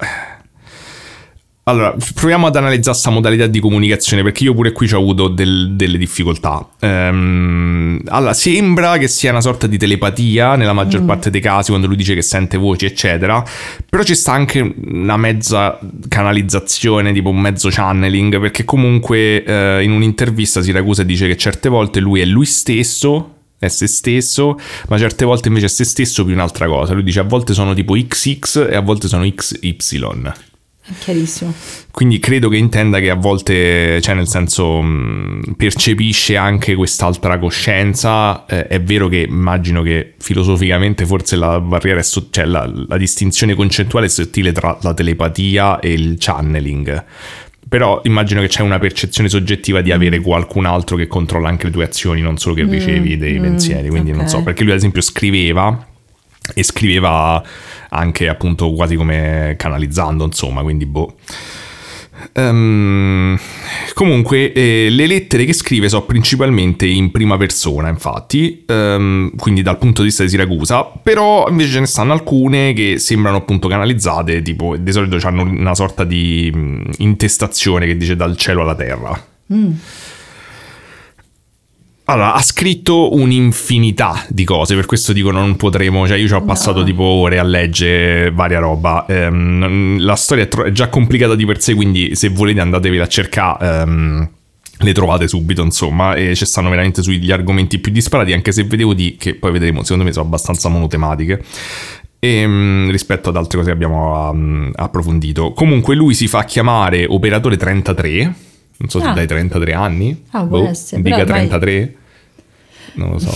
S1: allora, proviamo ad analizzare questa modalità di comunicazione perché io pure qui ho avuto del- delle difficoltà. Ehm, allora, sembra che sia una sorta di telepatia nella maggior parte dei casi quando lui dice che sente voci, eccetera. Però ci sta anche una mezza canalizzazione, tipo un mezzo channeling, perché comunque eh, in un'intervista Siracusa dice che certe volte lui è lui stesso è se stesso, ma certe volte invece è se stesso più un'altra cosa. Lui dice a volte sono tipo XX e a volte sono XY.
S2: Chiarissimo.
S1: Quindi credo che intenda che a volte, cioè nel senso, mh, percepisce anche quest'altra coscienza. Eh, è vero che immagino che filosoficamente forse la barriera è, so- cioè la, la distinzione concettuale è sottile tra la telepatia e il channeling. Però immagino che c'è una percezione soggettiva di avere qualcun altro che controlla anche le tue azioni, non solo che ricevi dei
S2: mm,
S1: pensieri. Quindi non
S2: ok.
S1: so, perché lui ad esempio scriveva e scriveva anche appunto quasi come canalizzando, insomma, quindi boh. Ehm, comunque, eh, le lettere che scrive sono principalmente in prima persona, infatti, ehm, quindi dal punto di vista di Siracusa, però invece ce ne stanno alcune che sembrano appunto canalizzate, tipo di solito hanno una sorta di mh, intestazione che dice dal cielo alla terra. Allora, ha scritto un'infinità di cose, per questo dico non potremo, cioè io ci ho passato
S2: No.
S1: tipo ore a leggere varia roba. Ehm, la storia è, tro- è già complicata di per sé, quindi se volete andatevela a cercare. ehm, le trovate subito, insomma, e ci stanno veramente sugli argomenti più disparati, anche se vedevo di che poi vedremo, secondo me sono abbastanza monotematiche. ehm, rispetto ad altre cose che abbiamo um, approfondito. Comunque lui si fa chiamare operatore 33. Non so se
S2: Ah.
S1: dai 33 anni.
S2: Ah,
S1: Boh,
S2: essere,
S1: Dica
S2: però ormai-
S1: 33. <laughs> Non lo so.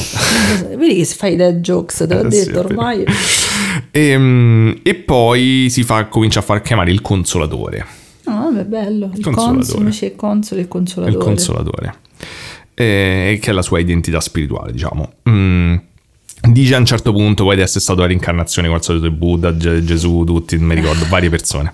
S2: Vedi che fai le jokes, te l'ho
S1: Eh, sì,
S2: detto ormai. <laughs>
S1: Ehm, e poi si fa, comincia a far chiamare il consolatore.
S2: No, vabbè, bello. Il
S1: Consolatore.
S2: invece il console e il consolatore.
S1: Il consolatore. Eh, che è la sua identità spirituale, diciamo. Mm. Dice a un certo punto poi di essere stato la rincarnazione con il solito di Buddha, Ge- Gesù, tutti, non mi ricordo, varie persone.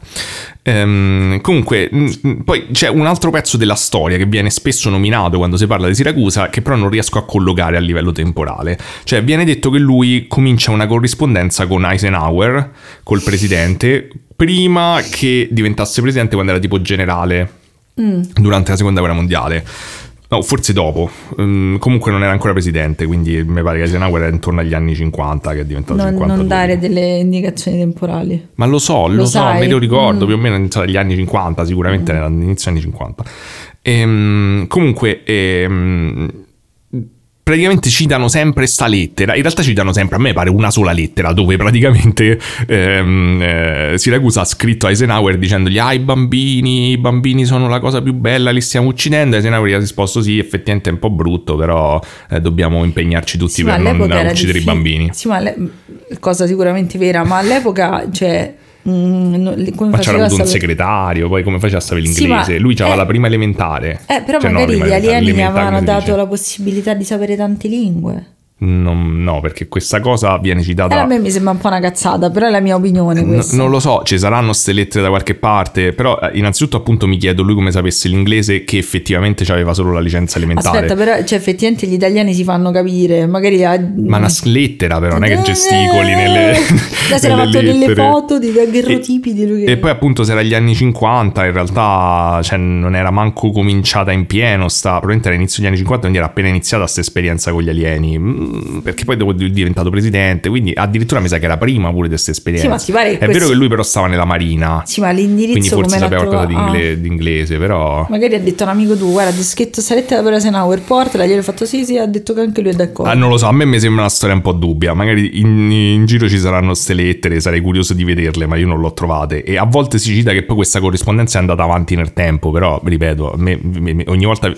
S1: Ehm, comunque, mm, mm, poi c'è un altro pezzo della storia che viene spesso nominato quando si parla di Siracusa, che però non riesco a collocare a livello temporale. Cioè, viene detto che lui comincia una corrispondenza con Eisenhower, col presidente, prima che diventasse presidente quando era tipo generale durante la seconda guerra mondiale. No, forse dopo. Mm, comunque non era ancora presidente, quindi mi pare che Eisenhower era intorno agli anni 50 che è diventato
S2: Non,
S1: 52.
S2: non dare delle indicazioni temporali.
S1: Ma lo so, lo,
S2: Lo
S1: so,
S2: sai?
S1: me lo ricordo,
S2: Mm.
S1: più o meno inizio anni 50, sicuramente era inizio anni 50. Ehm, comunque, ehm, praticamente citano sempre sta lettera. In realtà citano sempre, a me pare una sola lettera, dove praticamente ehm, eh, Siracusa ha scritto a Eisenhower dicendogli: Ah, i bambini, i bambini sono la cosa più bella, li stiamo uccidendo. Eisenhower gli ha risposto: Sì, effettivamente è un po' brutto, però eh, dobbiamo impegnarci tutti
S2: Sì,
S1: per non uccidere i
S2: diffi-
S1: bambini.
S2: Sì, ma alle- cosa sicuramente vera, ma all'epoca, cioè, mm, no- le- come
S1: Ma c'era avuto un segretario, poi come faceva a sapere
S2: Sì,
S1: l'inglese?
S2: ma-
S1: Lui aveva
S2: eh,
S1: la prima elementare.
S2: Eh, però
S1: Cioè, no,
S2: magari
S1: prima
S2: gli alieni gli avevano dato
S1: dice?
S2: la possibilità di sapere tante lingue.
S1: No, no, perché questa cosa viene
S2: Eh,
S1: citata...
S2: a me mi sembra un po' una cazzata, però è la mia opinione
S1: N-
S2: questa.
S1: non lo so, ci saranno ste lettere da qualche parte, però eh, innanzitutto appunto mi chiedo lui come sapesse l'inglese che effettivamente aveva solo la licenza elementare.
S2: Aspetta, però cioè, effettivamente gli italiani si fanno capire, magari a...
S1: Ma una lettera però, non è che gesticoli nelle,
S2: Da si era
S1: nelle
S2: fatto delle foto di daguerrotipi di lui.
S1: E poi appunto se era gli anni 50 in realtà cioè, non era manco cominciata in pieno, sta, probabilmente era inizio degli anni 50, quindi era appena iniziata questa esperienza con gli alieni, Mm, perché poi dopo è diventato presidente, quindi addirittura mi sa che era prima pure di questa esperienza.
S2: Sì,
S1: è vero
S2: questo-
S1: che lui però stava nella marina,
S2: Sì, ma l'indirizzo
S1: quindi forse sapeva qualcosa di?
S2: Ah.
S1: di inglese, però...
S2: Magari ha detto a un amico tu, guarda, ti ho scritto questa lettera per Eisenhower, portala, gli ho fatto sì, sì, ha detto che anche lui è d'accordo.
S1: Ah, non lo so, a me mi sembra una storia un po' dubbia. Magari in, in giro ci saranno queste lettere, sarei curioso di vederle, ma io non l'ho trovate. E a volte si cita che poi questa corrispondenza è andata avanti nel tempo, però, ripeto, me- me- me- ogni volta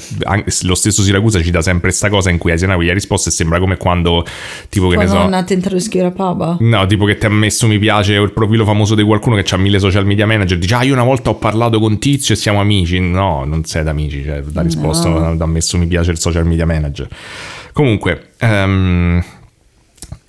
S1: lo stesso Siracusa cita sempre questa cosa in cui Eisenhower gli ha risposto e sembra come quando, tipo che
S2: Quando
S1: ne so...
S2: non tentato di scrivere Papa.
S1: No, tipo che ti ha messo mi piace o il profilo famoso di qualcuno che ha mille social media manager, dice ah io una volta ho parlato con Tizio e siamo amici. No, non siete amici, cioè da risposta
S2: No.
S1: ti ha messo mi piace il social media manager. Comunque, ehm,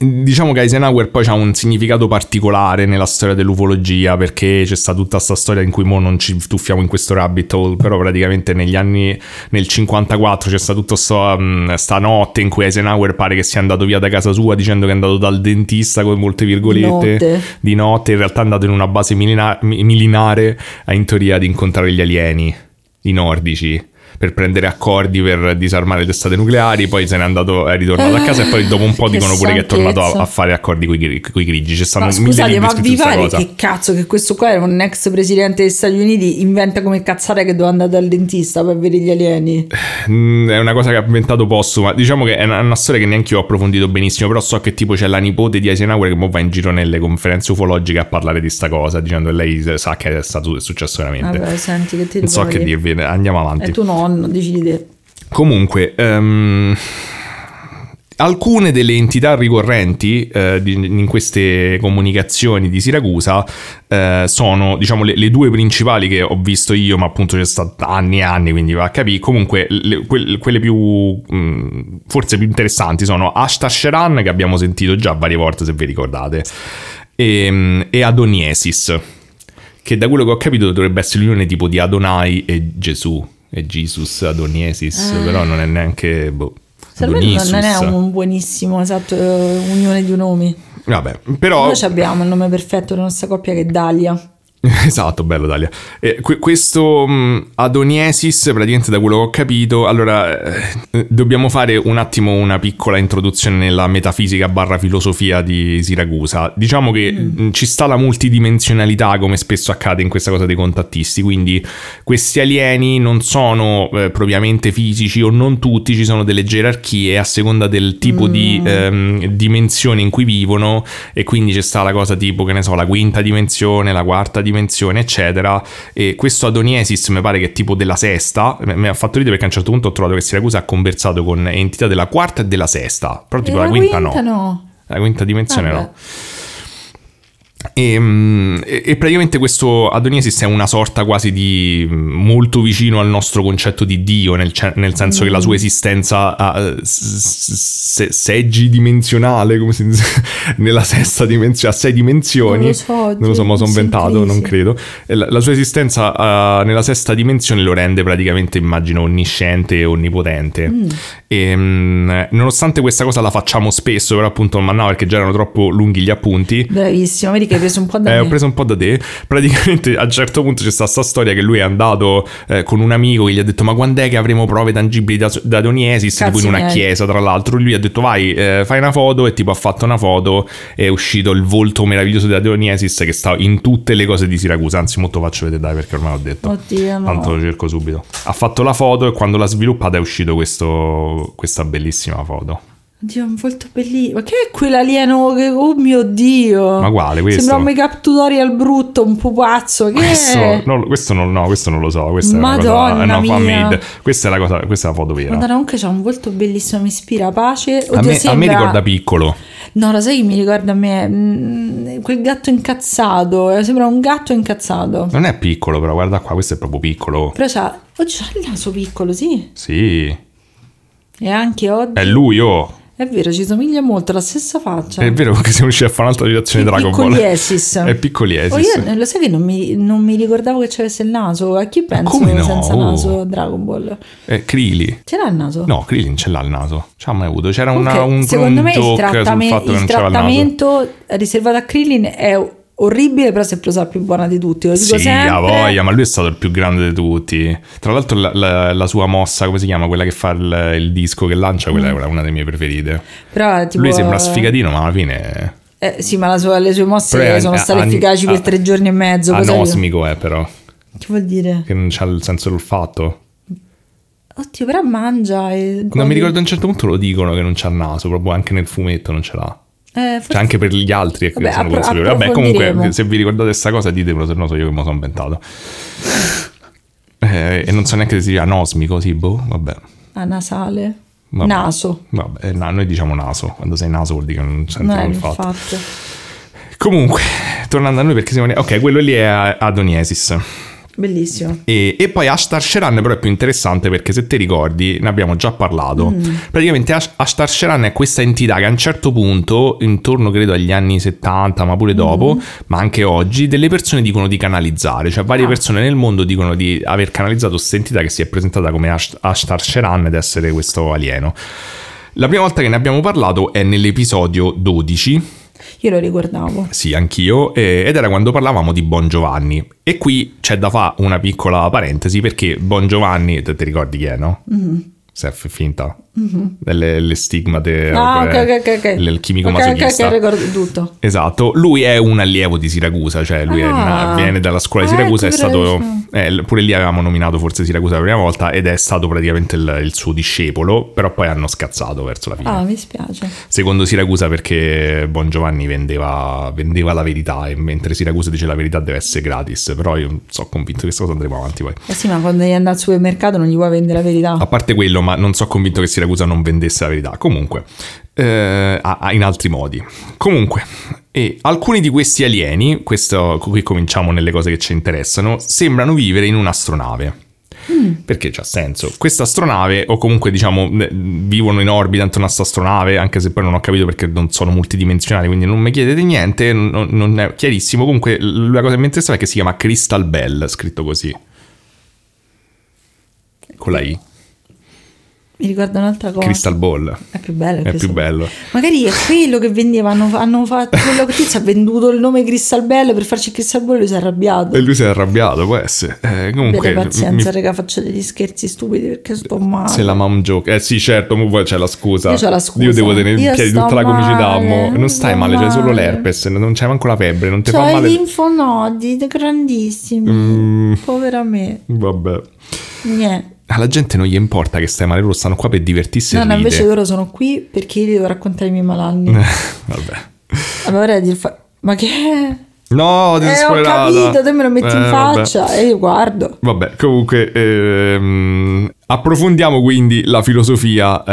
S1: Diciamo che Eisenhower poi ha un significato particolare nella storia dell'ufologia perché c'è stata tutta questa storia in cui mo non ci tuffiamo in questo rabbit hole, però praticamente negli anni nel 54 c'è stata tutta sta, sta notte in cui Eisenhower pare che sia andato via da casa sua dicendo che è andato dal dentista con molte virgolette
S2: Notte.
S1: di notte, in realtà è andato in una base milina- mi- militare a in teoria ad incontrare gli alieni, i nordici. Per prendere accordi per disarmare le testate nucleari, poi se n'è andato, è ritornato a casa e poi dopo un po' dicono pure che è tornato a, a fare accordi con i grigi. Ci stanno
S2: Ma scusate, ma vi pare che cazzo che questo qua era un ex presidente degli Stati Uniti inventa come cazzare che doveva andare dal dentista per vedere gli alieni?
S1: Mm, È una cosa che ha inventato postuma. Diciamo che è una, una storia che neanche io ho approfondito benissimo. Però so che tipo c'è la nipote di Eisenhower che mo va in giro nelle conferenze ufologiche a parlare di sta cosa, dicendo che lei sa che è stato è successo veramente.
S2: Vabbè, senti che ti
S1: non so
S2: devo
S1: che dirvi, andiamo avanti.
S2: È tuo nonno, decidi te.
S1: Comunque, ehm, alcune delle entità ricorrenti eh, in queste comunicazioni di Siracusa eh, sono, diciamo, le, le due principali che ho visto io, ma appunto c'è stato anni e anni, quindi va a capire. Comunque, le- que- quelle più, mh, forse più interessanti sono Ashtar Sheran, che abbiamo sentito già varie volte, se vi ricordate, e, e Adoniesis, che da quello che ho capito dovrebbe essere l'unione tipo di Adonai e Gesù. E Jesus Adoniesis,
S2: Ah.
S1: però non è neanche... Boh,
S2: me non è un buonissimo, esatto, eh, unione di nomi.
S1: Vabbè, però...
S2: Noi abbiamo il nome perfetto della nostra coppia che è Dalia. <laughs>
S1: Esatto, bello Dalia. Eh, que- questo mh, Adoniesis, praticamente da quello che ho capito, allora eh, dobbiamo fare un attimo una piccola introduzione nella metafisica barra filosofia di Siracusa. Diciamo che mh, ci sta la multidimensionalità come spesso accade in questa cosa dei contattisti, quindi questi alieni non sono eh, propriamente fisici o non tutti, ci sono delle gerarchie a seconda del tipo di ehm, dimensione in cui vivono e quindi c'è sta la cosa tipo, che ne so, la quinta dimensione, la quarta dimensione, eccetera. E questo Adoniesis mi pare che è tipo della sesta. Mi ha fatto ridere perché a un certo punto ho trovato che Siracusa ha conversato con entità della quarta e della sesta. Però tipo la, quinta, no.
S2: no.
S1: La quinta dimensione
S2: Vabbè.
S1: no. E, mm, e- e praticamente questo Adoniesis è una sorta quasi di mm, molto vicino al nostro concetto di Dio, nel, nel senso che la
S2: Mm.
S1: sua esistenza ha eh, s- s- seggi dimensionale, come si dice, <laughs> nella sesta dimensione, a sei dimensioni.
S2: Non lo so,
S1: non lo so, ma sono
S2: sono in
S1: inventato, non credo. La, la sua esistenza eh, nella sesta dimensione lo rende praticamente, immagino, onnisciente e onnipotente.
S2: Mm.
S1: E, mm, nonostante questa cosa la facciamo spesso, però appunto non mannava perché già erano troppo lunghi gli appunti.
S2: Bravissimo, vedi che preso un po' da
S1: Eh,
S2: me.
S1: ho preso un po' da te. Praticamente a un certo punto c'è stata sta storia che lui è andato eh, con un amico che gli ha detto: Ma quando è che avremo prove tangibili da, da Adoniesis?
S2: Cazzi
S1: Tipo in una
S2: miei.
S1: chiesa, tra l'altro. Lui ha detto: Vai, eh, fai una foto. E tipo ha fatto una foto. È uscito il volto meraviglioso di Adoniesis che sta in tutte le cose di Siracusa. Anzi, molto faccio vedere, dai, perché ormai l'ho detto.
S2: Oddio, no.
S1: Tanto lo cerco subito. Ha fatto la foto e quando l'ha sviluppata è uscito questo- questa bellissima foto.
S2: Oddio, un volto bellissimo. Ma che è quell'alieno. Oh mio Dio.
S1: Ma quale questo?
S2: Sembra un make-up tutorial brutto, un pupazzo. Che
S1: Questo,
S2: è?
S1: no, questo, non, no, questo non lo so. Questa
S2: Madonna
S1: cosa, è una fan
S2: mia.
S1: made. Questa è la, cosa, questa è la foto vera.
S2: Madonna, comunque c'ha un volto bellissimo, mi ispira pace. Oddio,
S1: a, me, a me
S2: sembra-
S1: ricorda piccolo.
S2: No, lo sai che mi ricorda a me? Mm, quel gatto incazzato. eh, Sembra un gatto incazzato.
S1: Non è piccolo, però guarda qua, questo è proprio piccolo.
S2: Però c'ha... Oggi c'ha il naso piccolo, sì.
S1: Sì,
S2: E anche oggi...
S1: è lui, oh.
S2: È vero, ci somiglia molto, la stessa faccia.
S1: È vero che siamo riusciti a fare un'altra citazione di
S2: È
S1: Dragon Ball.
S2: Piccoliesis. <laughs>
S1: È piccoliesis.
S2: Oh, io lo sai che non mi, non mi ricordavo che c'avesse il naso. A chi penso
S1: come no?
S2: senza naso? Dragon Ball.
S1: È Krili.
S2: Ce l'ha il naso?
S1: No, Krillin ce l'ha il naso. Ci ha mai avuto. C'era una,
S2: Comunque,
S1: un,
S2: secondo
S1: un
S2: me il, trattame- il
S1: non
S2: trattamento riservato a Krillin è orribile, però si è preso la più buona di tutti. Lo dico
S1: Sì,
S2: sempre.
S1: ha voglia, ma lui è stato il più grande di tutti. Tra l'altro, la, la- la sua mossa, come si chiama? Quella che fa il, il disco che lancia, quella
S2: Mm.
S1: è una delle mie preferite.
S2: Però, tipo,
S1: Lui sembra sfigatino, ma alla fine.
S2: Eh, sì, ma la sua- le sue mosse
S1: Però
S2: sono
S1: è-
S2: state
S1: an-
S2: efficaci per
S1: a-
S2: tre giorni e mezzo.
S1: Anosmico è, però.
S2: Che vuol dire?
S1: Che non c'ha il senso dell'olfatto.
S2: Oddio, però mangia e...
S1: Non mi ricordo a un certo punto lo dicono che non c'ha il naso, proprio anche nel fumetto non ce l'ha.
S2: Eh, forse-
S1: Cioè anche per gli altri è che
S2: Vabbè,
S1: sono
S2: appro-
S1: consapevoli. Vabbè, comunque, se vi ricordate questa cosa ditemelo, se no so io che me lo sono inventato. Eh, e non so neanche se si dice anosmico, sì, boh, vabbè.
S2: Ah, nasale.
S1: Vabbè.
S2: Naso.
S1: Vabbè, eh, no, noi diciamo naso, quando sei naso vuol dire che non senti
S2: Non è
S1: l'olfatto.
S2: infatti.
S1: Comunque, tornando a noi perché siamo... Ok, quello lì è Adoniesis.
S2: Bellissimo.
S1: E, e poi Ashtar Sheran però è più interessante perché se ti ricordi, ne abbiamo già parlato,
S2: Mm.
S1: praticamente Ash- Ashtar Sheran è questa entità che a un certo punto, intorno credo agli anni 70, ma pure dopo, ma anche oggi, delle persone dicono di canalizzare, cioè varie
S2: Mm. Ah.
S1: persone nel mondo dicono di aver canalizzato questa entità che si è presentata come Ash- Ashtar Sheran ed essere questo alieno. La prima volta che ne abbiamo parlato è nell'episodio 12,
S2: Io lo ricordavo.
S1: sì, anch'io, eh, ed era quando parlavamo di Bon Giovanni. E qui c'è da fare una piccola parentesi perché Bon Giovanni, te, ti ricordi chi è, no? Se è f- finta. Delle le stigmate,
S2: Mhm. Ah, ok,
S1: eh,
S2: ok, ok.
S1: il, il chimico
S2: Ok, ok,
S1: masochista.
S2: ok, ricordo tutto.
S1: Esatto, lui è un allievo di Siracusa, cioè lui è
S2: Ah.
S1: una- viene dalla scuola di
S2: Ah,
S1: Siracusa, è
S2: ecco,
S1: stato,
S2: bravissimo.
S1: eh, pure lì avevamo nominato forse Siracusa la prima volta ed è stato praticamente il, il suo discepolo, però poi hanno scazzato verso la fine.
S2: Ah, mi spiace.
S1: Secondo Siracusa perché Bon Giovanni vendeva, vendeva la verità e mentre Siracusa dice la verità deve essere gratis, però io sono convinto che questa cosa andremo avanti poi.
S2: Eh sì, ma quando devi andare al supermercato non gli vuoi vendere la verità.
S1: A parte quello, ma non sono convinto che Siracusa non vendesse la verità. Comunque, eh, a- a- in altri modi. Comunque, e alcuni di questi alieni, questo qui cominciamo nelle cose che ci interessano, sembrano vivere in un'astronave. Perché c'ha senso. Questa astronave, o comunque diciamo, vivono in orbita intorno a questa astronave, anche se poi non ho capito perché non sono multidimensionali, quindi non mi chiedete niente, non, non è chiarissimo. Comunque, la cosa che mi interessava è che si chiama Crystal Bell, scritto così. Con la I.
S2: Mi ricorda un'altra cosa.
S1: Crystal Ball.
S2: È più bello.
S1: È più bello.
S2: Magari è quello che vendeva. Hanno, fatto quello che ti ha venduto il nome Crystal Bell per farci il Crystal Ball lui si è arrabbiato.
S1: E lui si è arrabbiato, può essere. Eh, comunque,
S2: Avete pazienza,
S1: mi-
S2: raga, faccio degli scherzi stupidi perché sto male.
S1: se la mom joke. Eh sì, certo, mo poi c'è la scusa.
S2: Io c'ho la scusa.
S1: Io devo tenere in piedi tutta la comicità,
S2: male,
S1: mo. Non stai
S2: sto
S1: male, c'è solo
S2: male.
S1: l'herpes, non c'è manco la febbre, non ti
S2: C'ho
S1: fa male.
S2: linfonodi grandissimi.
S1: Mm,
S2: Povera me.
S1: vabbè.
S2: Niente.
S1: Alla gente non gli importa che stai male, loro stanno qua per divertirsi
S2: No, no,
S1: ride.
S2: invece loro sono qui perché io devo raccontare i miei malanni. <laughs>
S1: Vabbè.
S2: Vabbè, ora di fa... Ma che?
S1: No, ti
S2: Eh, ho capito, te me lo metti in
S1: Eh, vabbè.
S2: faccia e io guardo.
S1: Vabbè, comunque ehm, approfondiamo quindi la filosofia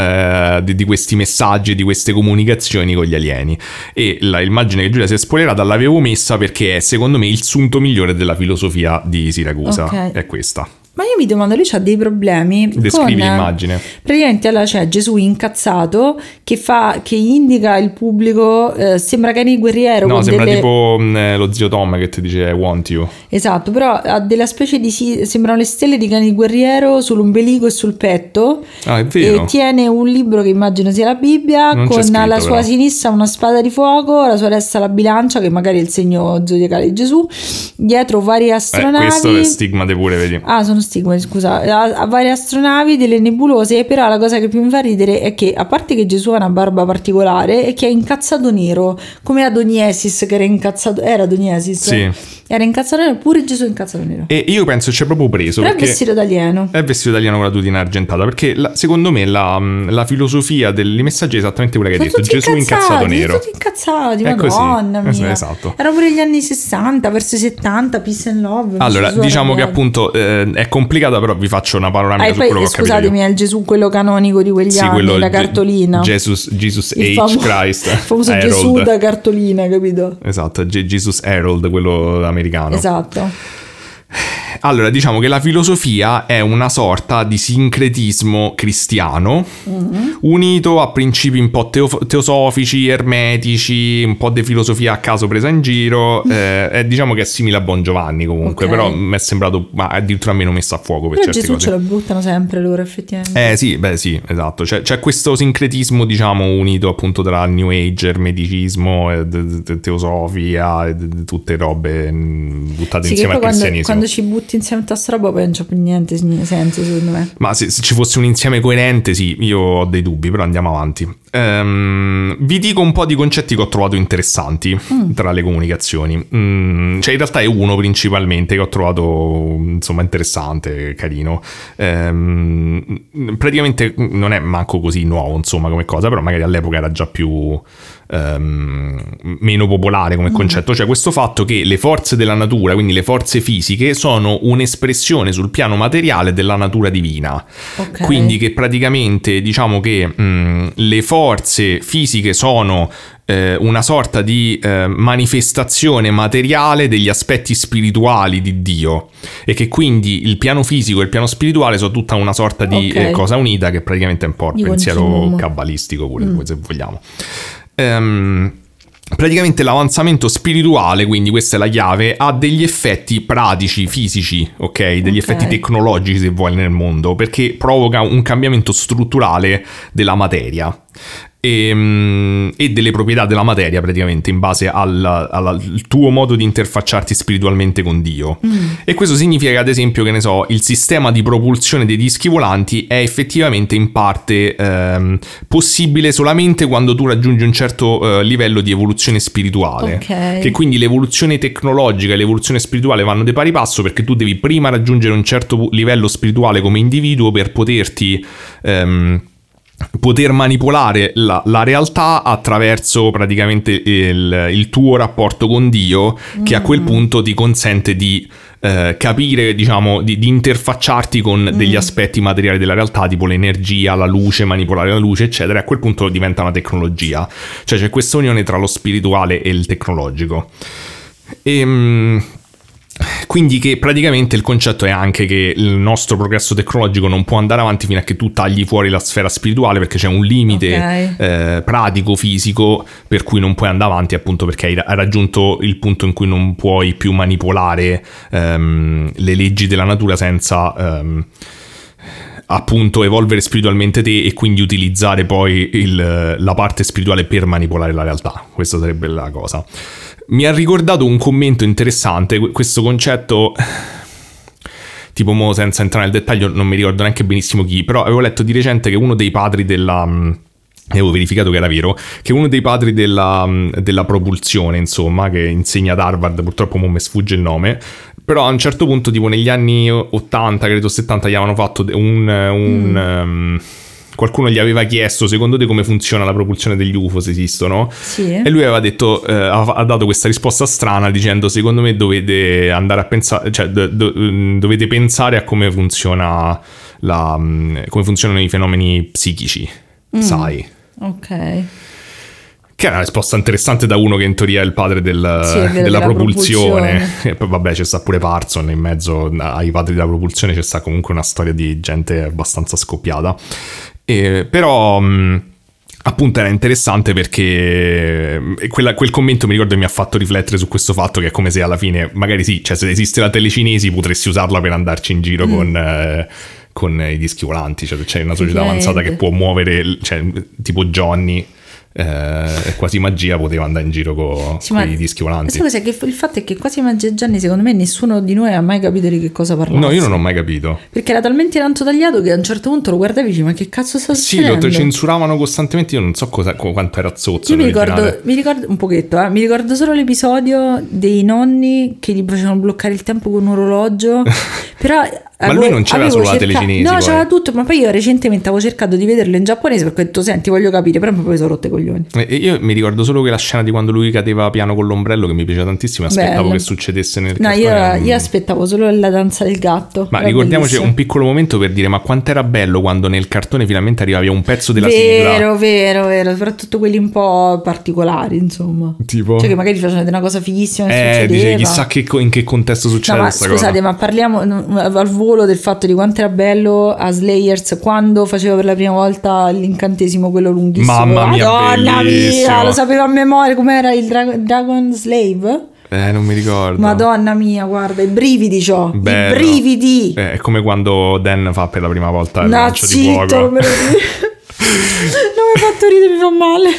S1: eh, di, di questi messaggi, di queste comunicazioni con gli alieni. E la immagine che Giulia si è spoilerata l'avevo messa perché è secondo me il sunto migliore della filosofia di Siracusa.
S2: Ok.
S1: È questa.
S2: Ma io mi domando, lui ha dei problemi.
S1: Descrivi
S2: con-
S1: l'immagine.
S2: Praticamente allora c'è Gesù incazzato che, fa, che indica il pubblico, eh, sembra Cani Guerriero.
S1: No, sembra
S2: delle-
S1: tipo mh, eh, lo zio Tom che ti dice I want you.
S2: Esatto, però ha della specie di... sembrano le stelle di Cani Guerriero sull'ombelico e sul petto.
S1: Ah, è vero.
S2: E tiene un libro che immagino sia la Bibbia,
S1: Non
S2: con
S1: scritto,
S2: alla sua
S1: però.
S2: sinistra una spada di fuoco, alla sua destra la bilancia, che magari è il segno zodiacale di Gesù, dietro varie
S1: Eh,
S2: astronavi.
S1: questo è stigmate pure, vedi.
S2: Ah, sono stigmati, scusa. Ha, ha varie astronavi, delle nebulose, però la cosa che più mi fa ridere è che, a parte che Gesù ha una barba particolare, è che è incazzato nero, come Adoniesis che era incazzato... Era Adoniesis?
S1: Sì.
S2: Era incazzato nero, pure Gesù è incazzato nero.
S1: E io penso ci è proprio preso
S2: Però è vestito da alieno.
S1: È vestito italiano con la tutina argentata perché la- secondo me la, la filosofia dei messaggi è esattamente quella che hai detto. Gesù incazzato nero.
S2: tutti incazzati,
S1: È così,
S2: madonna
S1: es- <laughs>
S2: mia.
S1: esatto.
S2: Erano pure gli anni 60, verso i 70, Peace and Love.
S1: Allora, diciamo che appunto eh, è complicata, però vi faccio una panoramica
S2: Ah, e
S1: su quello che ho capito.
S2: scusatemi,
S1: io.
S2: è il Gesù quello canonico di quegli
S1: Sì,
S2: anni,
S1: quello
S2: la cartolina.
S1: Jesus, Jesus H.
S2: famo-
S1: Christ. <laughs>
S2: il famoso
S1: Harold.
S2: Gesù da cartolina, capito?
S1: Esatto, Ge- Jesus Harold, quello americano.
S2: Esatto.
S1: Allora, diciamo che la filosofia è una sorta di sincretismo cristiano
S2: Mm-hmm.
S1: unito a principi un po' teo- teosofici, ermetici, un po' di filosofia a caso presa in giro. <laughs> eh, è, diciamo che è simile a Bon Giovanni comunque,
S2: Ok.
S1: però mi è sembrato ma addirittura meno messo a fuoco per
S2: Però
S1: certe
S2: Gesù
S1: cose.
S2: ce lo buttano sempre loro, effettivamente.
S1: Eh sì, beh sì, esatto. C'è, c'è questo sincretismo, diciamo, unito appunto tra New Age, ermeticismo, e d- d- teosofia d- tutte robe mh, buttate
S2: sì,
S1: insieme al
S2: quando,
S1: cristianesimo.
S2: quando ci butti insieme tutta sta roba poi non c'è più niente senso, secondo me.
S1: Ma se, se ci fosse un insieme coerente, sì, io ho dei dubbi, però andiamo avanti. Ehm, vi dico un po' di concetti che ho trovato interessanti
S2: Mm.
S1: tra le comunicazioni. Mm, cioè, in realtà è uno principalmente che ho trovato insomma interessante, carino. Ehm, praticamente non è manco così nuovo, insomma, come cosa, però magari all'epoca era già più. ehm, meno popolare
S2: Mm.
S1: come concetto, cioè questo fatto che le forze della natura, quindi le forze fisiche, sono un'espressione sul piano materiale della natura divina.
S2: Ok.
S1: Quindi che praticamente diciamo che mh, le forze fisiche sono eh, una sorta di eh, manifestazione materiale degli aspetti spirituali di Dio e che quindi il piano fisico e il piano spirituale sono tutta una sorta di
S2: Ok.
S1: eh, cosa unita che praticamente è un po' il pensiero cabalistico pure se vogliamo. Ehm, praticamente l'avanzamento spirituale, quindi questa è la chiave, ha degli effetti pratici, fisici, ok? Degli
S2: Ok.
S1: effetti tecnologici se vuoi nel mondo, perché provoca un cambiamento strutturale della materia. E, mm, e delle proprietà della materia praticamente in base al, al- al tuo modo di interfacciarti spiritualmente con Dio. E questo significa che ad esempio che ne so il sistema di propulsione dei dischi volanti è effettivamente in parte ehm, possibile solamente quando tu raggiungi un certo eh, livello di evoluzione spirituale.
S2: Ok.
S1: che quindi l'evoluzione tecnologica e l'evoluzione spirituale vanno di pari passo perché tu devi prima raggiungere un certo livello spirituale come individuo per poterti ehm, poter manipolare la, la realtà attraverso praticamente il, il tuo rapporto con Dio che a quel punto ti consente di eh, capire, diciamo, di, di interfacciarti con degli aspetti materiali della realtà, tipo l'energia, la luce, manipolare la luce, eccetera. E a quel punto diventa una tecnologia. Cioè c'è questa unione tra lo spirituale e il tecnologico. Ehm, quindi che praticamente il concetto è anche che il nostro progresso tecnologico non può andare avanti fino a che tu tagli fuori la sfera spirituale perché c'è un limite
S2: Ok.
S1: eh, pratico, fisico, per cui non puoi andare avanti appunto perché hai, hai raggiunto il punto in cui non puoi più manipolare ehm, le leggi della natura senza... ehm, appunto evolvere spiritualmente te e quindi utilizzare poi il- la parte spirituale per manipolare la realtà. Questa sarebbe la cosa. Mi ha ricordato un commento interessante, que- questo concetto <sighs> tipo mo senza entrare nel dettaglio non mi ricordo neanche benissimo chi, però avevo letto di recente che uno dei padri della e avevo verificato che era vero, che uno dei padri della, mh, della propulsione, insomma, che insegna ad Harvard, purtroppo mo mi sfugge il nome, però a un certo punto, tipo negli anni 80, credo 70, gli avevano fatto un... un, ehm, qualcuno gli aveva chiesto, secondo te come funziona la propulsione degli UFO, se esistono?
S2: Sì.
S1: E lui aveva detto, eh, ha dato questa risposta strana dicendo secondo me dovete andare a pensare, cioè do- do- mm, dovete pensare a come funziona la, mm, come funzionano i fenomeni psichici, sai.
S2: Ok.
S1: Che è una risposta interessante da uno che in teoria è il padre del-
S2: Sì,
S1: della,
S2: della
S1: propulsione.
S2: propulsione.
S1: E poi vabbè c'è sta pure Parson in mezzo ai padri della propulsione, c'è sta comunque una storia di gente abbastanza scoppiata. E, però... mh, Appunto era interessante perché mh, quella- quel commento mi ricordo mi ha fatto riflettere su questo fatto che è come se alla fine, magari sì, cioè se esiste la telecinesi potresti usarla per andarci in giro con, eh, con i dischi volanti, cioè c'è una società avanzata che può muovere, cioè tipo Johnny, eh, quasi magia, poteva andare in giro con
S2: Sì,
S1: i dischi volanti.
S2: cos'è? Che il fatto è che quasi Magia Gianni, secondo me, nessuno di noi ha mai capito di che cosa parlasse.
S1: No, io non ho mai capito.
S2: Perché era talmente tanto tagliato che a un certo punto lo guardavi e dici, ma che cazzo sta
S1: Sì, lo
S2: succedendo?
S1: censuravano costantemente, io non so cosa, qu- quanto era zozzo.
S2: Io mi ricordo, mi ricordo un pochetto, eh, mi ricordo solo l'episodio dei nonni che gli facevano bloccare il tempo con un orologio. <laughs> Però
S1: Ma lui non
S2: avevo
S1: solo la
S2: cerca-
S1: telecinesi,
S2: No,
S1: poi.
S2: c'aveva tutto, ma poi io recentemente avevo cercato di vederlo in giapponese perché ho detto, senti, voglio capire, però poi sono rotte coglioni.
S1: E e io mi ricordo solo che la scena di quando lui cadeva piano con l'ombrello che mi piaceva tantissimo e aspettavo
S2: Bello.
S1: che succedesse nel
S2: No, io, io aspettavo solo la danza del gatto.
S1: Ma ricordiamoci
S2: bellissimo.
S1: un piccolo momento per dire ma quanto era bello quando nel cartone finalmente arrivavi a un pezzo della sigla.
S2: Vero, vero, vero, soprattutto quelli un po' particolari, insomma.
S1: Tipo?
S2: Cioè che magari facevano una cosa fighissima
S1: Eh,
S2: succedeva.
S1: dice chissà che in che contesto
S2: No,
S1: succede
S2: ma
S1: questa
S2: scusate,
S1: cosa.
S2: ma parliamo no, al volo del fatto di quanto era bello a Slayers quando faceva per la prima volta l'incantesimo quello lunghissimo.
S1: Mamma mia,
S2: Madonna
S1: bellissimo.
S2: mia, lo sapevo a memoria com'era il Dra- Dragon Slave?
S1: Eh, non mi ricordo.
S2: Madonna mia, guarda, i brividi c'ho,
S1: Bello.
S2: i brividi.
S1: Eh, è come quando Dan fa per la prima volta il
S2: no,
S1: lancio di
S2: zitto,
S1: fuoco. <laughs>
S2: non mi ha fatto ridere, mi fa male.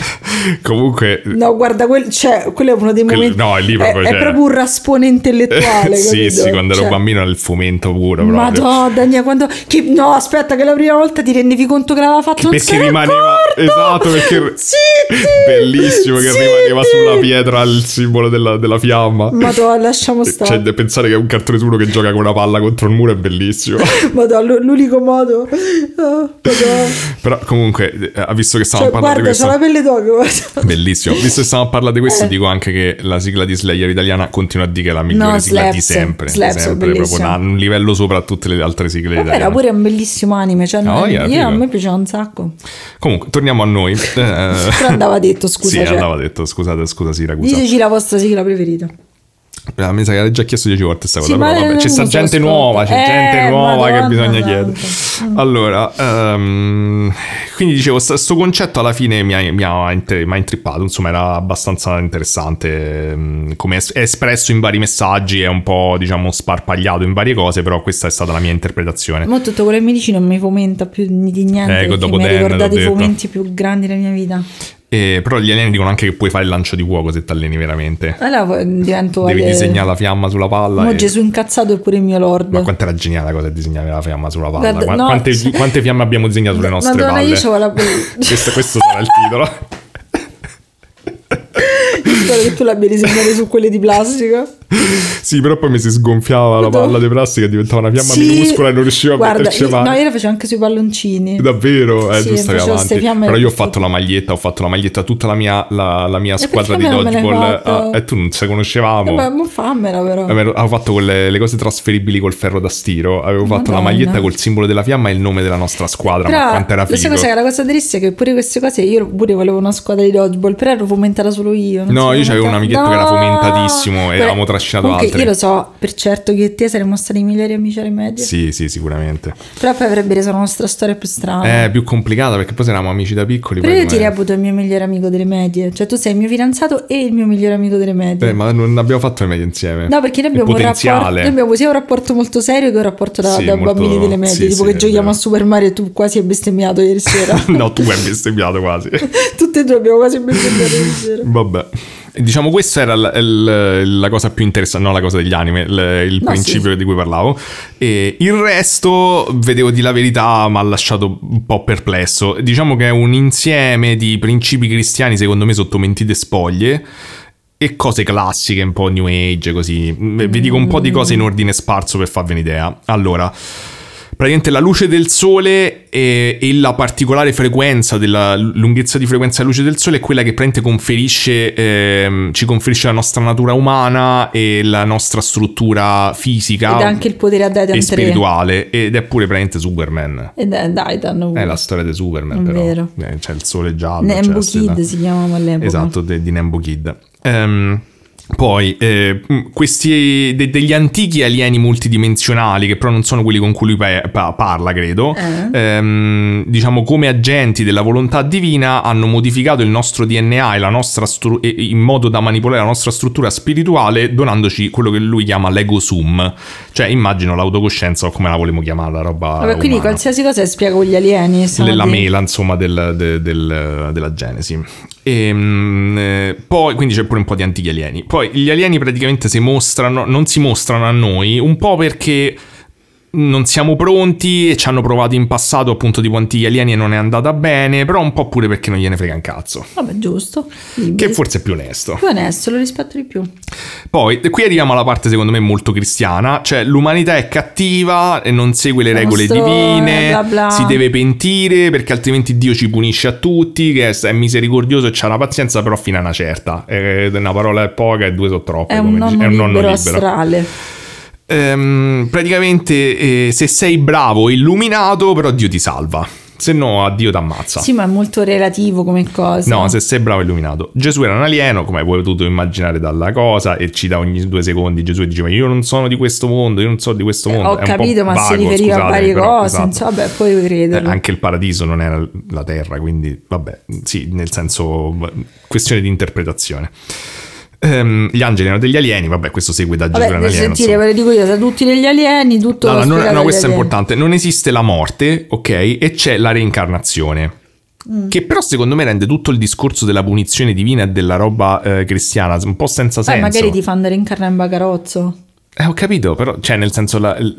S1: Comunque,
S2: No, guarda, quel- cioè, quello è uno dei
S1: Quel-
S2: momenti.
S1: no, è lì proprio,
S2: è, è
S1: cioè-
S2: proprio un raspone intellettuale. <laughs>
S1: sì, sì, quando ero
S2: Cioè,
S1: bambino era il fomento puro proprio.
S2: Madonna, Daniela, quando. Che, no, aspetta, che la prima volta ti rendevi conto che l'aveva fatto. non
S1: Perché
S2: n'è
S1: rimaneva- esatto, perché-
S2: Zitti!
S1: Bellissimo che
S2: Zitti!
S1: rimaneva sulla pietra il simbolo della, della fiamma.
S2: Madonna, lasciamo stare.
S1: Cioè, pensare che è un cartone uno che gioca con una palla contro il muro è bellissimo. <laughs>
S2: Madonna, l'unico modo. Madonna.
S1: Però comunque, eh, visto che stavamo
S2: Cioè,
S1: parlando
S2: guarda,
S1: di
S2: c'ho la
S1: questo...
S2: pelle d'oca. guarda.
S1: Bellissimo. Visto che stiamo a parlare di questo,
S2: Eh.
S1: dico anche che la sigla di Slayer italiana continua a dire che è la migliore
S2: No,
S1: sigla di
S2: Slaps.
S1: sempre. di
S2: Slaps è
S1: sempre proprio una- un livello sopra a tutte le altre sigle
S2: Vabbè, era
S1: italiane.
S2: pure un bellissimo anime. Cioè, io-
S1: yeah,
S2: io, a me piaceva un sacco.
S1: Comunque, torniamo a noi. <laughs>
S2: Però andava detto, scusa.
S1: sì,
S2: cioè,
S1: andava detto, scusate, scusa Siracusa.
S2: Diceci la vostra sigla preferita.
S1: Mi sa che l'hai già chiesto dieci volte questa
S2: Sì,
S1: cosa, però vabbè, c'è sta gente
S2: ascolta.
S1: nuova, c'è
S2: Eh,
S1: gente nuova che bisogna chiedere. Allora, ehm, quindi dicevo, questo concetto alla fine mi ha, mi ha intrippato, insomma era abbastanza interessante, ehm, come è espresso in vari messaggi, è un po' diciamo sparpagliato in varie cose, però questa è stata la mia interpretazione.
S2: Ma tutto quello che mi dici non mi fomenta più di niente.
S1: Ecco, dopo
S2: mi ha ricordato i fomenti più grandi della mia vita.
S1: E, però gli alieni dicono anche che puoi fare il lancio di fuoco se ti alleni veramente.
S2: Allora divento
S1: Devi
S2: Ale-
S1: disegnare la fiamma sulla palla.
S2: Mo
S1: e-
S2: Gesù incazzato è pure il mio lord.
S1: Ma quanto era geniale la cosa di disegnare la fiamma sulla palla?
S2: Guarda,
S1: Qua-
S2: no,
S1: quante, quante fiamme abbiamo disegnato sulle nostre
S2: Madonna,
S1: palle?
S2: io la <laughs>
S1: questo, questo sarà il titolo.
S2: Spero che tu l'abbia disegnato su quelle di plastica.
S1: sì, però poi mi si sgonfiava la palla di plastica e diventava una fiamma
S2: Sì.
S1: minuscola e non riuscivo a metterci avanti.
S2: no, io la facevo anche sui palloncini.
S1: Davvero? Eh,
S2: Sì,
S1: tu stavi avanti. Però io ho fatto la maglietta, ho fatto la maglietta a tutta la mia, la, la mia squadra di
S2: non
S1: dodgeball. Ah, e tu non ci conoscevamo.
S2: Eh, ma mo fammela però.
S1: Avevo avevo fatto quelle le cose trasferibili col ferro da stiro. Avevo fatto la maglietta col simbolo della fiamma e il nome della nostra squadra. ma
S2: Però
S1: quanto era
S2: lo sai
S1: figo.
S2: cosa che la cosa triste è che pure queste cose io pure volevo una squadra di dodgeball, però ero fomentata solo io.
S1: No, io c'avevo un amichetto che era fomentatissimo e avevamo trascinato
S2: comunque
S1: altri.
S2: Io lo so per certo che te saremmo stati migliori amici alle medie.
S1: Sì, sì, sicuramente.
S2: Però poi avrebbe reso la nostra storia più strana.
S1: È più complicata perché poi eravamo amici da piccoli.
S2: Però io ti reputo il mio migliore amico delle medie. Cioè, tu sei il mio fidanzato e il mio migliore amico delle medie.
S1: Eh, ma non abbiamo fatto le medie insieme.
S2: No, perché noi abbiamo, un rapporto, noi abbiamo sia un rapporto molto serio che un rapporto da,
S1: Sì,
S2: da
S1: molto-
S2: bambini delle medie.
S1: sì,
S2: tipo
S1: sì,
S2: che giochiamo a Super Mario e tu quasi hai bestemmiato ieri sera. <laughs>
S1: no, tu hai bestemmiato quasi. <laughs>
S2: Tutti e due abbiamo quasi bestemmiato ieri sera.
S1: Vabbè. Diciamo, questa era la, il- la cosa più interessante, non la cosa degli anime, il, il
S2: No,
S1: principio di cui parlavo. E il resto, vedevo di la verità, mi ha lasciato un po' perplesso. Diciamo che è un insieme di principi cristiani, secondo me, sotto mentite spoglie. E cose classiche, un po' new age, così. Vi dico un po' di cose in ordine sparso per farvi un'idea. Allora, praticamente la luce del sole e, e la particolare frequenza della lunghezza di frequenza della luce del sole è quella che praticamente conferisce, ehm, ci conferisce la nostra natura umana e la nostra struttura fisica
S2: Ed anche il potere a Titan
S1: e
S2: 3.
S1: spirituale. Ed è pure praticamente Superman.
S2: Ed è Titan.
S1: È la storia di Superman,
S2: È
S1: però.
S2: vero.
S1: Eh, C'è il sole giallo.
S2: Nembo Kid si chiamava all'epoca.
S1: Esatto, de- di Nembo Kid. Ehm, poi, eh, mh, questi de- degli antichi alieni multidimensionali, che però non sono quelli con cui lui pa- pa- parla, credo,
S2: Eh.
S1: ehm, diciamo come agenti della volontà divina, hanno modificato il nostro DNA la nostra stru- in modo da manipolare la nostra struttura spirituale, donandoci quello che lui chiama l'ego sum. Cioè, immagino l'autocoscienza o come la volevo chiamare, la roba.
S2: Vabbè, quindi
S1: umana
S2: qualsiasi cosa spiega con gli alieni. sono
S1: della
S2: dei-
S1: mela, insomma, del- de- del- della Genesi. E, mm, eh, poi, quindi c'è pure un po' di antichi alieni. Poi gli alieni praticamente si mostrano, non si mostrano a noi, un po' perché non siamo pronti e ci hanno provato in passato appunto tipo antichi alieni e non è andata bene, però un po' pure perché non gliene frega un cazzo.
S2: Vabbè, giusto.
S1: Che
S2: Liberi.
S1: forse è più onesto.
S2: Più onesto, lo rispetto di più.
S1: Poi, qui arriviamo alla parte secondo me molto cristiana, cioè l'umanità è cattiva e non segue le
S2: È
S1: regole divine,
S2: bla bla.
S1: si deve pentire perché altrimenti Dio ci punisce a tutti, che è, è misericordioso e c'ha la pazienza, però fino a una certa. Eh, una parola è poca e due sono troppe.
S2: È un nonno,
S1: è un nonno
S2: libero
S1: libero.
S2: astrale.
S1: Ehm, praticamente eh, se sei bravo e illuminato, però Dio ti salva. Se no, a Dio ti ammazza.
S2: Sì, ma è molto relativo come cosa.
S1: No, se sei bravo e illuminato. Gesù era un alieno, come hai potuto immaginare dalla cosa, e ci da ogni due secondi Gesù diceva io non sono di questo mondo, io non sono di questo mondo.
S2: Eh, Ho
S1: È
S2: capito, ma si
S1: vago,
S2: riferiva a
S1: scusatemi,
S2: varie
S1: però,
S2: cose.
S1: esatto.
S2: Vabbè, poi crederlo.
S1: Eh, anche il paradiso non era la terra, quindi vabbè, sì, nel senso, questione di interpretazione. Ehm, gli angeli erano degli alieni, vabbè, questo segue da
S2: per
S1: alieno.
S2: sentire, ve lo dico io, da tutti degli alieni, tutto
S1: non-
S2: spiegato
S1: no,
S2: agli
S1: questo è importante. Non esiste la morte, ok? E c'è la reincarnazione.
S2: Mm.
S1: Che però secondo me rende tutto il discorso della punizione divina e della roba eh, cristiana un po' senza senso.
S2: magari ti fanno reincarnare in bagarozzo.
S1: Eh, ho capito, però, cioè, nel senso, la- il,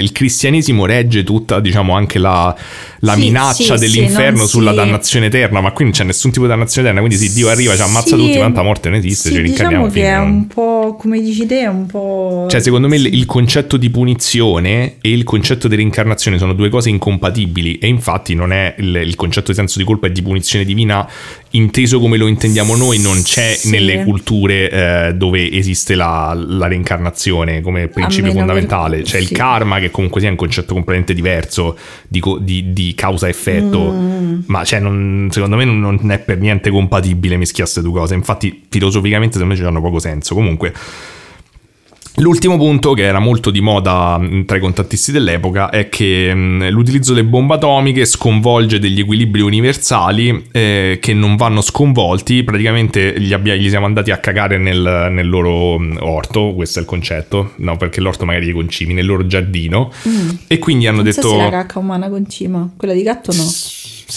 S1: il- cristianesimo regge tutta, diciamo, anche la, la
S2: Sì,
S1: minaccia
S2: sì, sì,
S1: dell'inferno
S2: non
S1: sulla dannazione eterna, ma qui non c'è nessun tipo di dannazione eterna, quindi sì, Dio arriva, ci ammazza
S2: Sì,
S1: tutti, la morte non esiste,
S2: sì,
S1: ci rincarniamo
S2: diciamo che è un po', come dici te, è un po'...
S1: Cioè, secondo me il- il concetto di punizione e il concetto di reincarnazione sono due cose incompatibili e infatti non è il, il concetto di senso di colpa e di punizione divina inteso come lo intendiamo noi, non c'è
S2: Sì.
S1: nelle culture eh, dove esiste la, la reincarnazione come, come principio fondamentale.
S2: per-
S1: C'è il
S2: sì.
S1: karma, che comunque sia un concetto completamente diverso di, di- di causa-effetto,
S2: Mm.
S1: ma cioè, non- secondo me non, non è per niente compatibile mischiasse due cose. Infatti, filosoficamente, secondo me ci hanno poco senso. Comunque. L'ultimo punto, che era molto di moda tra i contattisti dell'epoca, è che l'utilizzo delle bombe atomiche sconvolge degli equilibri universali eh, che non vanno sconvolti. Praticamente gli, abbia- gli siamo andati a cagare nel, nel loro orto, questo è il concetto, no, perché l'orto magari è concimi, nel loro giardino. E quindi hanno
S2: Mm. Non
S1: detto...
S2: so se la cacca umana con cima, quella di gatto no.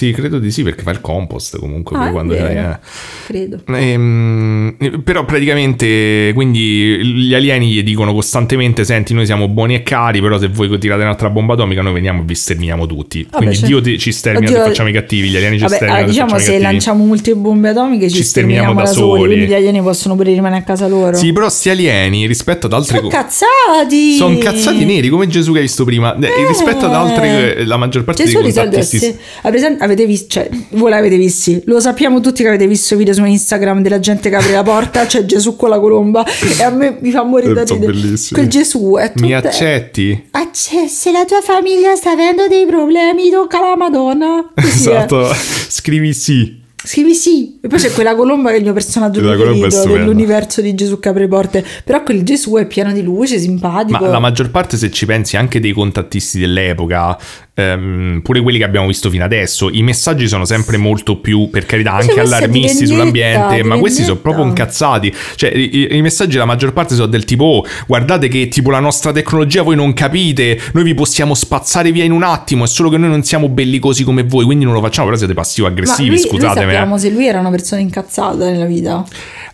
S1: Sì, credo di sì, perché fa il compost comunque.
S2: Ah,
S1: quando
S2: vero. Credo.
S1: Ehm, però praticamente quindi gli alieni gli dicono costantemente senti noi siamo buoni e cari però se voi tirate un'altra bomba atomica noi veniamo e vi sterminiamo tutti
S2: Vabbè,
S1: quindi
S2: cioè-
S1: Dio ti- ci stermina
S2: Oddio,
S1: se facciamo i cattivi gli alieni ci
S2: Vabbè,
S1: sterminano se
S2: diciamo se
S1: cattivi
S2: lanciamo molte bombe atomiche ci,
S1: Ci sterminiamo
S2: sterminiamo
S1: da
S2: da soli, quindi gli alieni possono pure rimanere a casa loro.
S1: sì però sti alieni rispetto ad altri
S2: Sono cazzati!
S1: sono cazzati neri come Gesù che hai visto prima Eh, rispetto ad altri eh, la maggior parte
S2: Gesù
S1: dei
S2: di solito
S1: contattisti
S2: se- ha presente- avete visto, cioè, voi l'avete visto, lo sappiamo tutti che avete visto video su Instagram della gente che apre la porta, c'è Gesù con la colomba e a me mi fa morire da
S1: Sono
S2: ridere.
S1: bellissimi.
S2: Quel Gesù è tutto
S1: mi accetti?
S2: C'è- se la tua famiglia sta avendo dei problemi, tocca la Madonna. Così è.
S1: esatto scrivi sì
S2: Scrivi sì. E poi c'è quella colomba che è il mio personaggio
S1: è
S2: preferito dell'universo di Gesù che apre porte. Però quel Gesù è pieno di luce, simpatico.
S1: Ma la maggior parte, se ci pensi, anche dei contattisti dell'epoca, ehm, pure quelli che abbiamo visto fino adesso, i messaggi sono sempre molto più, per carità, anche
S2: questa è di
S1: allarmisti sull'ambiente, ma questi sono proprio incazzati. Cioè, i, i messaggi, la maggior parte sono del tipo, oh, guardate che tipo la nostra tecnologia voi non capite, noi vi possiamo spazzare via in un attimo, è solo che noi non siamo bellicosi come voi, quindi non lo facciamo, però siete
S2: Ma
S1: passivo-aggressivi,
S2: lui,
S1: scusatemi. eh.
S2: sappiamo se lui era una persona incazzata nella vita.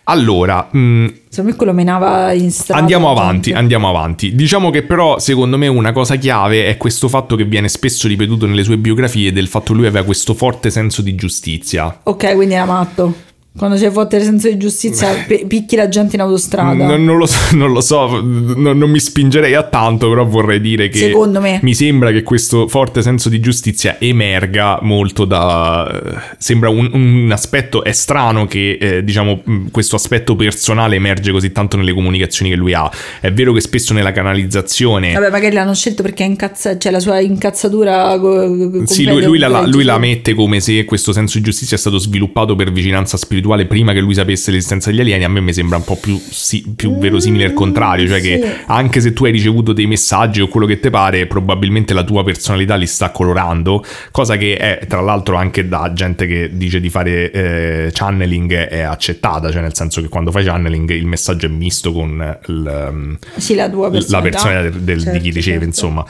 S1: Allora, mh,
S2: Secondo me quello menava in strada.
S1: Andiamo avanti,
S2: gente.
S1: andiamo avanti. Diciamo che però secondo me una cosa chiave è questo fatto che viene spesso ripetuto nelle sue biografie del fatto che lui aveva questo forte senso di giustizia.
S2: Ok, quindi era matto. Quando c'è forte il senso di giustizia, <laughs> pe- picchi la gente in autostrada.
S1: Non, non lo so, <laughs> non, lo so, non- non mi spingerei a tanto, però vorrei dire che
S2: Secondo me.
S1: mi sembra che questo forte senso di giustizia emerga molto da... eh, Sembra un, un aspetto, è strano che eh, diciamo mh, questo aspetto personale emerge così tanto nelle comunicazioni che lui ha. È vero che spesso nella canalizzazione...
S2: Vabbè, magari l'hanno scelto perché è incazza- c'è la sua incazzatura. co-
S1: Sì, lui, lui la, lui la mette come se questo senso di giustizia è stato sviluppato per vicinanza spirituale prima che lui sapesse l'esistenza degli alieni. A me mi sembra un po' più, sì- più verosimile il contrario, cioè
S2: sì.
S1: che anche se tu hai ricevuto dei messaggi o quello che ti pare, probabilmente la tua personalità li sta colorando, cosa che è tra l'altro anche da gente che dice di fare eh, channeling è accettata, cioè nel senso che quando fai channeling il messaggio è misto con il,
S2: Sì, la tua
S1: la
S2: personalità.
S1: persona del- del- di
S2: Certo,
S1: chi riceve,
S2: certo.
S1: insomma.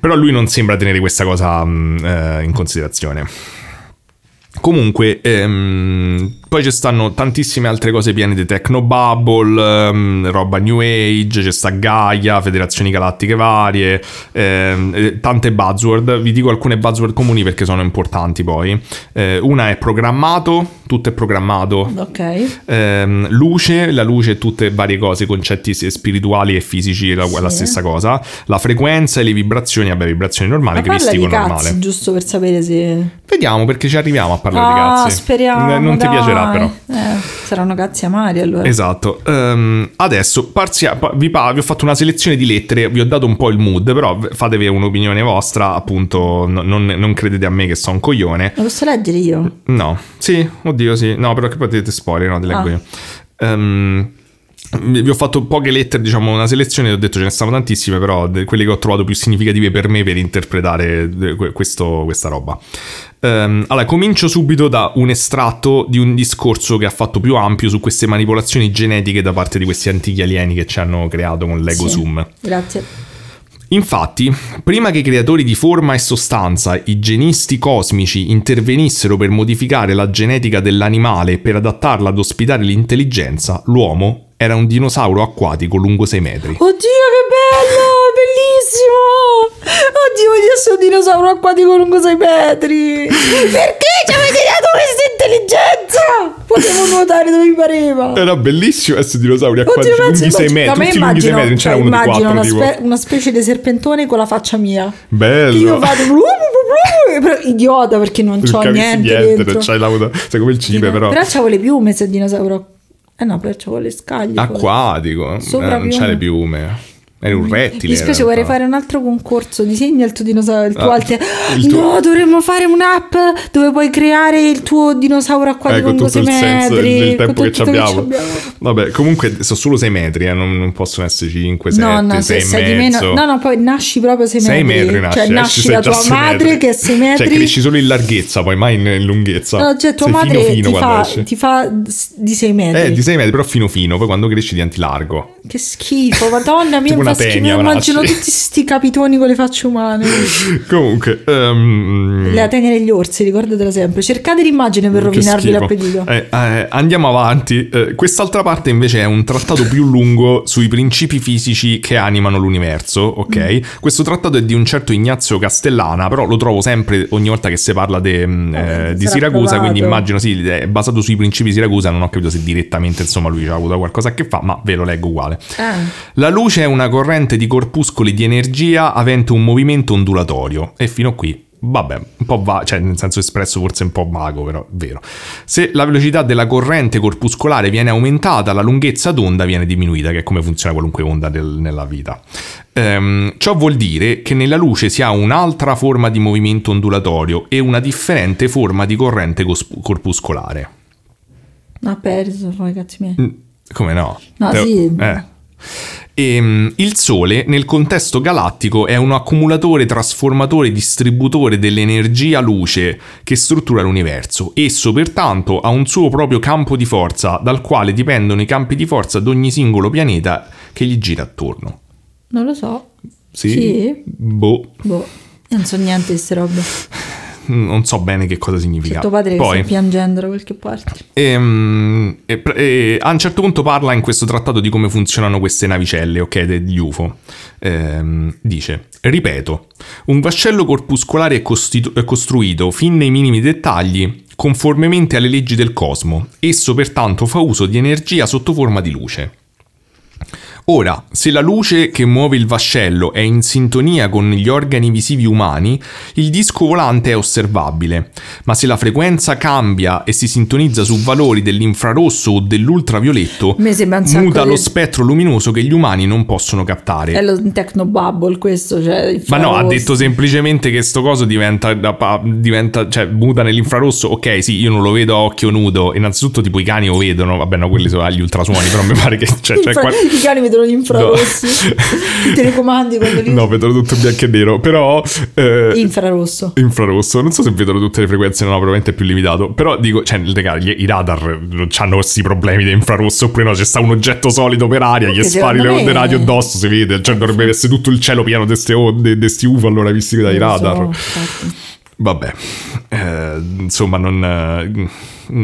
S1: Però lui non sembra tenere questa cosa mh, eh, in considerazione. Comunque, ehm, poi ci stanno tantissime altre cose piene di Technobubble, ehm, roba New Age, c'è sta Gaia, federazioni galattiche varie, ehm, eh, tante buzzword. Vi dico alcune buzzword comuni perché sono importanti poi. Eh, una è programmato, tutto è programmato.
S2: Ok.
S1: Ehm, luce, la luce e tutte varie cose, concetti spirituali e fisici, la, la
S2: Sì.
S1: stessa cosa. La frequenza e le vibrazioni, vabbè, vibrazioni normali,
S2: Ma di
S1: cristico
S2: cazzi,
S1: normale.
S2: giusto per sapere se...
S1: Vediamo perché ci arriviamo a parlare di
S2: ah,
S1: cazzi.
S2: speriamo.
S1: Eh, Non ti
S2: dai.
S1: Piacerà però.
S2: Eh, saranno cazzi amari allora.
S1: Esatto, Ehm, adesso parzia- pa- vi, pa- vi ho fatto una selezione di lettere, vi ho dato un po' il mood, però fatevi un'opinione vostra, appunto, no- non, non credete a me che sono un coglione.
S2: Lo posso leggere io?
S1: No, sì, oddio sì, no, però che poi te spoiler, no, te leggo
S2: Ah.
S1: io. Ehm, vi ho fatto poche lettere, diciamo una selezione, ho detto ce ne stavano tantissime, però quelle che ho trovato più significative per me per interpretare questo- questa roba. Ehm, allora, comincio subito da un estratto di un discorso che ha fatto più ampio su queste manipolazioni genetiche da parte di questi antichi alieni che ci hanno creato con l'Ego
S2: Sì.
S1: Zoom.
S2: Grazie.
S1: Infatti, prima che i creatori di forma e sostanza, i genisti cosmici, intervenissero per modificare la genetica dell'animale per adattarla ad ospitare l'intelligenza, l'uomo era un dinosauro acquatico lungo 6 metri.
S2: Oddio, che bello! Bellissimo! Oddio, voglio essere un dinosauro acquatico lungo 6 metri! Perché ci avete dato questa intelligenza? Potevo nuotare dove mi pareva!
S1: Era bellissimo essere dinosauri acquatici lunghi 6
S2: immagino-
S1: metri, tutti lunghi 6
S2: immagino,
S1: metri, non c'era
S2: cioè,
S1: uno di
S2: immagino
S1: 4
S2: una, spe- una specie di serpentone con la faccia mia.
S1: Bello.
S2: io vado però idiota perché non c'ho niente,
S1: niente,
S2: dentro.
S1: c'hai la sei come il cibe però.
S2: Però c'avevo le piume se il dinosauro Eh no, perciò con le scaglie.
S1: Acquatico, eh, non c'ha le
S2: piume.
S1: Era un rettile.
S2: Mi
S1: in
S2: spiace, vorrei fare un altro concorso. Disegna il tuo dinosauro, il tuo
S1: Ah,
S2: alter-
S1: il tuo-
S2: No, dovremmo fare un'app dove puoi creare il tuo dinosauro
S1: Ecco
S2: con
S1: tutto il
S2: 6
S1: senso del,
S2: metri.
S1: del tempo che abbiamo. Vabbè, comunque sono solo 6 metri, eh, non, non possono essere 5, 7,
S2: No, no,
S1: 6
S2: se
S1: e mezzo.
S2: No, no, poi nasci proprio 6
S1: 6
S2: metri.
S1: metri nasci,
S2: Cioè,
S1: esci,
S2: nasci da tua
S1: 6
S2: madre
S1: metri.
S2: che è 6 metri.
S1: Cioè, cresci solo in larghezza, poi mai in, lunghezza.
S2: No, cioè, tua
S1: Sei
S2: madre
S1: fino fino
S2: ti, fa, ti fa di 6 metri.
S1: Eh, di 6 metri, però fino fino, poi quando cresci diventi largo.
S2: Che schifo, madonna mia, Schifo.
S1: tenia,
S2: Immagino tutti sti capitoni con le facce umane. <laughs>
S1: Comunque, ehm,
S2: La tenia degli orsi, ricordatela sempre. Cercate l'immagine per
S1: Che
S2: rovinarvi
S1: schifo.
S2: l'appetito.
S1: Eh, eh, andiamo avanti. Eh, quest'altra parte invece è un trattato più lungo sui principi fisici che animano l'universo, ok?
S2: Mm.
S1: Questo trattato è di un certo Ignazio Castellana, però lo trovo sempre ogni volta che si parla de- mm, eh, di Siracusa,
S2: provato.
S1: quindi immagino sì, è basato sui principi di Siracusa, non ho capito se direttamente insomma lui ci ha avuto qualcosa a che fa, ma ve lo leggo uguale.
S2: Ah.
S1: La luce è una corrente di corpuscoli di energia avente un movimento ondulatorio. E fino a qui, vabbè, un po' va, cioè nel senso espresso forse un po' vago, però vero. Se la velocità della corrente corpuscolare viene aumentata, la lunghezza d'onda viene diminuita, che è come funziona qualunque onda del- nella vita. Ehm, ciò vuol dire che nella luce si ha un'altra forma di movimento ondulatorio e una differente forma di corrente cos- corpuscolare.
S2: Ha perso, poi cazzi miei.
S1: Come no?
S2: No,
S1: Te-
S2: sì.
S1: eh. Ehm, il Sole nel contesto galattico è un accumulatore, trasformatore, distributore dell'energia luce che struttura l'universo. Esso pertanto ha un suo proprio campo di forza dal quale dipendono i campi di forza di ogni singolo pianeta che gli gira attorno.
S2: Non lo so.
S1: Sì?
S2: Sì.
S1: Boh,
S2: Boh. Non so niente di queste robe. <laughs>
S1: non so bene che cosa significa.
S2: tuo padre
S1: Poi,
S2: sta piangendo da qualche parte.
S1: Ehm, e, e a un certo punto parla in questo trattato di come funzionano queste navicelle, ok, degli UFO. Ehm, dice, ripeto, un vascello corpuscolare è, costitu- è costruito fin nei minimi dettagli conformemente alle leggi del cosmo. Esso pertanto fa uso di energia sotto forma di luce. Ora, se la luce che muove il vascello è in sintonia con gli organi visivi umani, il disco volante è osservabile, ma se la frequenza cambia e si sintonizza su valori dell'infrarosso o dell'ultravioletto, muta
S2: di-
S1: lo spettro luminoso che gli umani non possono captare.
S2: È lo technobubble questo, cioè
S1: Ma no, ha detto semplicemente che sto coso diventa, diventa, cioè muta nell'infrarosso. Ok, sì, io non lo vedo a occhio nudo. Innanzitutto, tipo i cani lo vedono. Vabbè, no, quelli sono agli ultrasuoni, però mi pare che cioè, c'è
S2: Infra-
S1: qua-
S2: I cani vedono gli infrarossi.
S1: No. <laughs>
S2: I telecomandi quando li
S1: No, vedono tutto bianco e nero, però... eh,
S2: infrarosso.
S1: Infrarosso, non so se vedono tutte le frequenze, no, probabilmente è più limitato. Però dico, cioè, raga, gli- i radar non hanno questi problemi di infrarosso, oppure no, c'è sta un oggetto solido per aria, gli
S2: Comunque,
S1: spari le onde
S2: me-
S1: radio addosso, si vede, cioè dovrebbe essere tutto il cielo pieno di queste onde, di questi UFO allora visti dai
S2: so,
S1: radar.
S2: infatti.
S1: Vabbè, eh, insomma, non. eh,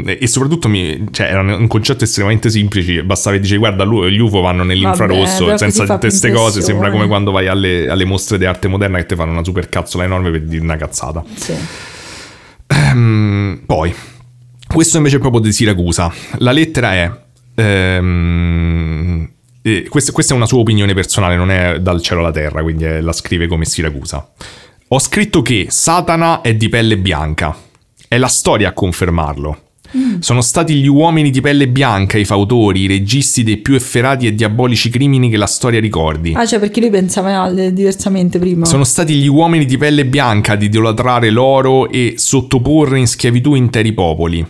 S1: e soprattutto mi, cioè, era un concetto estremamente semplice. Bastava che dicevi, guarda, lu- gli UFO vanno
S2: Vabbè,
S1: nell'infrarosso
S2: però
S1: senza tutte queste cose. Sembra come quando vai alle, alle mostre di arte moderna che ti fanno una super cazzola enorme per dire una cazzata.
S2: Sì.
S1: Ehm, poi, questo invece è proprio di Siracusa. La lettera è. ehm, eh, questa, questa è una sua opinione personale, non è dal cielo alla terra, quindi è- la scrive come Siracusa. Ho scritto che Satana è di pelle bianca. È la storia a confermarlo. Sono stati gli uomini di pelle bianca i fautori, i registi dei più efferati e diabolici crimini che la storia ricordi.
S2: Ah, cioè perché lui pensava diversamente prima.
S1: Sono stati gli uomini di pelle bianca ad idolatrare l'oro e sottoporre in schiavitù interi popoli.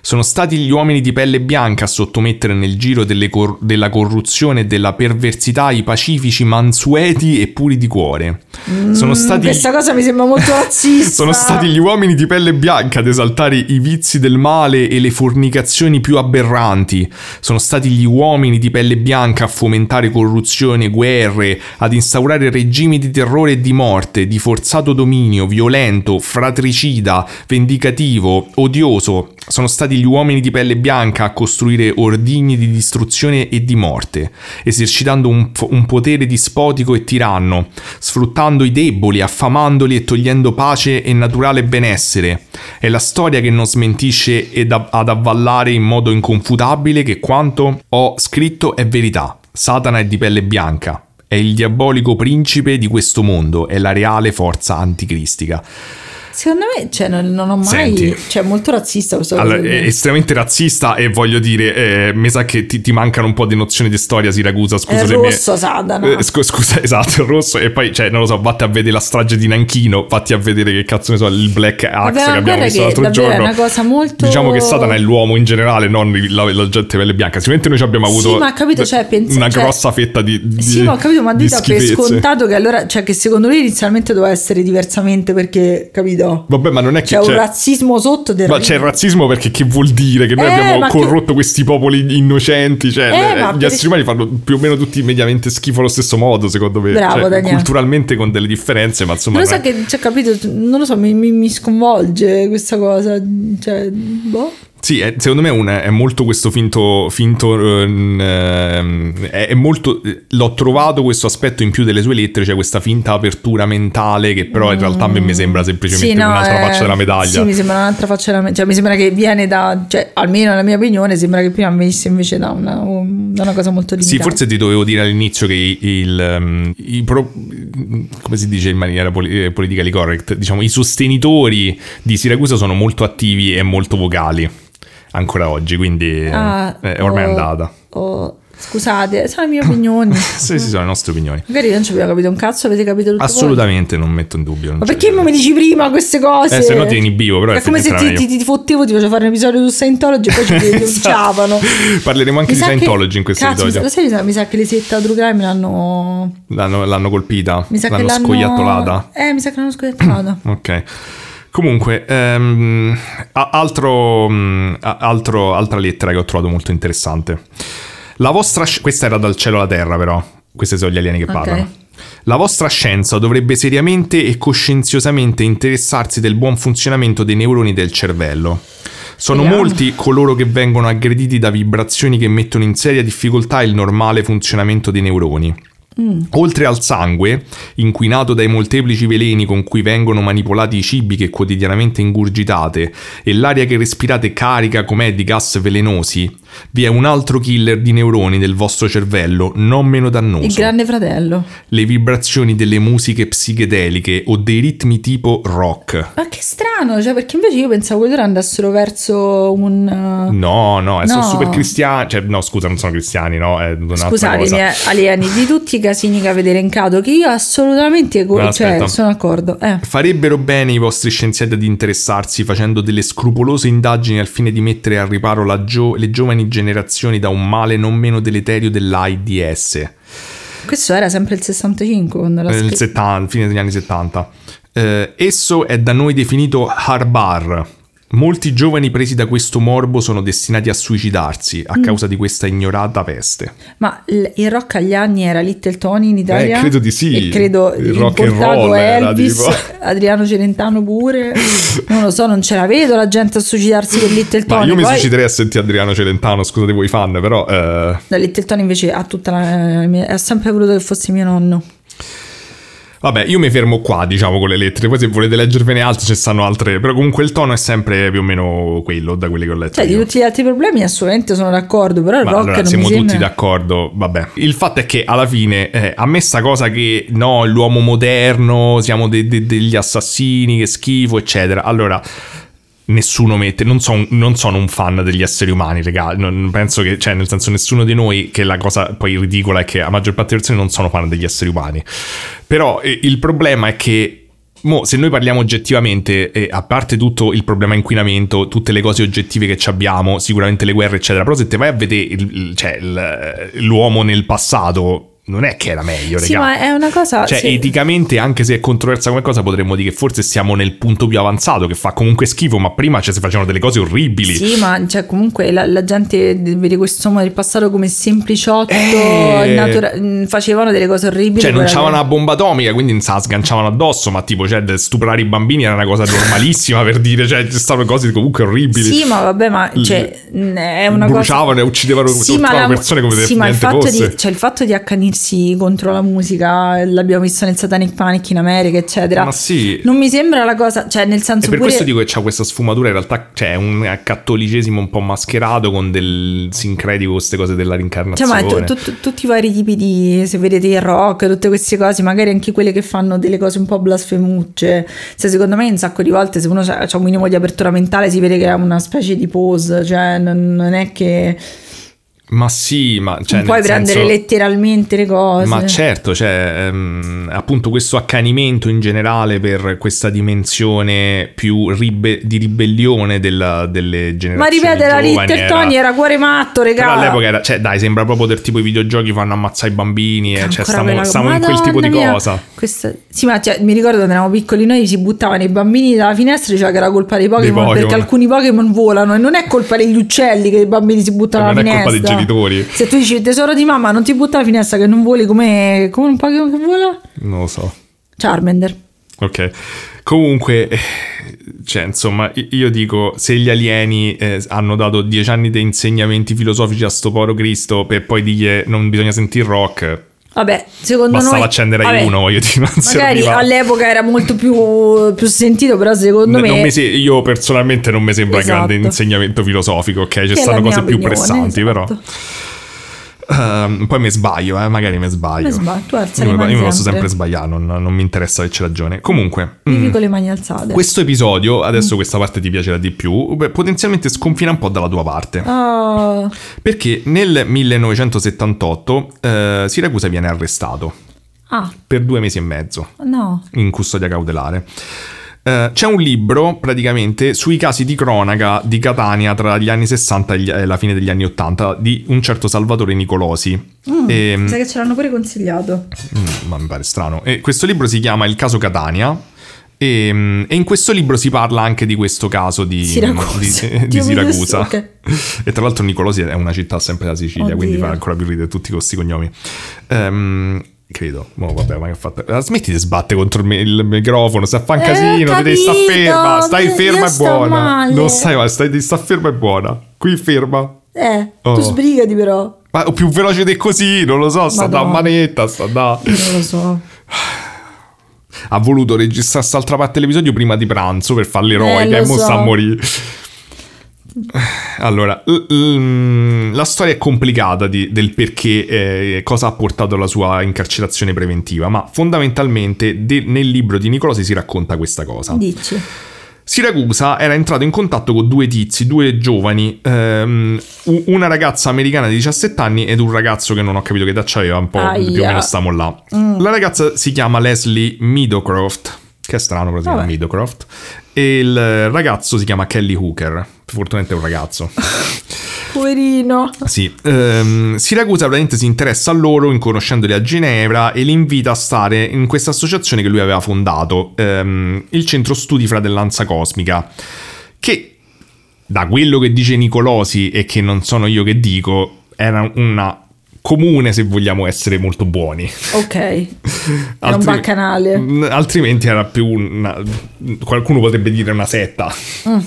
S1: Sono stati gli uomini di pelle bianca a sottomettere nel giro cor- della corruzione e della perversità i pacifici mansueti e puri di cuore. Sono stati...
S2: Mm, Questa cosa mi sembra molto <laughs> razzista.
S1: Sono stati gli uomini di pelle bianca ad esaltare i vizi del male e le fornicazioni più aberranti. Sono stati gli uomini di pelle bianca a fomentare corruzione, guerre, ad instaurare regimi di terrore e di morte, di forzato dominio, violento, fratricida, vendicativo, odioso. Sono stati gli uomini di pelle bianca a costruire ordigni di distruzione e di morte, esercitando un, un potere dispotico e tiranno, sfruttando i deboli, affamandoli e togliendo pace e naturale benessere. È la storia che non smentisce ed ad avvallare in modo inconfutabile che quanto ho scritto è verità. Satana è di pelle bianca. È il diabolico principe di questo mondo, è la reale forza anticristica.
S2: Secondo me, cioè, non, non ho mai.
S1: Senti.
S2: Cioè, è molto razzista questo
S1: Allora, è estremamente razzista e voglio dire, eh, mi sa che ti, ti mancano un po' di nozioni di storia Siracusa, scusa
S2: È
S1: se
S2: rosso Sadana.
S1: Eh, scu- scusa, <laughs> esatto, il rosso. E poi, cioè, non lo so, vatti a vedere la strage di Nanchino, vatti a vedere che cazzo ne so, il Black Axe
S2: Vabbè,
S1: che abbiamo visto
S2: che
S1: l'altro
S2: davvero è
S1: giorno.
S2: una cosa molto-
S1: Diciamo che Satana è l'uomo in generale, non la, la gente pelle bianca. Sicuramente noi ci abbiamo avuto
S2: Sì, ma capito, cioè, pensa-
S1: una
S2: cioè-
S1: grossa fetta di, di
S2: Sì, ma ho capito, ma
S1: di
S2: lui dà per scontato che allora, cioè, che secondo lui inizialmente doveva essere diversamente perché, capito?
S1: Vabbè, ma non è che
S2: C'è un
S1: c'è-
S2: razzismo sotto del
S1: Ma c'è il razzismo perché che vuol dire? Che noi
S2: Eh,
S1: abbiamo
S2: ma che-
S1: corrotto questi popoli innocenti? Cioè,
S2: Eh,
S1: le-
S2: ma
S1: gli
S2: per-
S1: esseri umani fanno più o meno tutti mediamente schifo allo stesso modo, secondo me.
S2: Bravo,
S1: Cioè, culturalmente con delle differenze, ma insomma.
S2: Non lo so che, cioè, capito, non lo so, mi, mi- mi sconvolge questa cosa, cioè, boh.
S1: Sì, è- secondo me è, un- è molto questo finto. finto ehm, è, molto. L'ho trovato questo aspetto in più delle sue lettere, cioè questa finta apertura mentale, che però in realtà a me mi sembra semplicemente
S2: Sì, no,
S1: un'altra
S2: eh,
S1: faccia della medaglia.
S2: Sì, mi sembra un'altra faccia della medaglia. Cioè, mi sembra che viene da, cioè, almeno nella mia opinione, sembra che prima venisse invece da una, un- da una cosa molto limitata.
S1: Sì, forse ti dovevo dire all'inizio che i- il, ehm, i pro- come si dice in maniera poli- eh, politically correct, diciamo, i sostenitori di Siracusa sono molto attivi e molto vocali ancora oggi, quindi eh,
S2: Ah,
S1: è ormai è
S2: oh,
S1: andata.
S2: oh, scusate, sono le mie opinioni. <laughs>
S1: Sì, sì, sono le nostre opinioni.
S2: Magari non ci abbiamo capito un cazzo, avete capito tutto voi.
S1: Assolutamente non metto in dubbio.
S2: Ma perché non mi dici prima queste cose?
S1: Eh, se no ti inibivo, però
S2: È come se ti, ti, ti fottevo, ti facevo fare un episodio su Scientology e poi ci <laughs> denunciavano.
S1: Parleremo anche
S2: Mi
S1: di
S2: sa che-
S1: Scientology in questo
S2: cazzo,
S1: episodio.
S2: mi sa, mi sa che le sette True Crime l'hanno...
S1: L'hanno, l'hanno colpita,
S2: Mi sa
S1: l'hanno
S2: che l'hanno...
S1: scoiattolata.
S2: Eh, mi sa che l'hanno scoiattolata. <clears throat>
S1: Ok. Comunque, ehm, altro, mm, altro- altra lettera che ho trovato molto interessante. La vostra... sci- questa era dal cielo alla terra, però. Questi sono gli alieni che parlano. La vostra scienza dovrebbe seriamente e coscienziosamente interessarsi del buon funzionamento dei neuroni del cervello. Sono
S2: Speriamo.
S1: molti coloro che vengono aggrediti da vibrazioni che mettono in seria difficoltà il normale funzionamento dei neuroni. Oltre al sangue, inquinato dai molteplici veleni con cui vengono manipolati i cibi che quotidianamente ingurgitate e l'aria che respirate carica com'è di gas velenosi, vi è un altro killer di neuroni del vostro cervello, non meno dannoso.
S2: Il grande fratello.
S1: Le vibrazioni delle musiche psichedeliche o dei ritmi tipo rock.
S2: Ma che strano, cioè, perché invece io pensavo che loro andassero verso un... uh,
S1: No, no, eh, sono
S2: No.
S1: super cristiani. Cioè, no, scusa, non sono cristiani, no? È un'altra
S2: Scusatemi,
S1: cosa.
S2: eh, alieni, di tutti i casini che avete elencato, che io assolutamente co-
S1: No,
S2: cioè, sono d'accordo. Eh.
S1: Farebbero bene i vostri scienziati ad interessarsi facendo delle scrupolose indagini al fine di mettere al riparo la gio- le giovani generazioni da un male non meno deleterio dell'AIDS.
S2: Questo era sempre il 65 quando l'ha
S1: Nel
S2: scritto.
S1: 70, fine degli anni 70. Eh, esso è da noi definito Harbar. Molti giovani presi da questo morbo sono destinati a suicidarsi
S2: Mm.
S1: a causa di questa ignorata peste.
S2: Ma il, il rock agli anni era Little Tony in Italia?
S1: Eh, credo di sì.
S2: E credo
S1: Il rock and
S2: importato
S1: roll era,
S2: Elvis,
S1: tipo. <laughs>
S2: Adriano Celentano pure. non lo so, non ce la vedo la gente a suicidarsi per Little <laughs>
S1: Ma
S2: Tony.
S1: io mi
S2: Poi-
S1: suiciderei a sentire Adriano Celentano, scusate voi fan, però... eh,
S2: Da Little Tony invece ha tutta la... ha sempre voluto che fosse mio nonno.
S1: Vabbè, io mi fermo qua, diciamo, con le lettere. Poi se volete leggervene altre, ci stanno altre. Però comunque il tono è sempre più o meno quello, da quelli che ho letto.
S2: Cioè, di
S1: io.
S2: tutti gli altri problemi assolutamente sono d'accordo, però il
S1: Ma
S2: rock
S1: allora,
S2: non
S1: siamo tutti
S2: sembra...
S1: d'accordo, vabbè. Il fatto è che alla fine, eh, a me sta cosa che no, l'uomo moderno, siamo de- de- degli assassini, che schifo, eccetera. Allora, nessuno mette, non, so- non sono un fan degli esseri umani, raga. Non penso che, cioè, nel senso, nessuno di noi, che la cosa poi ridicola è che la maggior parte delle persone non sono fan degli esseri umani. Però eh, il problema è che Mo, se noi parliamo oggettivamente, eh, a parte tutto il problema inquinamento, tutte le cose oggettive che abbiamo, sicuramente le guerre, eccetera, però se te vai a vedere il- il- cioè, il- l'uomo nel passato, non è che era meglio,
S2: Sì, ma è una cosa...
S1: Cioè,
S2: sì.
S1: eticamente, anche se è controversa come cosa, potremmo dire che forse siamo nel punto più avanzato, che fa comunque schifo, ma prima cioè, si facevano delle cose orribili.
S2: Sì, ma cioè, comunque la, la gente vede questo uomo del passato come sempliciotto,
S1: Eh.
S2: natura- mh, facevano delle cose orribili.
S1: Cioè, non c'avevano una bomba atomica, quindi non se la sganciavano addosso, ma tipo, cioè, stuprare i bambini era una cosa normalissima per dire, cioè, ci stavano cose comunque orribili.
S2: Sì, ma vabbè, ma cioè, è una cosa...
S1: bruciavano e uccidevano
S2: Sì, ma,
S1: torturavano
S2: la-
S1: persone come se
S2: sì, ma il fatto,
S1: fosse.
S2: di, cioè, il fatto di accanirsi messi contro la musica, l'abbiamo visto nel Satanic Panic in America, eccetera.
S1: Ma sì.
S2: Non mi sembra la cosa, cioè nel senso
S1: E per
S2: pure...
S1: questo dico che c'ha questa sfumatura, in realtà c'è un cattolicesimo un po' mascherato con del sincretico, queste cose della
S2: Cioè,
S1: rincarnazione.
S2: ma tu- tu- tu- tutti i vari tipi di, se vedete il rock, tutte queste cose, magari anche quelle che fanno delle cose un po' blasfemucce. Cioè, secondo me un sacco di volte se uno ha un minimo di apertura mentale si vede che è una specie di pose, cioè non, non è che
S1: Ma sì, ma cioè,
S2: non puoi prendere
S1: senso-
S2: letteralmente le cose.
S1: Ma certo, cioè, ehm, appunto questo accanimento in generale per questa dimensione più ribe- di ribellione della- delle
S2: Ma
S1: generazioni
S2: ripetere, la
S1: giovani
S2: Little Tony era cuore matto,
S1: Però
S2: regà.
S1: all'epoca era, cioè dai, sembra proprio del tipo i videogiochi fanno ammazzare i bambini, e, cioè stiamo, stiamo in quel tipo di
S2: mia,
S1: cosa.
S2: questa- Sì, ma cioè, mi ricordo quando eravamo piccoli noi si buttavano i bambini dalla finestra e diceva che era colpa dei Pokémon,
S1: Pokémon.
S2: perché alcuni Pokémon volano e non è colpa degli uccelli che i bambini si buttano
S1: Non
S2: dalla
S1: è colpa dei
S2: finestra.
S1: Genitori.
S2: Se tu dici tesoro di mamma non ti butta la finestra che non voli come, come un Pokémon che vola?
S1: Non lo so.
S2: Charmander.
S1: Ok. Comunque, eh, cioè, insomma, io dico, se gli alieni eh, hanno dato dieci anni di insegnamenti filosofici a sto povero Cristo per poi dire non bisogna sentire rock,
S2: Vabbè, secondo
S1: bastava
S2: noi...
S1: accendere
S2: vabbè,
S1: uno, voglio dire, <laughs>
S2: Magari all'epoca era molto più, più sentito, però secondo
S1: N-
S2: me...
S1: non mi se- io personalmente non mi sembra un grande
S2: Esatto.
S1: insegnamento filosofico, ok? Ci stanno
S2: mia
S1: cose più pressanti,
S2: esatto.
S1: però. Ehm, poi mi sbaglio, eh, magari mi sbaglio.
S2: Sbaglio, tu alza
S1: io,
S2: le
S1: mi-
S2: mani
S1: io mi posso
S2: sempre.
S1: sbagliare, non, non mi interessa averci ragione. Comunque,
S2: Vivi
S1: mm,
S2: con le mani alzate.
S1: questo episodio, adesso questa parte ti piacerà di più, beh, potenzialmente sconfina un po' dalla tua parte.
S2: Oh,
S1: Perché nel 1978 eh, Siracusa viene arrestato
S2: ah,
S1: per due mesi e mezzo
S2: no.
S1: in custodia cautelare. Eh, c'è un libro praticamente sui casi di cronaca di Catania tra gli anni 60 e gli- e la fine degli anni 80 di un certo Salvatore Nicolosi. E,
S2: Sai che ce l'hanno pure consigliato.
S1: mm, ma mi pare strano. E questo libro si chiama Il caso Catania. E, mm, e in questo libro si parla anche di questo caso di
S2: Siracusa.
S1: di- <laughs> di Siracusa.
S2: ok.
S1: E tra l'altro Nicolosi è una città sempre della Sicilia,
S2: Oddio.
S1: quindi fa ancora più ridere tutti questi cognomi. Ehm, credo. Mo, vabbè, ma che fatto? Smetti di sbattere contro il, mi- il microfono, stai a fare un
S2: Eh,
S1: casino,
S2: ho
S1: ti sta ferma, stai ferma e buona.
S2: male.
S1: Non stai male, stai, sta ferma e buona. Qui ferma.
S2: Eh,
S1: Oh.
S2: tu sbrigati però.
S1: Ma più veloce di così, non lo so, sta da manetta, sta da...
S2: Non lo so.
S1: Ha voluto registrare quest'altra parte dell'episodio prima di pranzo per fare l'eroica
S2: Eh,
S1: e
S2: lo
S1: mo
S2: so.
S1: sta a morire. <sighs> Allora, l- la storia è complicata di- del perché, eh, cosa ha portato alla sua incarcerazione preventiva, ma fondamentalmente de- nel libro di Nicolosi si racconta questa cosa.
S2: Dici.
S1: Siracusa era entrato in contatto con due tizi, due giovani, ehm, una ragazza americana di 17 anni ed un ragazzo che non ho capito che età c'aveva, un po'
S2: Aia.
S1: più o meno stiamo là. La ragazza si chiama Leslie Meadowcroft, che è strano però si chiama. Meadowcroft, e il ragazzo si chiama Kelly Hooker, fortunatamente è un ragazzo. <laughs>
S2: Poverino.
S1: Sì, ehm, Siracusa praticamente si interessa a loro, inconoscendoli a Ginevra, e li invita a stare in questa associazione che lui aveva fondato, ehm, il Centro Studi Fratellanza Cosmica, che da quello che dice Nicolosi e che non sono io che dico, era una comune se vogliamo essere molto buoni.
S2: Ok. Era un <laughs> baccanale.
S1: Altrimenti era più una, qualcuno potrebbe dire una setta.
S2: Mm.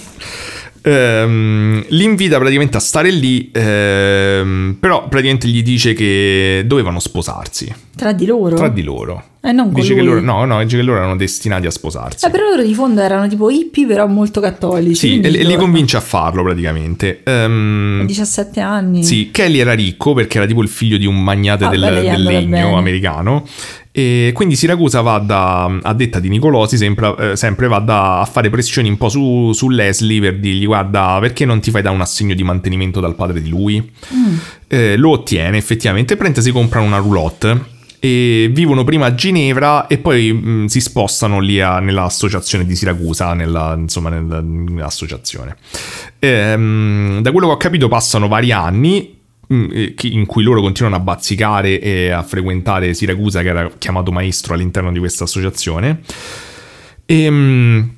S1: Ehm, li invita praticamente a stare lì, ehm, però praticamente gli dice che dovevano sposarsi
S2: Tra di loro.
S1: tra di loro.
S2: Eh, non
S1: Dice che loro, no, no, dice che loro erano destinati a sposarsi.
S2: Eh, però loro di fondo erano tipo hippie, però molto cattolici.
S1: sì, e, e li
S2: loro-
S1: convince a farlo praticamente. Ehm,
S2: A 17 anni.
S1: Sì, Kelly era ricco perché era tipo il figlio di un magnate
S2: Ah,
S1: del,
S2: beh,
S1: del legno
S2: bene.
S1: americano. E quindi Siracusa va da, a detta di Nicolosi, sempre, eh, sempre va da, a fare pressioni un po' su, su Leslie per dirgli guarda perché non ti fai da un assegno di mantenimento dal padre di lui?
S2: Mm.
S1: Eh, lo ottiene effettivamente, prende si comprano una roulotte e vivono prima a Ginevra e poi mh, si spostano lì a- nell'associazione di Siracusa, nella, insomma nella- nell'associazione. Ehm, da quello che ho capito passano vari anni in cui loro continuano a bazzicare e a frequentare Siracusa che era chiamato maestro all'interno di questa associazione. E, mh,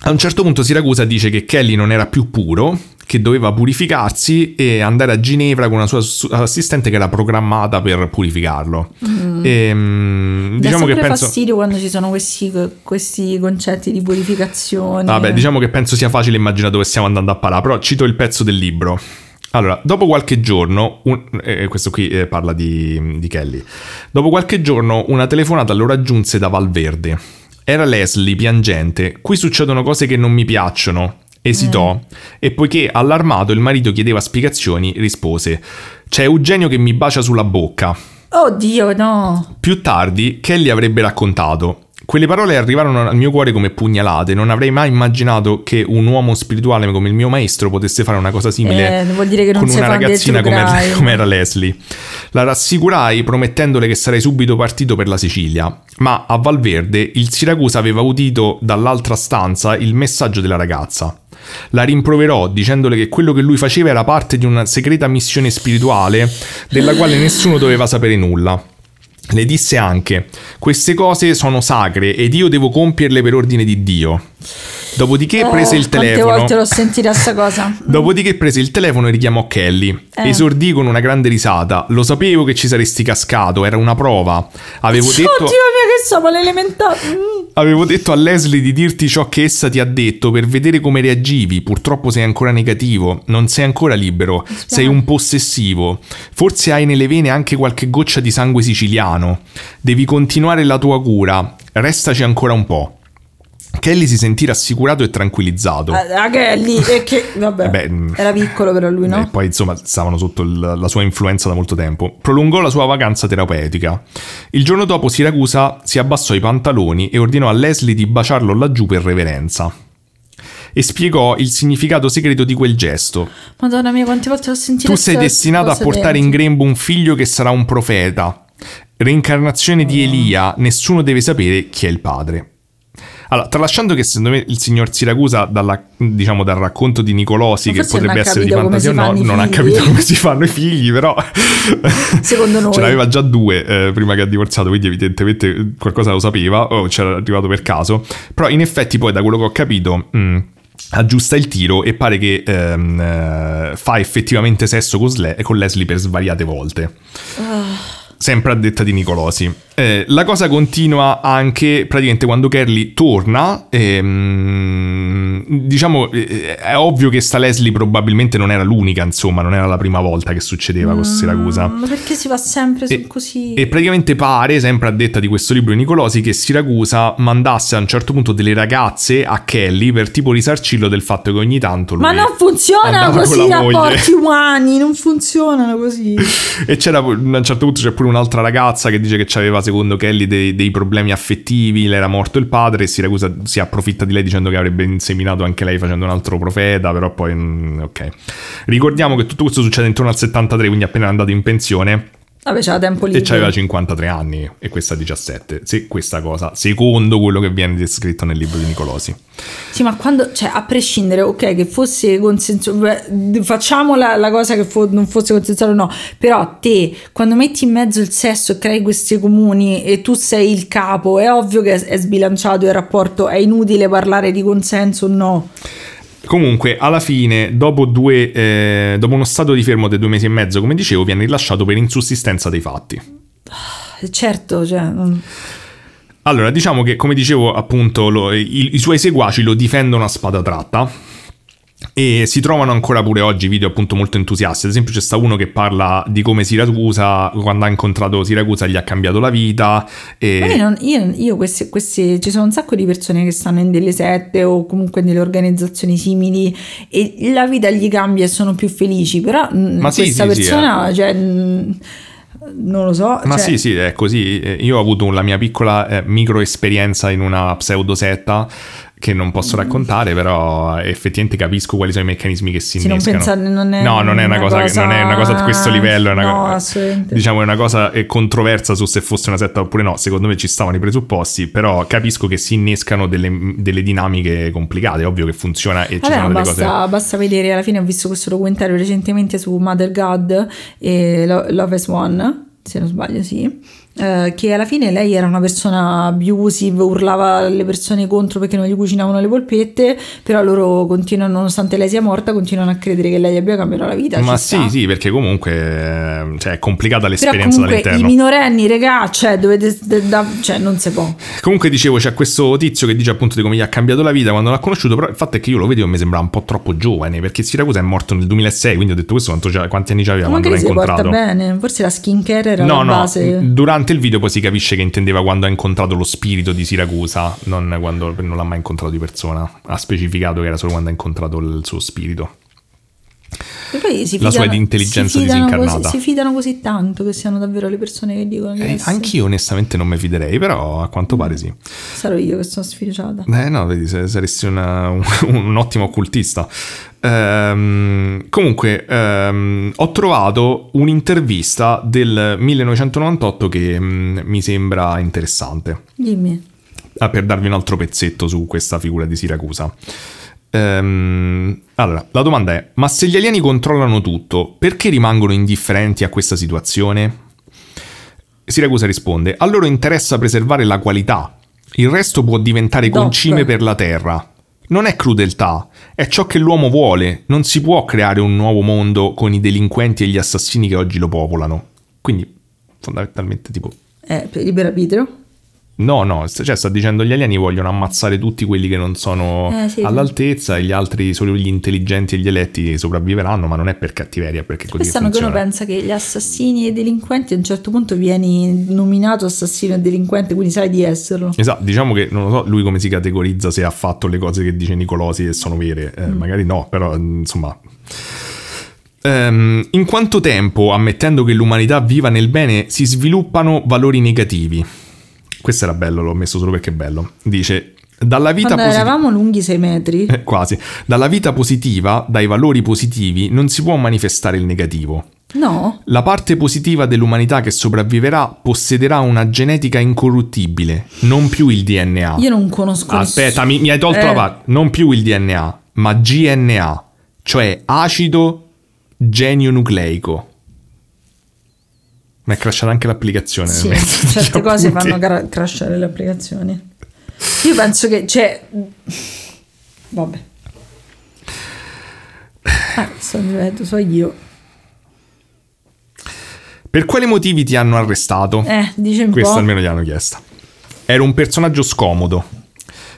S1: a un certo punto Siracusa dice che Kelly non era più puro, che doveva purificarsi e andare a Ginevra con una sua ass- assistente che era programmata per purificarlo. E, mh,
S2: Dà
S1: diciamo che penso...
S2: fastidio quando ci sono questi, questi concetti di purificazione.
S1: Vabbè, diciamo che penso sia facile immaginare dove stiamo andando a parare, però cito il pezzo del libro. Allora, dopo qualche giorno, un- eh, questo qui eh, parla di, di Kelly, dopo qualche giorno una telefonata lo raggiunse da Valverde. Era Leslie piangente, qui succedono cose che non mi piacciono. Esitò e poiché allarmato il marito chiedeva spiegazioni, rispose: C'è Eugenio che mi bacia sulla bocca.
S2: Oddio, no.
S1: Più tardi, Kelly avrebbe raccontato. Quelle parole arrivarono al mio cuore come pugnalate. Non avrei mai immaginato che un uomo spirituale come il mio maestro potesse fare una cosa simile
S2: Eh, vuol dire che non
S1: con una ragazzina come, <laughs> come era Leslie. La rassicurai promettendole che sarei subito partito per la Sicilia. Ma a Valverde il Siracusa aveva udito dall'altra stanza il messaggio della ragazza. La rimproverò dicendole che quello che lui faceva era parte di una segreta missione spirituale della quale nessuno doveva sapere nulla. Le disse anche: Queste cose sono sacre ed io devo compierle per ordine di Dio. Dopodiché prese
S2: Eh,
S1: il
S2: Quante
S1: telefono.
S2: volte l'ho sentita sta cosa. <laughs>
S1: Dopodiché prese il telefono e richiamò Kelly.
S2: Eh.
S1: Esordì con una grande risata. Lo sapevo che ci saresti cascato, era una prova. Avevo
S2: Oddio
S1: detto,
S2: mio che siamo all'elementare. Mm.
S1: avevo detto a Leslie di dirti ciò che essa ti ha detto per vedere come reagivi. Purtroppo sei ancora negativo, non sei ancora libero, sei un possessivo. Forse hai nelle vene anche qualche goccia di sangue siciliano. Devi continuare la tua cura. Restaci ancora un po'. Kelly si sentì rassicurato e tranquillizzato.
S2: Ah, Kelly, e che vabbè.
S1: Beh, mm.
S2: Era piccolo però lui, no?
S1: E poi insomma stavano sotto il- la sua influenza da molto tempo. Prolungò la sua vacanza terapeutica. Il giorno dopo Siracusa si abbassò i pantaloni e ordinò a Leslie di baciarlo laggiù per reverenza. E spiegò il significato segreto di quel gesto.
S2: Madonna mia, quante volte l'ho sentita.
S1: Tu sei destinato a portare in
S2: dentro.
S1: grembo un figlio che sarà un profeta. Reincarnazione di Elia, nessuno deve sapere chi è il padre. Allora, tralasciando che secondo me il signor Siracusa, dalla- diciamo dal racconto di Nicolosi, che potrebbe essere di fantasia o no, non ha capito come si fanno i figli, però... <laughs>
S2: Secondo <laughs> noi.
S1: Ce n'aveva già due eh, prima che ha divorziato, quindi evidentemente qualcosa lo sapeva o c'era arrivato per caso. Però in effetti poi da quello che ho capito... mm, aggiusta il tiro e pare che ehm, eh, fa effettivamente sesso con, Sle- con Leslie per svariate volte. Sempre a detta di Nicolosi. Eh, la cosa continua anche praticamente quando Kerry torna. ehm, diciamo, eh, è ovvio che sta Leslie probabilmente non era l'unica, insomma, non era la prima volta che succedeva con Siracusa.
S2: Ma perché si va sempre
S1: E-
S2: così?
S1: E praticamente pare, sempre a detta di questo libro di Nicolosi, che Siracusa mandasse a un certo punto delle ragazze a Kelly per tipo risarcirlo del fatto che ogni tanto lui
S2: Ma non funzionano così i rapporti umani, non funzionano così. <laughs>
S1: E c'era a un certo punto c'è pure un'altra ragazza che dice che aveva secondo Kelly dei, dei problemi affettivi, le era morto il padre e Siracusa si approfitta di lei dicendo che avrebbe inseminato anche lei facendo un altro profeta, però poi mm, ok. Ricordiamo che tutto questo succede intorno al 73, quindi appena è andato in pensione
S2: Vabbè, c'era tempo
S1: e
S2: libero.
S1: c'aveva 53 anni e questa 17. Sì, questa cosa, secondo quello che viene descritto nel libro di Nicolosi.
S2: Sì, ma quando, cioè, a prescindere, ok, che fosse consensuato, beh, facciamo la, la cosa che fo- non fosse consensuato o no, però te, quando metti in mezzo il sesso e crei questi comuni e tu sei il capo, è ovvio che è sbilanciato il rapporto, è inutile parlare di consenso o no.
S1: Comunque, alla fine, dopo, due, eh, dopo uno stato di fermo di due mesi e mezzo, come dicevo, viene rilasciato per insussistenza dei fatti.
S2: Certo, cioè...
S1: Allora, diciamo che, come dicevo, appunto, lo- i, i suoi seguaci lo difendono a spada tratta. E si trovano ancora pure oggi video appunto molto entusiasti. Ad esempio, c'è sta uno che parla di come Siracusa, quando ha incontrato Siracusa, gli ha cambiato la vita. E...
S2: Non- io- io questi, questi- ci sono un sacco di persone che stanno in delle sette o comunque in delle organizzazioni simili e la vita gli cambia e sono più felici, però mm,
S1: Ma sì,
S2: questa
S1: sì, sì,
S2: persona, cioè, mm, non lo so.
S1: Ma
S2: cioè,
S1: sì, sì, è così. Eh, Io ho avuto la mia piccola eh, micro esperienza in una pseudosetta che non posso raccontare, però effettivamente capisco quali sono i meccanismi che si
S2: Sì, non
S1: innescano.
S2: pensare- non è
S1: no, non è una, cosa, che-
S2: cosa-
S1: non è una cosa di questo livello, è una
S2: No,
S1: diciamo è una cosa controversa su se fosse una setta oppure no. Secondo me ci stavano i presupposti, però capisco che si innescano delle, delle dinamiche complicate. È ovvio che funziona e ci
S2: Vabbè,
S1: sono delle
S2: basta,
S1: cose.
S2: basta vedere, alla fine ho visto questo documentario recentemente su Mother God e Lo- Love as One, se non sbaglio sì, eh, che alla fine lei era una persona abusive, urlava alle persone contro perché non gli cucinavano le polpette, però loro continuano, nonostante lei sia morta, continuano a credere che lei abbia cambiato la vita.
S1: Ma sì,
S2: sta.
S1: sì, perché comunque eh, cioè, è complicata
S2: Però
S1: l'esperienza
S2: comunque i minorenni, regà, cioè, dovete, de- da- cioè non si può.
S1: Comunque dicevo, c'è questo tizio che dice appunto di come gli ha cambiato la vita quando l'ha conosciuto, però il fatto è che io lo vedevo e mi sembrava un po' troppo giovane, perché Siracusa è morto nel 2006, quindi ho detto questo quanti anni c'aveva quando l'ha incontrato.
S2: bene, forse la skincare era
S1: No,
S2: la
S1: no,
S2: base.
S1: durante il video poi si capisce che intendeva quando ha incontrato lo spirito di Siracusa, non quando non l'ha mai incontrato di persona. Ha specificato che era solo quando ha incontrato il suo spirito.
S2: E poi si
S1: la sua
S2: fidano-
S1: intelligenza
S2: si fidano
S1: disincarnata.
S2: Così, si fidano così tanto che siano davvero le persone che dicono che
S1: Eh, anch'io onestamente non mi fiderei, però a quanto pare sì.
S2: Sarò io che sono sfilciata.
S1: Eh no, vedi, saresti una- un, un ottimo occultista. Ehm, comunque, ehm, ho trovato un'intervista del 1998 che mm, mi sembra interessante.
S2: Dimmi.
S1: Ah, per darvi un altro pezzetto su questa figura di Siracusa. Ehm, allora, la domanda è: ma se gli alieni controllano tutto, perché rimangono indifferenti a questa situazione? Siracusa risponde: A loro interessa preservare la qualità. Il resto può diventare concime per la Terra. Non è crudeltà, è ciò che l'uomo vuole. Non si può creare un nuovo mondo con i delinquenti e gli assassini che oggi lo popolano. Quindi, fondamentalmente, tipo,
S2: Eh, per libero arbitrio?
S1: No, no, cioè sta dicendo gli alieni vogliono ammazzare tutti quelli che non sono
S2: Eh, sì,
S1: all'altezza e gli altri, solo gli intelligenti e gli eletti sopravviveranno, ma non è per cattiveria, perché così
S2: Quest'anno che uno
S1: funziona.
S2: pensa che gli assassini e i delinquenti a un certo punto vieni nominato assassino e delinquente, quindi sai di esserlo.
S1: Esatto, diciamo che non lo so lui come si categorizza se ha fatto le cose che dice Nicolosi e sono vere, Eh,
S2: Mm.
S1: magari no, però insomma... Ehm, in quanto tempo, ammettendo che l'umanità viva nel bene, si sviluppano valori negativi? Questo era bello, l'ho messo solo perché è bello. Dice, dalla vita
S2: Quando
S1: positiva...
S2: eravamo lunghi sei metri,
S1: Eh, Quasi. Dalla vita positiva, dai valori positivi, non si può manifestare il negativo.
S2: no?
S1: La parte positiva dell'umanità che sopravviverà possederà una genetica incorruttibile, non più il DNA.
S2: Io non conosco
S1: Aspetta, mi, mi hai tolto
S2: Eh.
S1: la parte. Non più il DNA, ma GNA, cioè acido genionucleico. Ma è crashata anche l'applicazione.
S2: Sì,
S1: mezzo
S2: certe cose
S1: appunti.
S2: fanno cra- crashare le applicazioni. Io penso che, cioè, vabbè. Ah, sto ripeto, so io.
S1: Per quali motivi ti hanno arrestato?
S2: Eh, dice un
S1: Questa
S2: po'.
S1: almeno gliel'hanno chiesta. Ero un personaggio scomodo.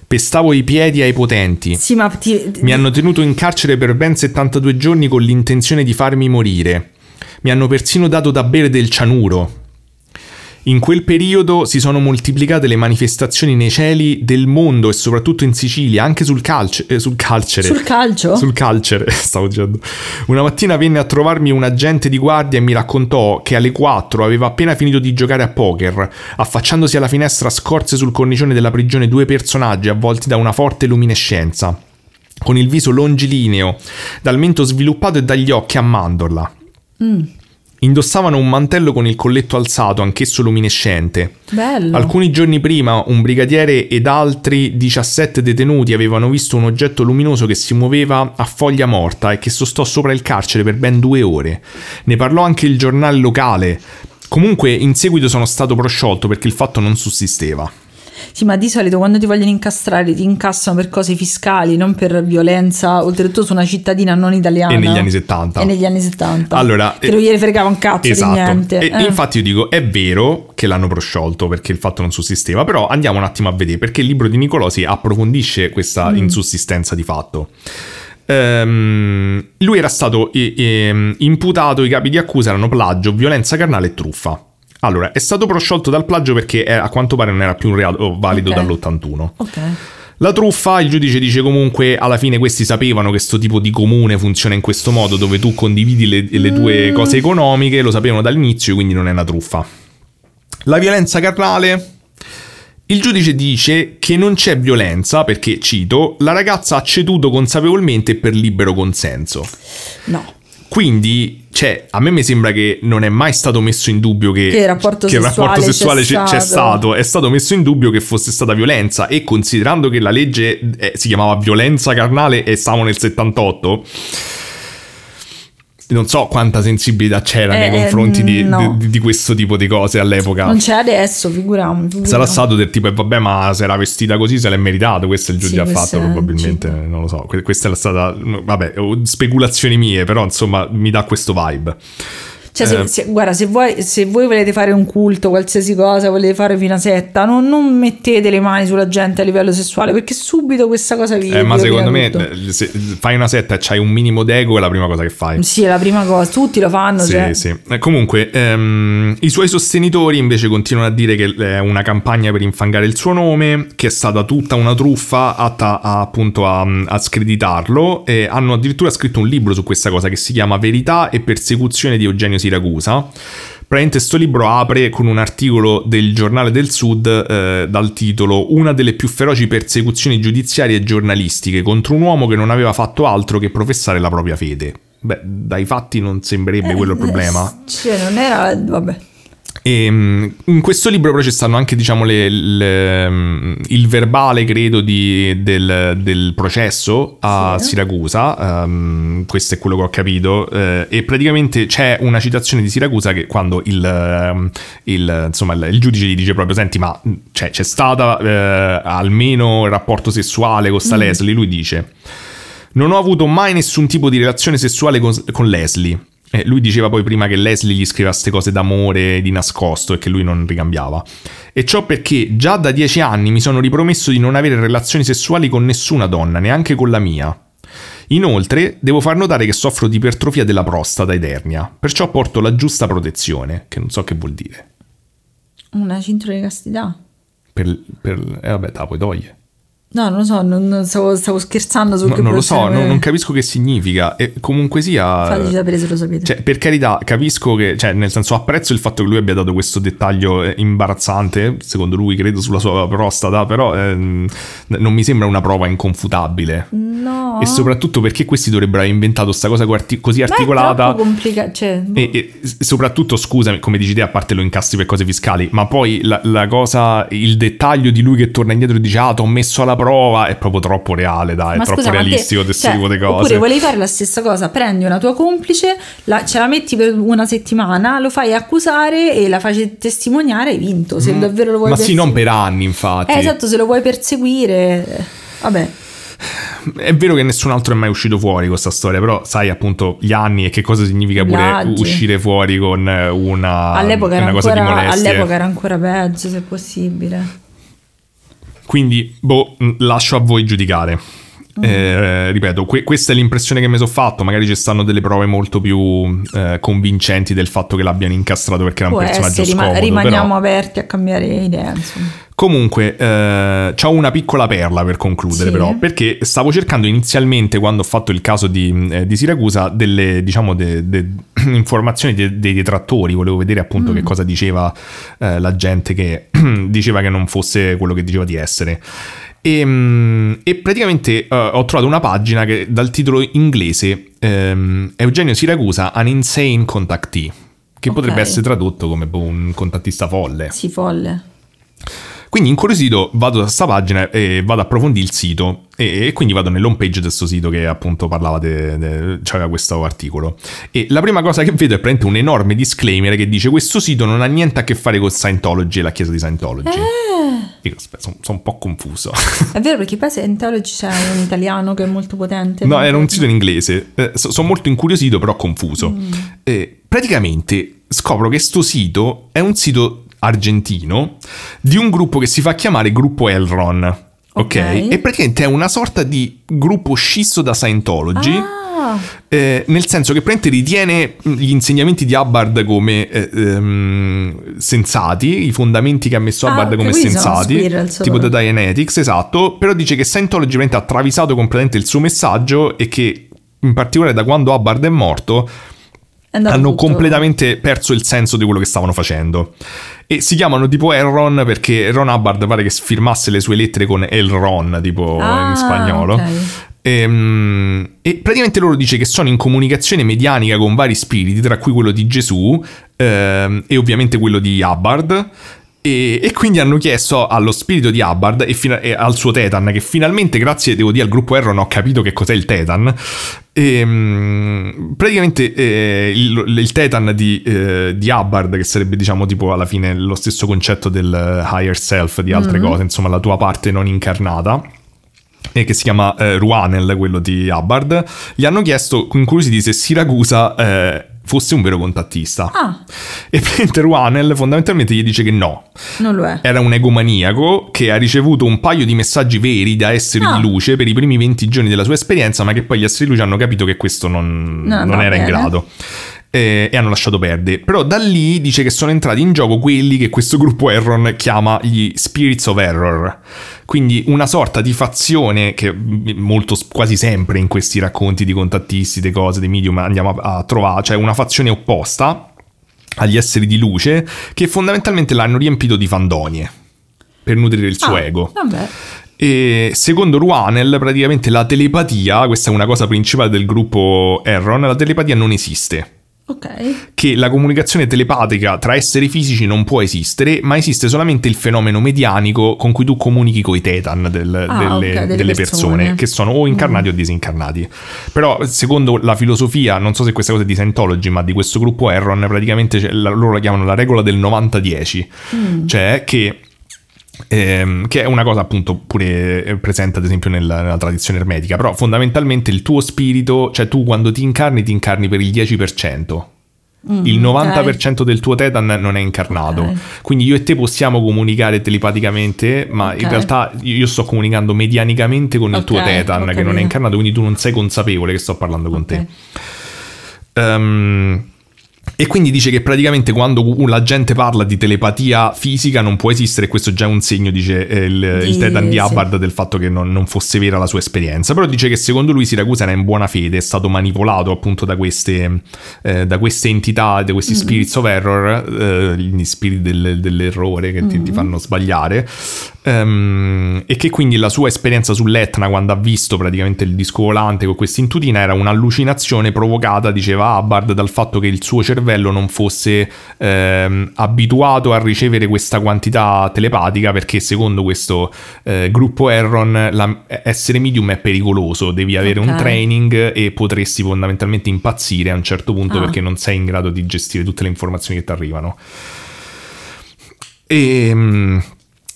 S1: Pestavo i piedi ai potenti.
S2: Sì, ma ti,
S1: Mi hanno tenuto in carcere per ben 72 giorni con l'intenzione di farmi morire. Mi hanno persino dato da bere del cianuro. In quel periodo si sono moltiplicate le manifestazioni nei cieli del mondo e soprattutto in Sicilia, anche sul, calce- eh, sul calcere.
S2: sul calcio?
S1: Sul calcere, <laughs> stavo dicendo. Una mattina venne a trovarmi un agente di guardia e mi raccontò che alle 4 aveva appena finito di giocare a poker. Affacciandosi alla finestra scorse sul cornicione della prigione due personaggi avvolti da una forte luminescenza. Con il viso longilineo, dal mento sviluppato e dagli occhi a mandorla. Indossavano un mantello con il colletto alzato, anch'esso luminescente.
S2: Bello.
S1: Alcuni giorni prima un brigadiere ed altri 17 detenuti avevano visto un oggetto luminoso che si muoveva a foglia morta e che sostò sopra il carcere per ben due ore. Ne parlò anche il giornale locale. Comunque in seguito sono stato prosciolto perché il fatto non sussisteva.
S2: Sì, ma di solito quando ti vogliono incastrare ti incassano per cose fiscali, non per violenza, oltretutto su una cittadina non italiana.
S1: E negli anni 70.
S2: E negli anni 70.
S1: Allora,
S2: che non gliene fregava un cazzo
S1: Esatto.
S2: di niente.
S1: E
S2: Eh.
S1: infatti io dico, è vero che l'hanno prosciolto perché il fatto non sussisteva, però andiamo un attimo a vedere perché il libro di Nicolosi approfondisce questa
S2: Mm.
S1: insussistenza di fatto. Ehm, lui era stato eh, ehm, imputato, i capi di accusa erano plagio, violenza carnale e truffa. Allora, è stato prosciolto dal plagio perché eh, a quanto pare non era più un reato valido
S2: Ok.
S1: dall'81.
S2: Ok.
S1: La truffa, il giudice dice comunque, alla fine questi sapevano che questo tipo di comune funziona in questo modo, dove tu condividi le, le tue cose economiche, lo sapevano dall'inizio, quindi non è una truffa. La violenza carnale, il giudice dice che non c'è violenza perché, cito, la ragazza ha ceduto consapevolmente per libero consenso.
S2: No.
S1: Quindi, cioè, a me mi sembra che non è mai stato messo in dubbio che,
S2: Che il rapporto
S1: che il rapporto
S2: sessuale
S1: sessuale
S2: c'è
S1: c'è, c'è
S2: stato.
S1: stato. È stato messo in dubbio che fosse stata violenza e considerando che la legge eh, si chiamava violenza carnale e stavamo nel 78, non so quanta sensibilità c'era
S2: Eh,
S1: nei confronti di,
S2: no.
S1: di- di questo tipo di cose all'epoca.
S2: Non c'è adesso, figuriamo. figuriamo.
S1: Sarà stato del tipo, e vabbè, ma se era vestita così se l'è meritato. Questo è il
S2: Sì,
S1: giudice ha
S2: questo
S1: fatto, probabilmente.
S2: sì.
S1: Non lo so. Que- Questa è stata, vabbè, speculazioni mie, però insomma mi dà questo vibe.
S2: Cioè, se-
S1: Eh.
S2: se- guarda, se voi, se voi volete fare un culto, qualsiasi cosa, volete fare una setta, non, non mettete le mani sulla gente a livello sessuale, perché subito questa cosa vi
S1: Eh, ma secondo me,
S2: tutto.
S1: eh, se fai una setta e c'hai un minimo d'ego, è la prima cosa che fai.
S2: Sì, è la prima cosa, tutti lo fanno.
S1: Sì,
S2: cioè.
S1: sì. Eh, Comunque, ehm, i suoi sostenitori invece continuano a dire che è una campagna per infangare il suo nome, che è stata tutta una truffa atta a, appunto a, a screditarlo e hanno addirittura scritto un libro su questa cosa che si chiama Verità e persecuzione di Eugenio Siracusa. Praticamente sto libro apre con un articolo del Giornale del Sud eh, dal titolo Una delle più feroci persecuzioni giudiziarie e giornalistiche contro un uomo che non aveva fatto altro che professare la propria fede. Beh, dai fatti non sembrerebbe quello il problema.
S2: Cioè, non era. Vabbè.
S1: E mm, in questo libro però ci stanno anche, diciamo, le- le- mm, il verbale, credo, di- del, del processo a
S2: Sì.
S1: Siracusa. ehm, questo è quello che ho capito. eh, e praticamente c'è una citazione di Siracusa che quando il, ehm, il, insomma, il, il giudice gli dice proprio: Senti, ma mm, cioè, c'è stata eh, almeno il rapporto sessuale con sta Leslie? Lui dice: Non ho avuto mai nessun tipo di relazione sessuale con, con Leslie. Eh, lui diceva poi prima che Leslie gli scriveva queste cose d'amore di nascosto e che lui non ricambiava. E ciò perché già da dieci anni mi sono ripromesso di non avere relazioni sessuali con nessuna donna, neanche con la mia. Inoltre, devo far notare che soffro di ipertrofia della prostata ed ernia, perciò porto la giusta protezione, che non so che vuol dire.
S2: Una cintura di castità.
S1: Per, per- eh vabbè, te la puoi togliere.
S2: No, non lo so, non, stavo, stavo scherzando su
S1: No, non lo so, non, non capisco che significa. E comunque sia.
S2: Fateci sapere se lo sapete.
S1: Cioè, per carità, capisco che, cioè, nel senso, apprezzo il fatto che lui abbia dato questo dettaglio eh, imbarazzante, secondo lui, credo, sulla sua prostata, però ehm, non mi sembra una prova inconfutabile.
S2: no.
S1: E soprattutto perché questi dovrebbero aver inventato sta cosa così
S2: Ma è
S1: articolata.
S2: complicato. Cioè,
S1: E, e s- soprattutto, scusami, come dici te, a parte lo incastri per cose fiscali, ma poi la, la cosa, il dettaglio di lui che torna indietro e dice: Ah, ti ho messo alla prova, è proprio troppo reale, dai, è
S2: Ma
S1: troppo
S2: scusa, te-
S1: realistico questo
S2: cioè,
S1: tipo di cose.
S2: Oppure volevi fare la stessa cosa, prendi una tua complice, la- ce la metti per una settimana, lo fai accusare e la fai testimoniare, hai vinto. Se davvero lo vuoi
S1: Mm. ma sì, non
S2: perseguire.
S1: per anni, infatti.
S2: Eh, esatto, se lo vuoi perseguire. Vabbè.
S1: È vero che nessun altro è mai uscito fuori questa storia, però sai appunto gli anni e che cosa significa pure
S2: Viaggi.
S1: uscire fuori con una,
S2: all'epoca,
S1: una cosa di
S2: ancora,
S1: molestie.
S2: all'epoca era ancora peggio, se possibile.
S1: Quindi, boh, lascio a voi giudicare. Eh, ripeto, que- questa è l'impressione che mi sono fatto. Magari ci stanno delle prove molto più eh, convincenti del fatto che l'abbiano incastrato perché era un
S2: Può
S1: personaggio
S2: essere,
S1: scomodo.
S2: rimaniamo
S1: però-
S2: aperti a cambiare idea, insomma.
S1: Comunque, eh, c'ho una piccola perla per concludere,
S2: Sì.
S1: però, perché stavo cercando inizialmente, quando ho fatto il caso di, eh, di Siracusa, delle diciamo de- de- <clears throat> informazioni de- dei detrattori. Volevo vedere appunto
S2: Mm.
S1: che cosa diceva eh, la gente che <clears throat> diceva che non fosse quello che diceva di essere. E, mm, e praticamente eh, ho trovato una pagina che dal titolo inglese ehm, Eugenio Siracusa, an insane contactee, che
S2: Ok.
S1: potrebbe essere tradotto come un contattista folle.
S2: Sì, folle.
S1: Quindi incuriosito vado da questa pagina e vado a approfondire il sito e, quindi vado nell'home page di questo sito che appunto parlava, de, de- c'aveva questo articolo. E la prima cosa che vedo è praticamente un enorme disclaimer che dice questo sito non ha niente a che fare con Scientology e la chiesa di Scientology.
S2: Eh,
S1: Dico, aspetta, sono, sono un po' confuso. <laughs>
S2: è vero perché poi Scientology c'è un italiano che è molto potente.
S1: No, era un sito in inglese. Eh, so- sono molto incuriosito, però confuso. Eh, praticamente scopro che sto sito è un sito argentino di un gruppo che si fa chiamare Gruppo Elron. Ok?
S2: Ok.
S1: E praticamente è una sorta di gruppo scisso da Scientology.
S2: Ah,
S1: eh, nel senso che praticamente ritiene gli insegnamenti di Hubbard come eh, ehm, sensati, i fondamenti che ha messo
S2: Ah,
S1: Hubbard come sensati, tipo da Dianetics, esatto, però dice che Scientology ha travisato completamente il suo messaggio e che in particolare da quando Hubbard è morto hanno
S2: tutto-
S1: completamente perso il senso di quello che stavano facendo. E si chiamano tipo Elron perché Ron Hubbard pare che firmasse le sue lettere con Elron, tipo
S2: Ah,
S1: in spagnolo.
S2: ok.
S1: Ehm, E, praticamente loro dice che sono in comunicazione medianica con vari spiriti, tra cui quello di Gesù ehm, e ovviamente quello di Hubbard. E, e, quindi hanno chiesto allo spirito di Hubbard e, fina- e, al suo Tetan, che finalmente, grazie, devo dire, al gruppo Erron ho capito che cos'è il Tetan. E, um, praticamente eh, il, il, Tetan di, eh, di, Hubbard, che sarebbe, diciamo, tipo alla fine lo stesso concetto del higher self, di altre mm-hmm. cose, insomma, la tua parte non incarnata e che si chiama eh, Ruanel, quello di Hubbard, gli hanno chiesto, incuriositi, se Siracusa eh, fosse un vero contattista.
S2: Ah.
S1: E Peter Wanel fondamentalmente gli dice che no.
S2: Non lo è.
S1: Era un egomaniaco che ha ricevuto un paio di messaggi veri da esseri ah. di luce per i primi 20 giorni della sua esperienza, ma che poi gli esseri di luce hanno capito che questo non, no, non era bene. in grado e, e hanno lasciato perdere. Però da lì dice che sono entrati in gioco quelli che questo gruppo Erron chiama gli Spirits of Error. Quindi una sorta di fazione che molto quasi sempre in questi racconti di contattisti, di cose, di medium andiamo a, a trovare, cioè una fazione opposta agli esseri di luce che fondamentalmente l'hanno riempito di fandonie per nutrire il suo
S2: ah,
S1: ego.
S2: Vabbè.
S1: E secondo Ruanel, praticamente la telepatia, questa è una cosa principale del gruppo Erron, la telepatia non esiste.
S2: Ok.
S1: Che la comunicazione telepatica tra esseri fisici non può esistere, ma esiste solamente il fenomeno medianico con cui tu comunichi con i tetan del, ah, delle, okay, delle, delle persone. persone. che sono o incarnati mm. o disincarnati. Però, secondo la filosofia, non so se questa cosa è di Scientology, ma di questo gruppo Erron, praticamente loro la chiamano la regola del 90-10, mm. cioè che Ehm, che è una cosa appunto pure presente ad esempio nella, nella, tradizione ermetica, però fondamentalmente il tuo spirito, cioè tu quando ti incarni ti incarni per il 10%. Mm, il 90% okay. del tuo Tetan non è incarnato, okay. quindi io e te possiamo comunicare telepaticamente, ma okay. in realtà io sto comunicando medianicamente con il tuo Tetan che non è incarnato, quindi tu non sei consapevole che sto parlando con te. Um, e quindi dice che praticamente quando la gente parla di telepatia fisica non può esistere, questo è già un segno, dice eh, il, di, il Tetan di Hubbard, sì. del fatto che non, non, fosse vera la sua esperienza. Però dice che secondo lui Siracusa era in buona fede, è stato manipolato appunto da queste, eh, da queste entità, da questi mm. spirits of error, eh, gli spiriti del, dell'errore che mm. ti, ti, mm. fanno sbagliare. Um, e che quindi la sua esperienza sull'Etna, quando ha visto praticamente il disco volante con questa intutina, era un'allucinazione provocata, diceva Hubbard, dal fatto che il suo cervello non fosse ehm, abituato a ricevere questa quantità telepatica, perché secondo questo eh, gruppo Erron la, essere medium è pericoloso, devi avere okay. un training e potresti fondamentalmente impazzire a un certo punto ah. perché non sei in grado di gestire tutte le informazioni che ti arrivano. E ehm,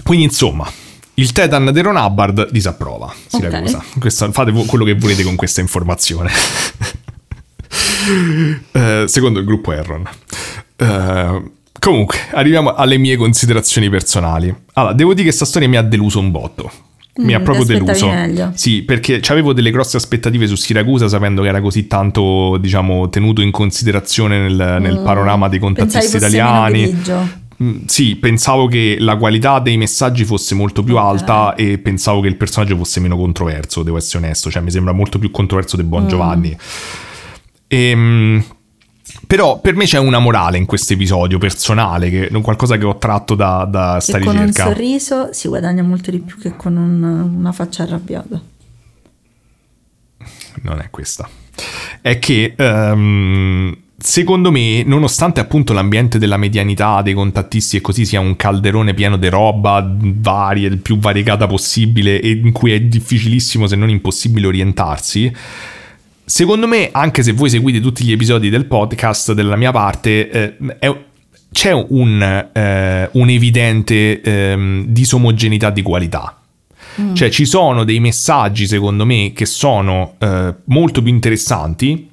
S1: quindi insomma, il Tetan di Ron Hubbard disapprova Siracusa. Okay. Questa, fate quello che volete con questa informazione. <laughs> eh, secondo il gruppo Erron. Eh, comunque, arriviamo alle mie considerazioni personali. Allora, devo dire che questa storia mi ha deluso un botto. Mi mm, ha proprio deluso. Meglio. Sì, perché avevo delle grosse aspettative su Siracusa sapendo che era così tanto, diciamo, tenuto in considerazione nel, nel mm. panorama dei contattisti italiani. Mm, sì, pensavo che la qualità dei messaggi fosse molto più alta e pensavo che il personaggio fosse meno controverso, devo essere onesto, cioè mi sembra molto più controverso di Buon mm. Giovanni. Ehm, però per me c'è una morale in questo episodio personale, che qualcosa che ho tratto da, da sta
S2: che
S1: ricerca.
S2: Con un sorriso si guadagna molto di più che con un, una faccia arrabbiata.
S1: Non è questa. È che um, secondo me, nonostante appunto l'ambiente della medianità dei contattisti e così sia un calderone pieno di roba varia, il più variegata possibile e in cui è difficilissimo se non impossibile orientarsi, secondo me, anche se voi seguite tutti gli episodi del podcast della mia parte, eh, è, c'è un, eh, un'evidente eh, disomogeneità di qualità. Mm. Cioè ci sono dei messaggi, secondo me, che sono eh, molto più interessanti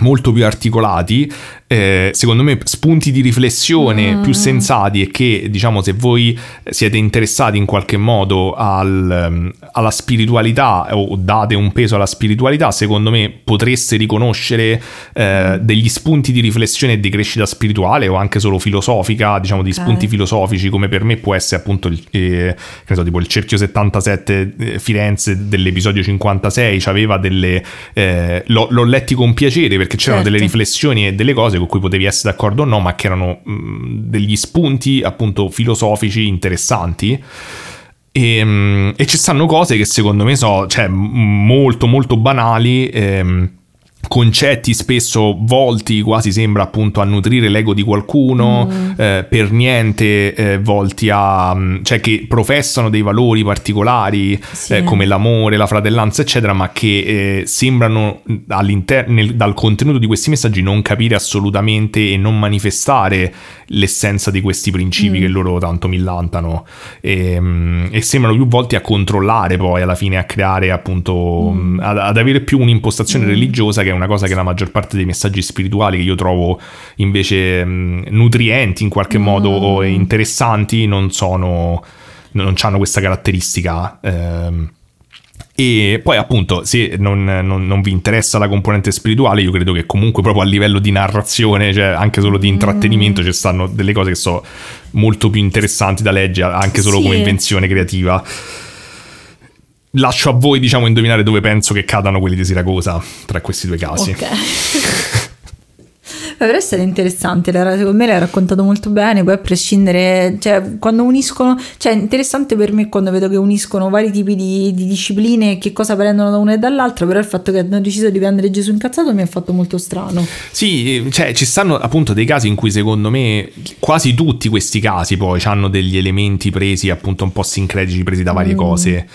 S1: molto più articolati, eh, secondo me spunti di riflessione mm. più sensati e che diciamo se voi siete interessati in qualche modo al, um, alla spiritualità o date un peso alla spiritualità, secondo me potreste riconoscere eh, degli spunti di riflessione e di crescita spirituale o anche solo filosofica, diciamo di spunti okay. filosofici come per me può essere appunto il, eh, so, tipo il cerchio 77 eh, Firenze dell'episodio 56, aveva delle... Eh, l'ho, l'ho letti con piacere perché c'erano certo. delle riflessioni e delle cose con cui potevi essere d'accordo o no, ma che erano mh, mm, degli spunti appunto filosofici interessanti. E, mh, e, ci stanno cose che secondo me sono cioè, molto molto banali. Ehm, concetti spesso volti quasi sembra appunto a nutrire l'ego di qualcuno mm. eh, per niente eh, volti a mm, cioè che professano dei valori particolari sì. eh, come l'amore la fratellanza eccetera ma che eh, sembrano nel, dal contenuto di questi messaggi non capire assolutamente e non manifestare l'essenza di questi principi mm. che loro tanto millantano e, mm, e, sembrano più volti a controllare poi alla fine a creare appunto mm. ad, ad, avere più un'impostazione religiosa che una cosa che la maggior parte dei messaggi spirituali che io trovo invece mh, nutrienti in qualche mm. modo o interessanti non sono non hanno questa caratteristica ehm, e poi appunto se non, non, non, vi interessa la componente spirituale io credo che comunque proprio a livello di narrazione cioè anche solo di intrattenimento mm. ci stanno delle cose che sono molto più interessanti da leggere anche solo sì. come invenzione creativa lascio a voi, diciamo, indovinare dove penso che cadano quelli di Siracosa tra questi due casi.
S2: Ok. Dovrebbe essere interessante, secondo me l'hai raccontato molto bene, poi a prescindere, cioè quando uniscono, cioè è interessante per me quando vedo che uniscono vari tipi di, di discipline che cosa prendono da una e dall'altra, però il fatto che hanno deciso di prendere Gesù incazzato mi ha fatto molto strano.
S1: Sì, cioè ci stanno appunto dei casi in cui secondo me quasi tutti questi casi poi hanno degli elementi presi appunto un po' sincretici, presi da varie mm. cose,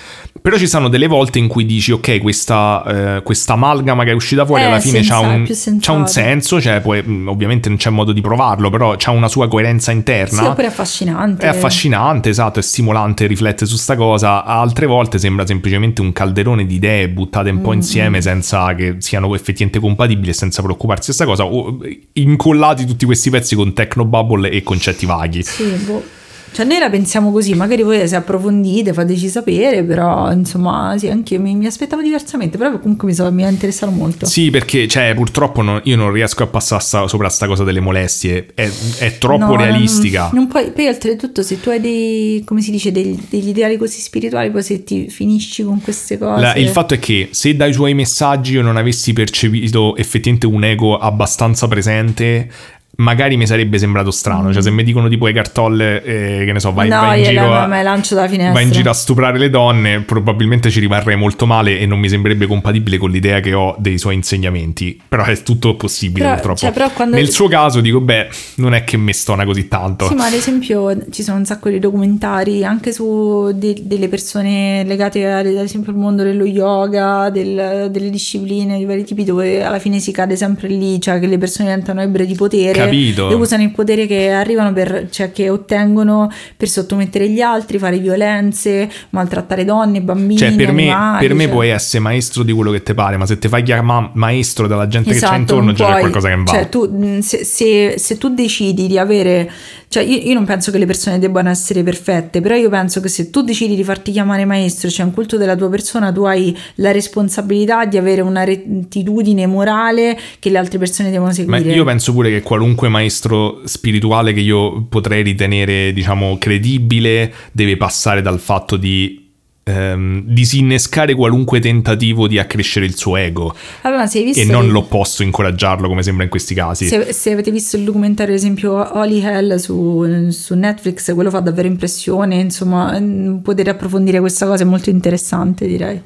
S1: però ci stanno delle volte in cui dici ok questa, eh, questa amalgama che è uscita fuori
S2: eh,
S1: alla fine
S2: ha
S1: un, un, senso, cioè poi Mm, ovviamente non c'è modo di provarlo, però ha una sua coerenza interna.
S2: Sì, oppure è affascinante.
S1: È affascinante, esatto, è stimolante, riflette su sta cosa. Altre volte sembra semplicemente un calderone di idee buttate un po' mm, insieme mm. senza che siano effettivamente compatibili e senza preoccuparsi di questa cosa, o incollati tutti questi pezzi con technobubble e concetti vaghi.
S2: Sì, boh. Cioè noi la pensiamo così, magari voi se approfondite fateci sapere, però insomma sì, anche io mi, mi aspettavo diversamente, però comunque mi, so, mi interessano molto.
S1: Sì, perché cioè, purtroppo no, io non riesco a passare sta, sopra sta cosa delle molestie, è, è troppo no, realistica.
S2: Non, non puoi, poi oltretutto se tu hai dei, come si dice, dei, degli ideali così spirituali, poi se ti finisci con queste cose...
S1: La, il fatto è che se dai suoi messaggi io non avessi percepito effettivamente un ego abbastanza presente, magari mi sarebbe sembrato strano. Cioè, se mi dicono tipo le cartolle, eh, che ne so, vai, no, vai in giro. A,
S2: lancio da finestra.
S1: Vai in giro a stuprare le donne, probabilmente ci rimarrei molto male e non mi sembrerebbe compatibile con l'idea che ho dei suoi insegnamenti. Però è tutto possibile, però, purtroppo. Cioè, però quando... Nel suo caso dico, beh, non è che mi stona così tanto.
S2: Sì, ma ad esempio ci sono un sacco di documentari anche su de- delle persone legate ad esempio al mondo dello yoga, del, delle discipline di vari tipi, dove alla fine si cade sempre lì, cioè che le persone diventano ebbre di potere.
S1: Cap- capito.
S2: usano il potere che arrivano per, cioè che ottengono per sottomettere gli altri, fare violenze, maltrattare donne, bambini.
S1: Cioè, per,
S2: animali,
S1: me, per cioè. me puoi essere maestro di quello che ti pare, ma se ti fai chiamare maestro dalla gente esatto, che c'è intorno, già c'è qualcosa che non va.
S2: Cioè, tu, se, se, se tu decidi di avere cioè, io, io, non penso che le persone debbano essere perfette, però io penso che se tu decidi di farti chiamare maestro, c'è cioè un culto della tua persona, tu hai la responsabilità di avere una rettitudine morale che le altre persone devono seguire.
S1: Ma io penso pure che qualunque maestro spirituale che io potrei ritenere, diciamo, credibile, deve passare dal fatto di ehm, disinnescare qualunque tentativo di accrescere il suo ego
S2: allora,
S1: e non lo posso incoraggiarlo come sembra in questi casi.
S2: Se, se avete visto il documentario, ad esempio, Holy Hell su, su, Netflix, quello fa davvero impressione. Insomma, mm, poter approfondire questa cosa è molto interessante, direi.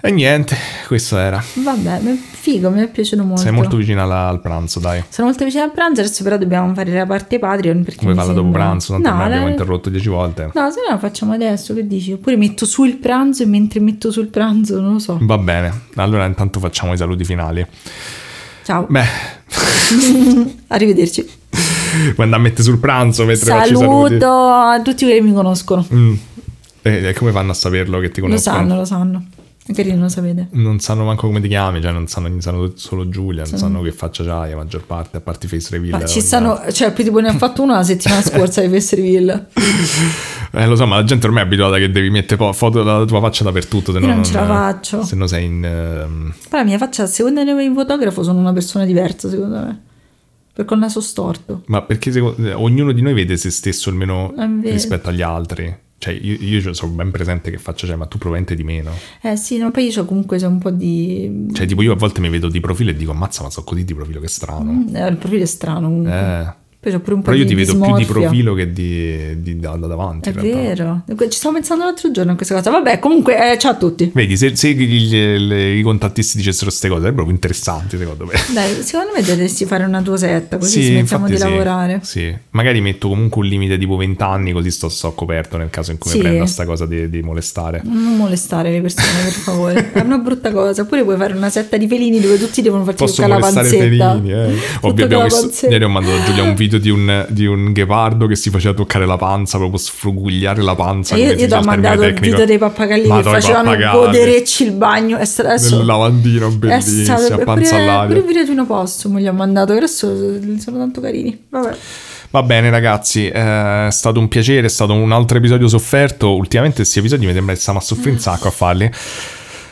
S1: E niente, questo era.
S2: Vabbè, figo, mi è piaciuto molto.
S1: Sei molto vicina alla, al pranzo, dai.
S2: Sono molto vicina al pranzo, adesso però dobbiamo fare la parte Patreon. Perché
S1: Come farla
S2: sembra...
S1: dopo pranzo? Tanto no, abbiamo la... interrotto dieci volte.
S2: No, se no la facciamo adesso, che dici? Oppure metto su il pranzo e mentre metto sul pranzo, non lo so.
S1: Va bene, allora intanto facciamo i saluti finali.
S2: Ciao.
S1: Beh. <laughs>
S2: Arrivederci.
S1: Quando a mettere sul pranzo mentre
S2: Saluto a tutti quelli che mi conoscono.
S1: Mm. E come fanno a saperlo che ti conoscono?
S2: Lo sanno, lo sanno. Magari non lo sapete.
S1: Non sanno manco come ti chiami, cioè non sanno, sanno solo Giulia, non sanno che faccia c'hai la maggior parte, a parte face reveal.
S2: Ma ci stanno, cioè tipo ne ho fatto uno la settimana <laughs> scorsa di face reveal.
S1: Eh lo so, ma la gente ormai è abituata che devi mettere foto della tua faccia dappertutto. Se
S2: Io
S1: no
S2: non, ce la faccio.
S1: Se no sei in... Uh...
S2: Però la mia faccia, secondo me in fotografo sono una persona diversa, secondo me. Perché ho il naso storto.
S1: Ma perché secondo... ognuno di noi vede se stesso almeno rispetto agli altri. Cioè, io, io sono ben presente che faccio, cioè, ma tu probabilmente di meno.
S2: Eh sì, no, poi io comunque un po' di...
S1: Cioè, tipo, io a volte mi vedo di profilo e dico, ammazza, ma so così di profilo, che strano.
S2: Mm, eh, il profilo è strano comunque.
S1: Eh,
S2: C'ho pure un po'
S1: Però io
S2: di
S1: ti vedo più di profilo che di, di da, da davanti.
S2: È vero. Ci stavo pensando l'altro giorno a questa cosa. Vabbè, comunque, eh, ciao a tutti.
S1: Vedi, se, se gli- le- i contattisti dicessero queste cose, sarebbero proprio interessanti, secondo me.
S2: Dai, secondo me dovresti fare una tua setta, così
S1: Sì,
S2: smettiamo di
S1: sì,
S2: lavorare.
S1: Sì, magari metto comunque un limite tipo 20 anni, così sto, sto coperto nel caso in cui
S2: Sì.
S1: mi prenda sta cosa di, di molestare.
S2: Non molestare le persone, per favore. <laughs> È una brutta cosa. Oppure puoi fare una setta di felini dove tutti devono farti
S1: Posso
S2: toccare la panzetta.
S1: felini, eh.
S2: Tutto
S1: Ovvio, abbiamo visto, ieri ho mandato a Giulia un video <laughs> di un, di un ghepardo che si faceva toccare la panza, proprio sfrugugliare la panza.
S2: E io, io ti ho mandato il video dei pappagalli che
S1: Madonna, i
S2: facevano goderecci il bagno. È stato adesso.
S1: Nel lavandino
S2: è
S1: bellissimo,
S2: stato pure,
S1: panza
S2: pure
S1: all'aria.
S2: il video di uno posto mi gli ho mandato. che Adesso sono tanto carini. Vabbè.
S1: Va bene ragazzi, eh, è stato un piacere, è stato un altro episodio sofferto. Ultimamente questi episodi mi sembra che stiamo a soffrire un sacco a farli.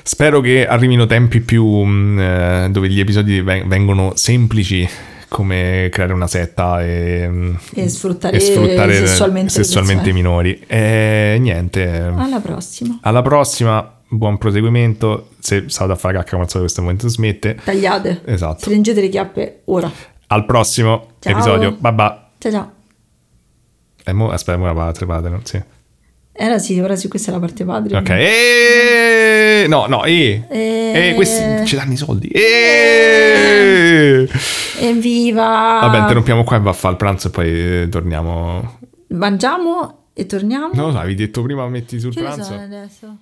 S1: Spero che arrivino tempi più mh, eh, dove gli episodi ven- vengono semplici come creare una setta e,
S2: E sfruttare,
S1: e sfruttare
S2: sessualmente,
S1: sessualmente i minori. E niente,
S2: Alla prossima.
S1: alla prossima, buon proseguimento. Se state a fare cacca come al solito questo momento smette.
S2: Tagliate.
S1: Esatto.
S2: Stringete le chiappe ora.
S1: Al prossimo
S2: Ciao.
S1: episodio. Bye.
S2: Ciao ciao.
S1: E mo, aspetta, mo la parte, padre, no? Sì.
S2: Era sì, ora sì, questa è la parte padre.
S1: Ok. E... No, no, e.
S2: E-
S1: E questi ci danno i soldi. E...
S2: Evviva!
S1: Vabbè, interrompiamo qua e va a fare il pranzo e poi eh, torniamo.
S2: Mangiamo e torniamo.
S1: Non lo so, avevi detto prima metti sul
S2: Che
S1: pranzo.
S2: adesso?